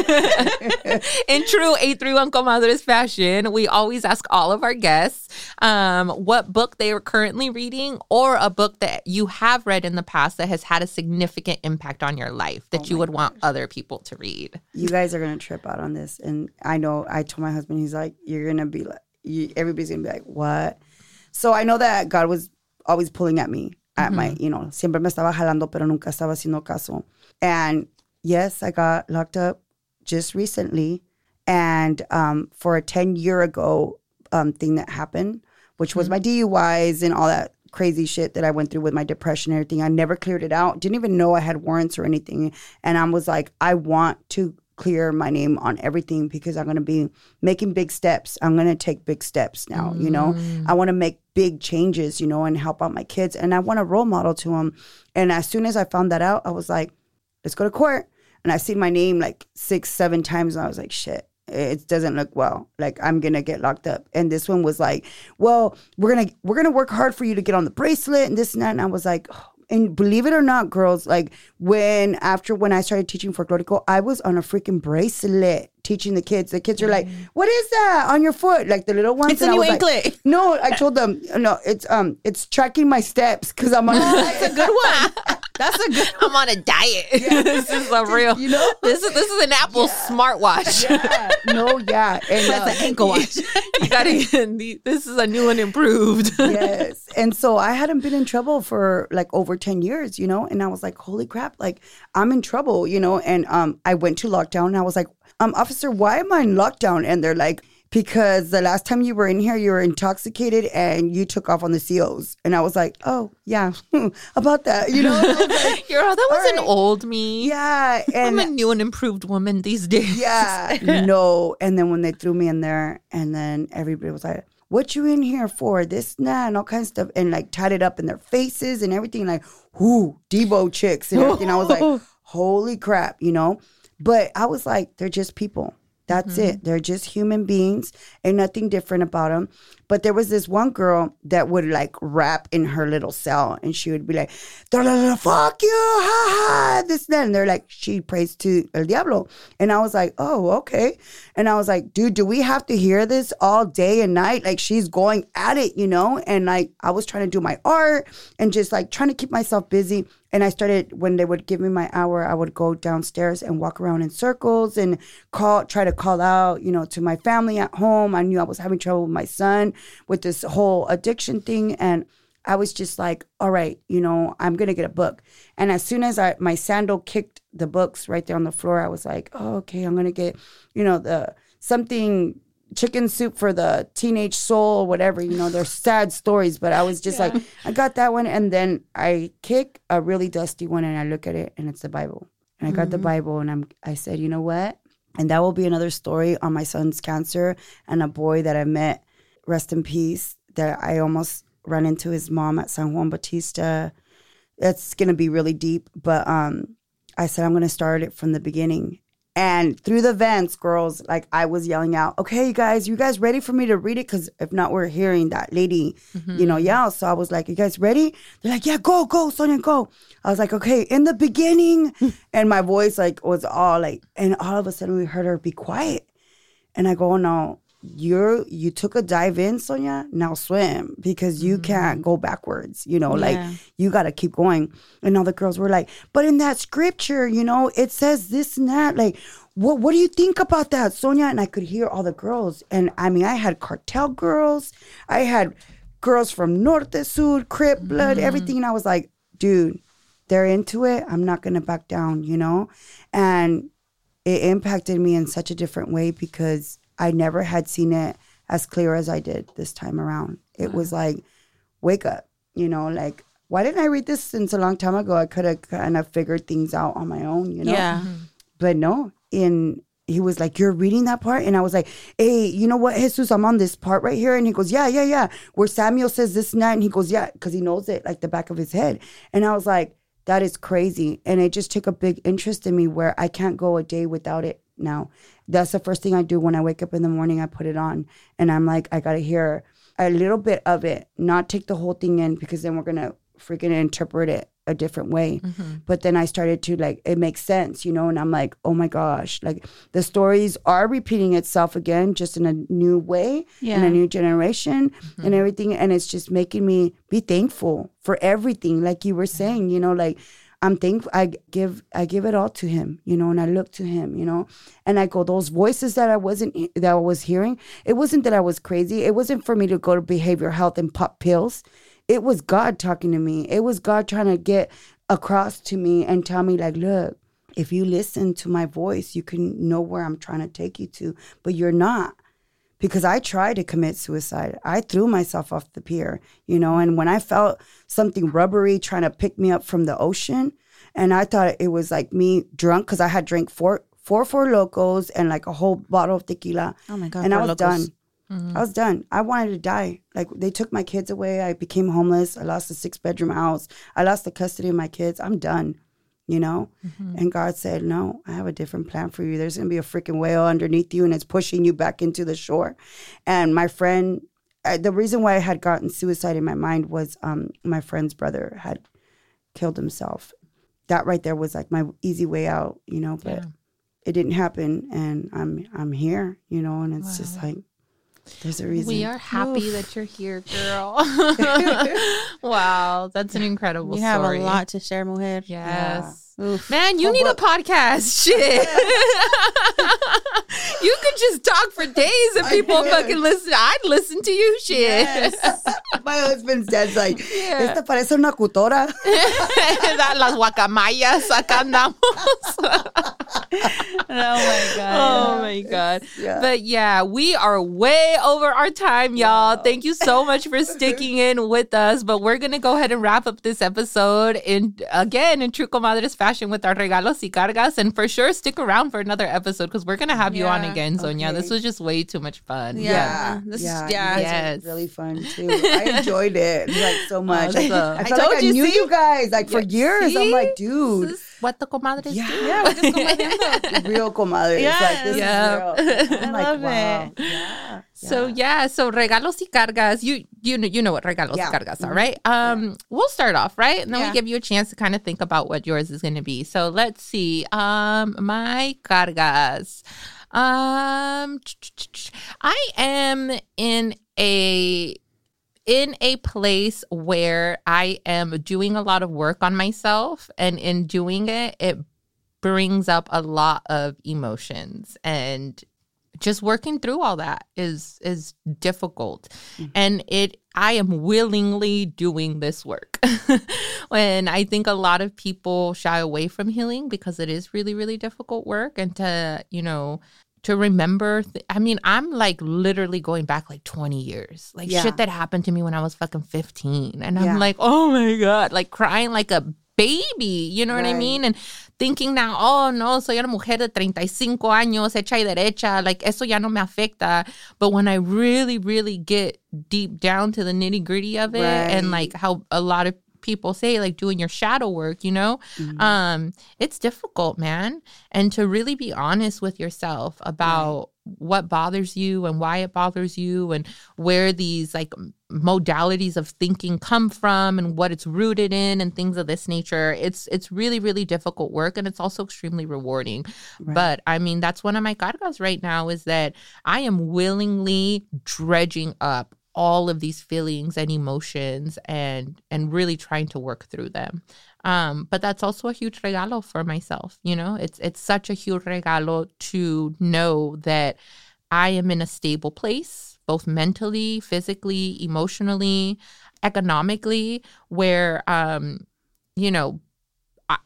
In true 831 Comadres fashion, we always ask all of our guests um, what book they are currently reading or a book that you have read in the past that has had a significant impact on your life that you would want other people to read. you guys are gonna trip out on this, and I know. I told my husband, he's like, you're gonna be like, you, everybody's gonna be like, what? So I know that God was always pulling at me, at my, you know, siempre me estaba jalando, pero nunca estaba haciendo caso. And yes, I got locked up just recently, and um, for a ten year ago um, thing that happened, which was my DUIs and all that crazy shit that I went through with my depression and everything. I never cleared it out. Didn't even know I had warrants or anything. And I was like, I want to clear my name on everything because I'm going to be making big steps. I'm going to take big steps now, you know. Mm. I want to make big changes, you know, and help out my kids and I want a role model to them. And as soon as I found that out, I was like, let's go to court. And I seen my name like six, seven times, and I was like, shit, it doesn't look well. Like I'm gonna get locked up. And this one was like, well, we're gonna we're gonna work hard for you to get on the bracelet and this and that. And I was like, oh. And believe it or not, girls, like when after when I started teaching folklorico, I was on a freaking bracelet teaching the kids. The kids are like, what is that on your foot? Like the little ones. It's a And I new was like, anklet. no, I told them no. It's um, it's tracking my steps because I'm on. That's a good one. That's a good. I'm on a diet. this is a real. You know? this is this is an Apple smartwatch. yeah, no, yeah, and uh, That's an ankle watch. you gotta. This is a new and improved. yes. And so I hadn't been in trouble for like over 10 years, you know? And I was like, holy crap, like I'm in trouble, you know? And um, I went to lockdown and I was like, um, officer, why am I in lockdown? And they're like, because the last time you were in here, you were intoxicated and you took off on the COs. And I was like, oh, yeah, about that. You know? Like, You're all, that was All an old me. yeah. I'm a new and improved woman these days. yeah, no. And then when they threw me in there, and then everybody was like, "What you in here for? This, and that, and all kinds of stuff," and like tied it up in their faces and everything, like, "Whoo, Debo chicks and everything." I was like, "Holy crap," you know. But I was like, "They're just people." That's mm-hmm. it. They're just human beings. and nothing different about them. But there was this one girl that would like rap in her little cell and she would be like, "Da, da, da, fuck you, ha ha, this, that. And they're like, she prays to El Diablo. And I was like, oh, okay. And I was like, dude, do we have to hear this all day and night? Like she's going at it, you know? And like I was trying to do my art and just like trying to keep myself busy. And I started when they would give me my hour, I would go downstairs and walk around in circles and call, try to call out, you know, to my family at home. I knew I was having trouble with my son with this whole addiction thing, and I was just like, all right, you know, I'm gonna get a book. And as soon as I my sandal kicked the books right there on the floor, I was like, oh, okay, I'm gonna get, you know, the something chicken soup for the teenage soul, whatever, you know, they're sad stories. But I was just like, I got that one. And then I kick a really dusty one and I look at it and it's the Bible. And I got the mm-hmm. Bible and I'm I said, you know what? And that will be another story on my son's cancer and a boy that I met, rest in peace, that I almost ran into his mom at San Juan Bautista. It's gonna be really deep, but um I said I'm gonna start it from the beginning. And through the vents, girls, like I was yelling out, okay, you guys, you guys ready for me to read it? Because if not, we're hearing that lady, you know, yell. So I was like, you guys ready? They're like, yeah, go, go, Sonia, go. I was like, okay, in the beginning. and my voice like was all like, and all of a sudden we heard her be quiet. And I go, no, you're you took a dive in, Sonia. Now swim because you mm-hmm. can't go backwards. You know, like you got to keep going. And all the girls were like, but in that scripture, you know, it says this and that. Like, what what do you think about that, Sonia? And I could hear all the girls. And I mean, I had cartel girls. I had girls from Norte, sud Crip, Blood, mm-hmm. everything. And I was like, dude, they're into it. I'm not gonna back down. You know, and it impacted me in such a different way because I never had seen it as clear as I did this time around. It was like, wake up, you know, like, why didn't I read this since a long time ago? I could have kind of figured things out on my own, you know? Yeah. Mm-hmm. But no, in he was like, You're reading that part? And I was like, Hey, you know what, Jesus, I'm on this part right here. And he goes, Yeah, yeah, yeah. Where Samuel says this and that. And he goes, Yeah, because he knows it like the back of his head. And I was like, That is crazy. And it just took a big interest in me where I can't go a day without it now. That's the first thing I do when I wake up in the morning. I put it on and I'm like, I got to hear a little bit of it, not take the whole thing in because then we're going to freaking interpret it a different way. Mm-hmm. But then I started to like, it makes sense, you know, and I'm like, oh my gosh, like the stories are repeating itself again, just in a new way, in a new generation and mm-hmm. everything. And it's just making me be thankful for everything. Like you were saying, you know, like, I'm thankful. I give I give it all to him, you know, and I look to him, you know, and I go those voices that I wasn't that I was hearing. It wasn't that I was crazy. It wasn't for me to go to behavioral health and pop pills. It was God talking to me. It was God trying to get across to me and tell me like, look, if you listen to my voice, you can know where I'm trying to take you to, but you're not because I tried to commit suicide. I threw myself off the pier, you know, and when I felt something rubbery trying to pick me up from the ocean, and I thought it was like me drunk because I had drank four four Four Lokos and like a whole bottle of tequila. Oh my God, And I was done. Mm-hmm. I was done. I wanted to die. Like they took my kids away. I became homeless. I lost a six bedroom house. I lost the custody of my kids. I'm done you know? And God said, No, I have a different plan for you. There's gonna be a freaking whale underneath you and it's pushing you back into the shore. And my friend, uh, the reason why I had gotten suicide in my mind was um, my friend's brother had killed himself. That right there was like my easy way out, you know, but it didn't happen and I'm I'm here, you know, and it's just like there's a reason. We are happy that you're here, girl. wow, that's an incredible You have a lot to share, Mujer. Yes. Oof. Man, you need a podcast. Shit. You could just talk for days and people fucking listen. I'd listen to you. Shit. my husband's dad's like, Yeah. esta parece una cutora. Las guacamayas, acá andamos. oh my god. Oh my god. yeah. But yeah, we are way over our time, y'all. Thank you so much for sticking in with us. But we're gonna go ahead and wrap up this episode in again in True Comadres fashion with our regalos y cargas. And for sure stick around for another episode because we're gonna have you on again, Sonia. Okay. This was just way too much fun. Yeah. This is- yeah, yeah. you Yes. really fun too. I enjoyed it like so much. I, Awesome. I I felt told like I knew see? you guys like for Yeah, years. I'm like, dude, This is what the comadres Yeah. do. Yeah, we're just comadreando. real comadre. It's like this Yeah. is real. I'm I like, love wow. it. Yeah. So yeah, so regalos y cargas, you you know you know what regalos Yeah. y cargas are, right? Um, we'll start off right, and then Yeah. we give you a chance to kind of think about what yours is going to be. So let's see. Um, my cargas. Um, I am in a in a place where I am doing a lot of work on myself, and in doing it, it brings up a lot of emotions and just working through all that is is difficult. And it i am willingly doing this work. When i think a lot of people shy away from healing because it is really really difficult work and to you know to remember th- i mean i'm like literally going back like 20 years. Like Yeah. shit that happened to me when i was fucking 15 and i'm like oh my god like crying like a baby you know what i mean? And thinking now, oh no, soy una mujer de 35 años, hecha y derecha, like eso ya no me afecta. But when I really, really get deep down to the nitty gritty of it and like how a lot of people say, like doing your shadow work, you know, um, it's difficult, man. And to really be honest with yourself about what bothers you and why it bothers you and where these like modalities of thinking come from and what it's rooted in and things of this nature. It's it's really really difficult work and it's also extremely rewarding. But i mean that's one of my cargas right now is that i am willingly dredging up all of these feelings and emotions and and really trying to work through them um but that's also a huge regalo for myself you know it's it's such a huge regalo to know that i am in a stable place both mentally physically emotionally economically where um you know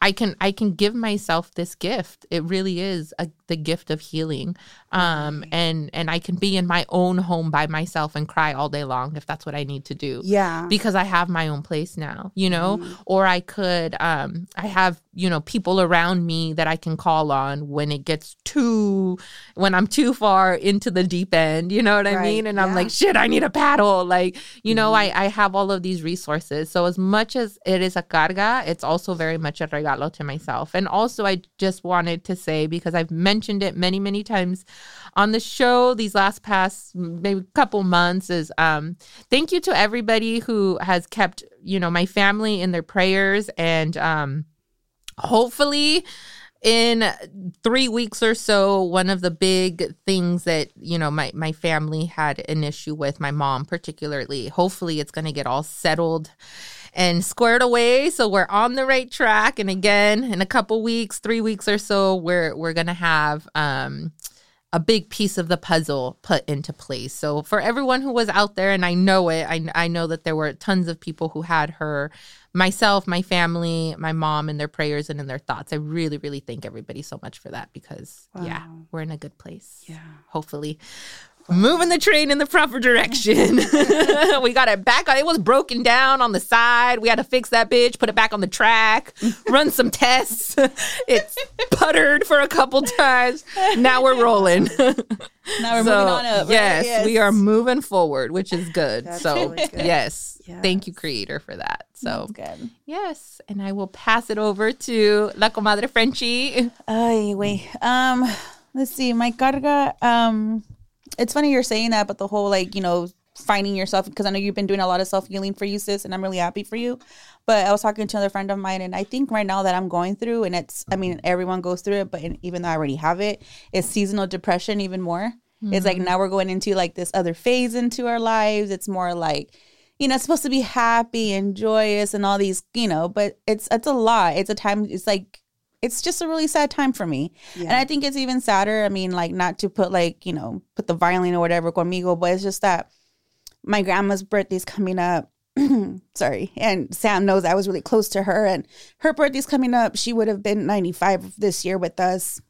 I- can I can give myself this gift. It really is a, the gift of healing, um, and and I can be in my own home by myself and cry all day long if that's what I need to do Yeah. because I have my own place now, you know, or I could, um, I have, you know, people around me that I can call on when it gets too, when I'm too far into the deep end, you know what I mean? And I'm like, shit, I need a paddle. Like, you know, I, I have all of these resources. So as much as it is a carga, it's also very much a regalo to myself. And also, I just wanted to say, because I've mentioned it many, many times on the show these last past maybe couple months is um thank you to everybody who has kept you know my family in their prayers and um hopefully in three weeks or so one of the big things that you know my my family had an issue with my mom particularly hopefully it's going to get all settled and squared away. So we're on the right track and again in a couple weeks three weeks or so we're we're going to have um a big piece of the puzzle put into place. So for everyone who was out there, and I know it, I, I know that there were tons of people who had her, myself, my family, my mom in their prayers and in their thoughts. I really, really thank everybody so much for that because yeah, we're in a good place. Yeah. Hopefully. Moving the train in the proper direction. we got it back. On it was broken down on the side. We had to fix that bitch, put it back on the track, run some tests. It's puttered for a couple times. Now we're rolling. Now we're So, moving on up. right? Yes, we are moving forward, which is good. That's so, really good. yes, thank you, Creator, for that. So, That's good. yes, and I will pass it over to La Comadre Frenchie. Ay, wait. Um, let's see. My carga. Um, it's funny you're saying that, but the whole like you know finding yourself because I know you've been doing a lot of self healing for you, sis, and I'm really happy for you. But I was talking to another friend of mine, and I think right now that I'm going through, and it's I mean everyone goes through it, but even though I already have it, it's seasonal depression even more. It's like mm. now we're going into like this other phase into our lives. It's more like you know, it's supposed to be happy and joyous and all these, you know, but it's it's a lot. It's a time. It's like it's just a really sad time for me. And I think it's even sadder. I mean, like not to put like you know put the violin or whatever conmigo, but it's just that my grandma's birthday's coming up. Sorry, and Sam knows I was really close to her, and her birthday's coming up. She would have been ninety five this year with us.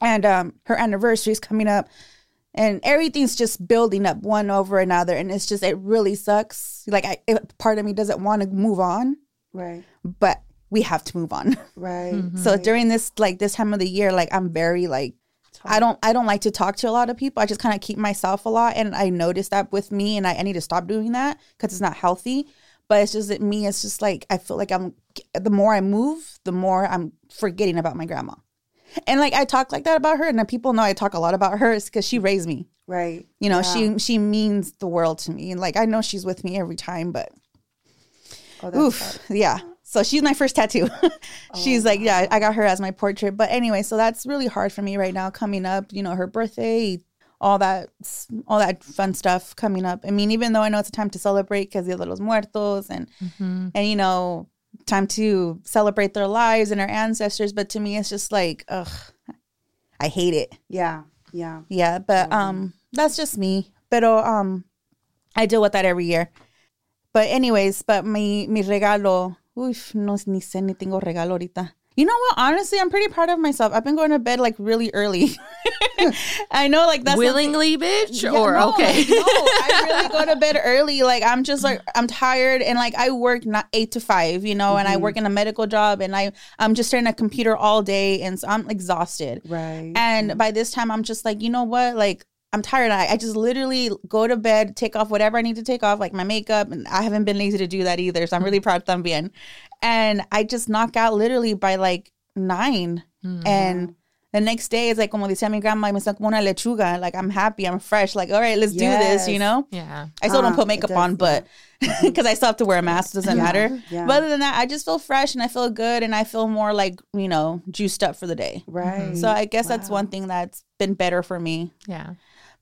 and um, her anniversary's coming up, and everything's just building up one over another, and it's just it really sucks. Like, I it, part of me doesn't want to move on, Right. but we have to move on. Right. Mm-hmm. So during this like this time of the year, like I'm very like I don't I don't like to talk to a lot of people. I just kind of keep myself a lot, and I noticed that with me, and I, I need to stop doing that because it's not healthy. But it's just that me. It's just like I feel like I'm. The more I move, the more I'm forgetting about my grandma. And like I talk like that about her, and then people know I talk a lot about her is because she raised me. Right. You know, she she means the world to me, and like I know she's with me every time, but Oh, that's Oof. Yeah. So she's my first tattoo. she's like, yeah, I got her as my portrait. But anyway, so that's really hard for me right now coming up, you know, her birthday, all that all that fun stuff coming up. I mean, even though I know it's a time to celebrate because Dia de los Muertos and and you know, time to celebrate their lives and our ancestors, but to me it's just like, ugh, I hate it. Yeah. Yeah. Yeah, but um that's just me. Pero um I deal with that every year. But anyways, but mi mi regalo, no ni sé ni tengo regalo ahorita. You know what? Honestly, I'm pretty proud of myself. I've been going to bed like really early. I know, like that's Willingly, bitch? Yeah, or no, okay. no, I really go to bed early. Like I'm just like I'm tired and like I work not eight to five, you know, and I mm-hmm. work in a medical job and I I'm just staring at a computer all day and so I'm exhausted. Right. And by this time, I'm just like, you know what? Like, I'm tired. I, I just literally go to bed, take off whatever I need to take off, like my makeup. And I haven't been lazy to do that either. So I'm really mm-hmm. proud también. And I just knock out literally by like nine. Mm-hmm. And the next day, it's like, como decía mi grandma, me como una lechuga. Like, I'm happy, I'm fresh. Like, all right, let's do this, you know? yeah. I still don't Ah, put makeup does, on, but because mm. I still have to wear a mask, doesn't matter. yeah. But other than that, I just feel fresh and I feel good and I feel more like, you know, juiced up for the day. right. So I guess that's one thing that's been better for me. Yeah.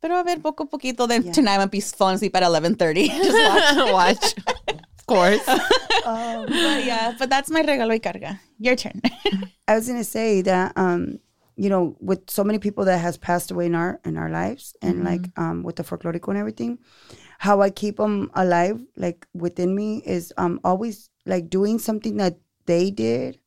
Pero a ver, poco a poquito. Then tonight I'm gonna be falling asleep at eleven thirty. Just watch. Watch. of course. Um, but yeah, but that's my regalo y carga. Your turn. I was gonna say that um, you know, with so many people that has passed away in our in our lives, and like um, with the folklorico and everything, how I keep them alive, like within me, is um always like doing something that they did,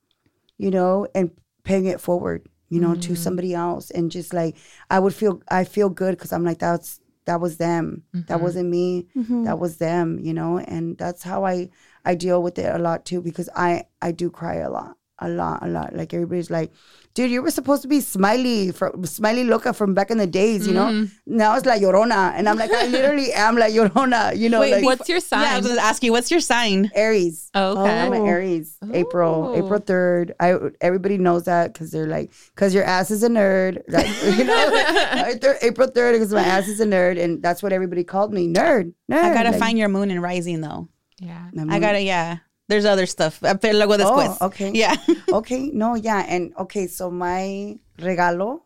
you know, and paying it forward, you know, to mm. somebody else, and just like I would feel, I feel good because I'm like that's that was them, that mm-hmm. wasn't me, mm-hmm. that was them, you know, and that's how I I deal with it a lot too because I I do cry a lot a lot, a lot. Like everybody's like, dude, you were supposed to be smiley from smiley loca from back in the days, you know. Mm-hmm. Now it's La Llorona, and I'm like, I literally am La Llorona, you know. Wait, like What's your sign? yeah, I was gonna ask you, what's your sign? Aries. Oh, okay. Oh, I'm an Aries. Oh. April, Ooh. April third. I everybody knows that because they're like, because your ass is a nerd. Like, you know, April third because my ass is a nerd, and that's what everybody called me, nerd. Nerd. I gotta Like, find your moon and rising though. yeah. I gotta, yeah. There's other stuff. Uh, Pero luego después. Oh, okay. Yeah. okay, no, yeah, and okay, so my regalo,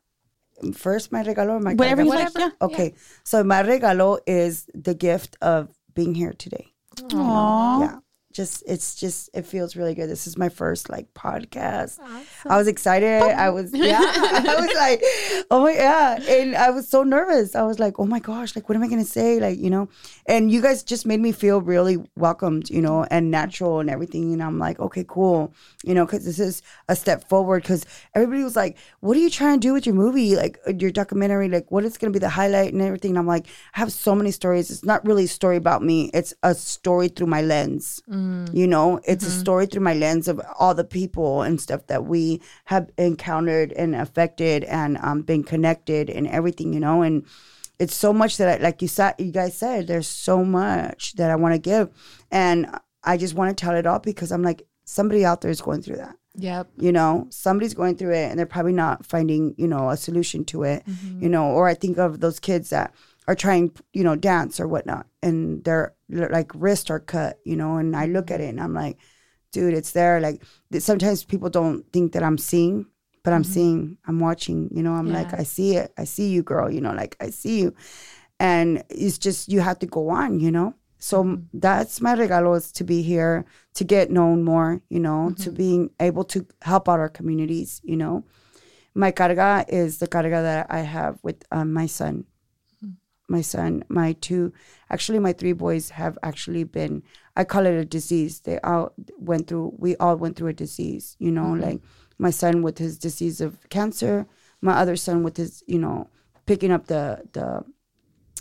first my regalo or my Whatever you carga? like. Yeah. Okay, so my regalo is the gift of being here today. Aww. Yeah, just it's just it feels really good. This is my first like podcast. I was excited. I was yeah. I was like, oh my yeah, and I was so nervous. I was like, oh my gosh, like what am I gonna say? Like you know, and you guys just made me feel really welcomed, you know, and natural and everything. And I'm like, okay, cool, you know, because this is a step forward. Because everybody was like, what are you trying to do with your movie, like uh, your documentary, like what is gonna be the highlight and everything. And I'm like, I have so many stories. It's not really a story about me. It's a story through my lens. Mm-hmm. You know, it's a mm-hmm. story through my lens of all the people and stuff that we have encountered and affected and um, been connected and everything. You know, and it's so much that I, like you said, you guys said, there's so much that I want to give, and I just want to tell it all because I'm like somebody out there is going through that Yep. you know somebody's going through it and they're probably not finding you know a solution to it mm-hmm. you know or i think of those kids that are trying you know dance or whatnot. And their like wrists are cut you know and i look at it and i'm like dude it's there. Like sometimes people don't think that i'm seeing but i'm mm-hmm. seeing i'm watching you know? I'm like i see it. I see you girl you know? Like i see you. And it's just you have to go on you know? So mm-hmm. that's my regalo is to be here to get known more you know? To mm-hmm. being able to help out our communities you know? My carga is the carga that i have with um, my son my son my two actually my three boys have actually been i call it a disease they all went through we all went through a disease you know mm-hmm. like my son with his disease of cancer my other son with his, you know, picking up the the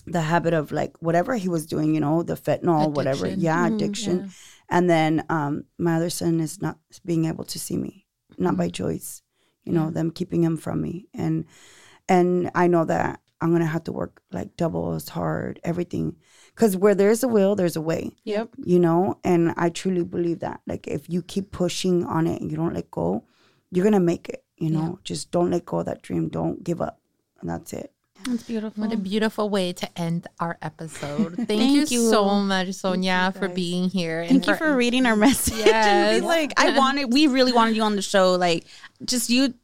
the habit of like whatever he was doing, you know, the fentanyl, whatever. Addiction. Yeah, mm-hmm. addiction. And then um my other son is not being able to see me, not by mm-hmm. choice. You know, them keeping him from me. And and I know that I'm gonna have to work like double as hard, everything. Cause where there's a will, there's a way Yep. you know and i truly believe that like if you keep pushing on it and you don't let go you're gonna make it you know just don't let go of that dream don't give up and that's it That's beautiful. What a beautiful way to end our episode. Thank, Thank you, you. so much, Sonia, for being here. and Thank you for reading our message. Yes. be like, I wanted, we really wanted you on the show. Like, just you,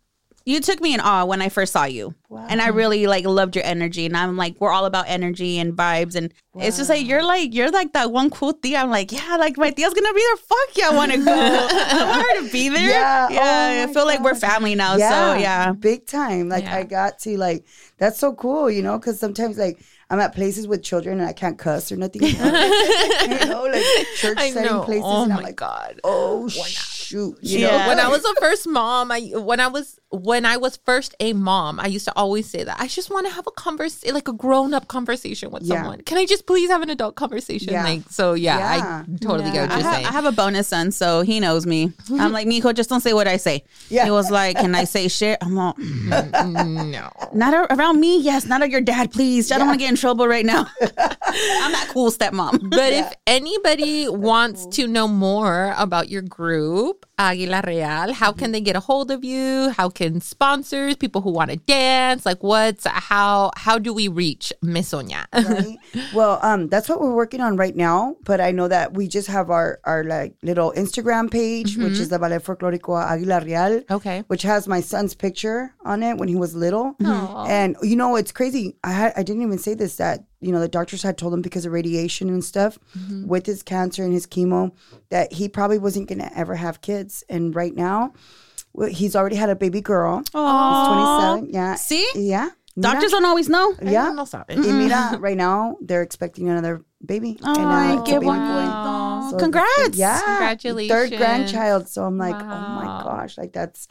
you took me in awe when I first saw you, and I really like loved your energy. And I'm like, we're all about energy and vibes, and it's just like you're like you're like that one cool tia. I'm like, yeah, like my tia's gonna be there. Fuck yeah, I want to go. I want her to be there. Yeah. yeah. Oh I feel like we're family now. So yeah, big time like Yeah. i got to like that's so cool you know because sometimes like i'm at places with children and i can't cuss or nothing you know like church I setting know. places Oh and i'm my like god. oh shoot you Yeah. know When I was a first mom, I when I was when I was first a mom, I used to always say that I just want to have a conversation, like a grown up conversation with Yeah. someone. Can I just please have an adult conversation? Yeah. Like so, yeah, Yeah. I totally get what I you're have, saying. I have a bonus son, so he knows me. I'm like, Miko, just don't say what I say. Yeah. He was like, Can I say shit? I'm all, no. Not a- around me, yes. Not at your dad, please. I don't want to get in trouble right now. I'm that cool stepmom. But if anybody wants to know more about your group, Aguila Real, how can mm-hmm. they get a hold of you? How can sponsors, people who want to dance, like what's how how do we reach Miss Sonia? right? well, um, that's what we're working on right now. But I know that we just have our our like little Instagram page, which is mm-hmm. the Ballet Folclórico Águila Real. Okay. Which has my son's picture on it when he was little. Aw. And you know, it's crazy. I had I didn't even say this that you know the doctors had told him because of radiation and stuff with his cancer and his chemo that he probably wasn't gonna ever have kids. And right now, well, he's already had a baby girl. He's 27. Yeah. See? Yeah. Mira. Doctors don't always know. Yeah. No sabe. Y mira, right now they're expecting another baby. Oh, and, uh, ay, it's qué baby bonito. So Congrats. Yeah. Congratulations. Third grandchild. So I'm like, oh my gosh, like that's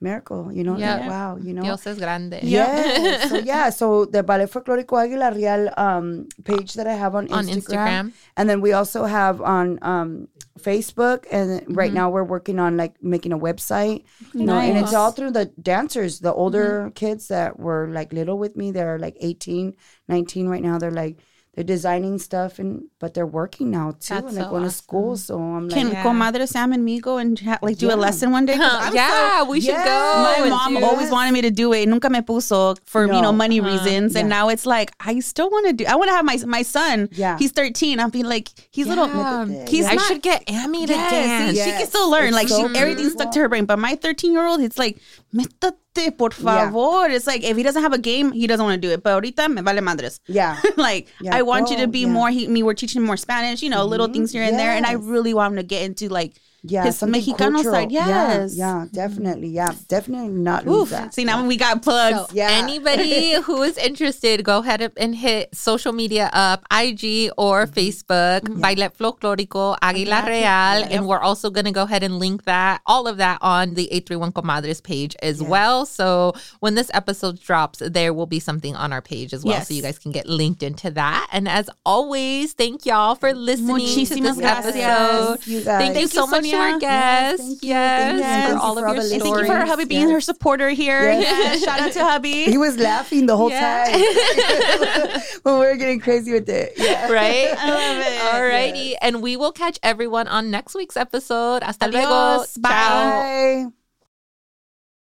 miracle, you know? Yeah. Like, wow, you know? Dios es grande. Yeah. so yeah, so the Ballet Folklórico Águila Real um, page that I have on Instagram. On Instagram. And then we also have on um, Facebook. And Mm-hmm. right now we're working on like making a website. You know, and it's all through the dancers, the older Mm-hmm. kids that were like little with me. They're like 18, 19 right now. They're like, they're designing stuff and but they're working now too That's and they're so going to school so i'm like Can Yeah. Comadre Sam and me go and ha- like do Yeah. a lesson one day? I'm yeah, we should Yes. go. My mom do- always wanted me to do it. Nunca me puso for you know No. money uh-huh. reasons, and now it's like I still want to do. I want to have my my son. Yeah. he's thirteen. I'm being like he's little. Yeah. He's I should get Amy to Yes, dance. see, she can still learn. It's like so she, everything's stuck to her brain. But my 13 year old, it's like, métate, por favor. It's like if he doesn't have a game, he doesn't want to do it. But ahorita me vale madres. yeah like Yeah, I want you to be yeah. Mm-hmm. more. He, me, we're teaching more Spanish. You know, little things here and there. And I really want him to get into like yeah his something Mexicano cultural. side. Yes. yeah, yeah definitely yeah definitely not Oof. that See now when we got plugs. So Yeah. anybody who is interested, go ahead and hit social media up, IG or mm-hmm. Facebook, Ballet Folclórico Águila Real. And we're also going to go ahead and link that, all of that on the 831 Comadres page as well. So when this episode drops, there will be something on our page as well. Yes. So you guys can get linked into that. And as always, thank y'all for listening to this gracias. episode. You guys. Thank, you so much to Sonia. our guests. thank you. Yes, Thank you. for Thank you all of your the And thank you for hubby being Yes. her supporter here. Yes. Shout out to hubby. he was laughing the whole Yeah. time when we were getting crazy with it yeah right? I love it. Alrighty. And we will catch everyone on next week's episode. Hasta luego. Adios. Bye. Ciao.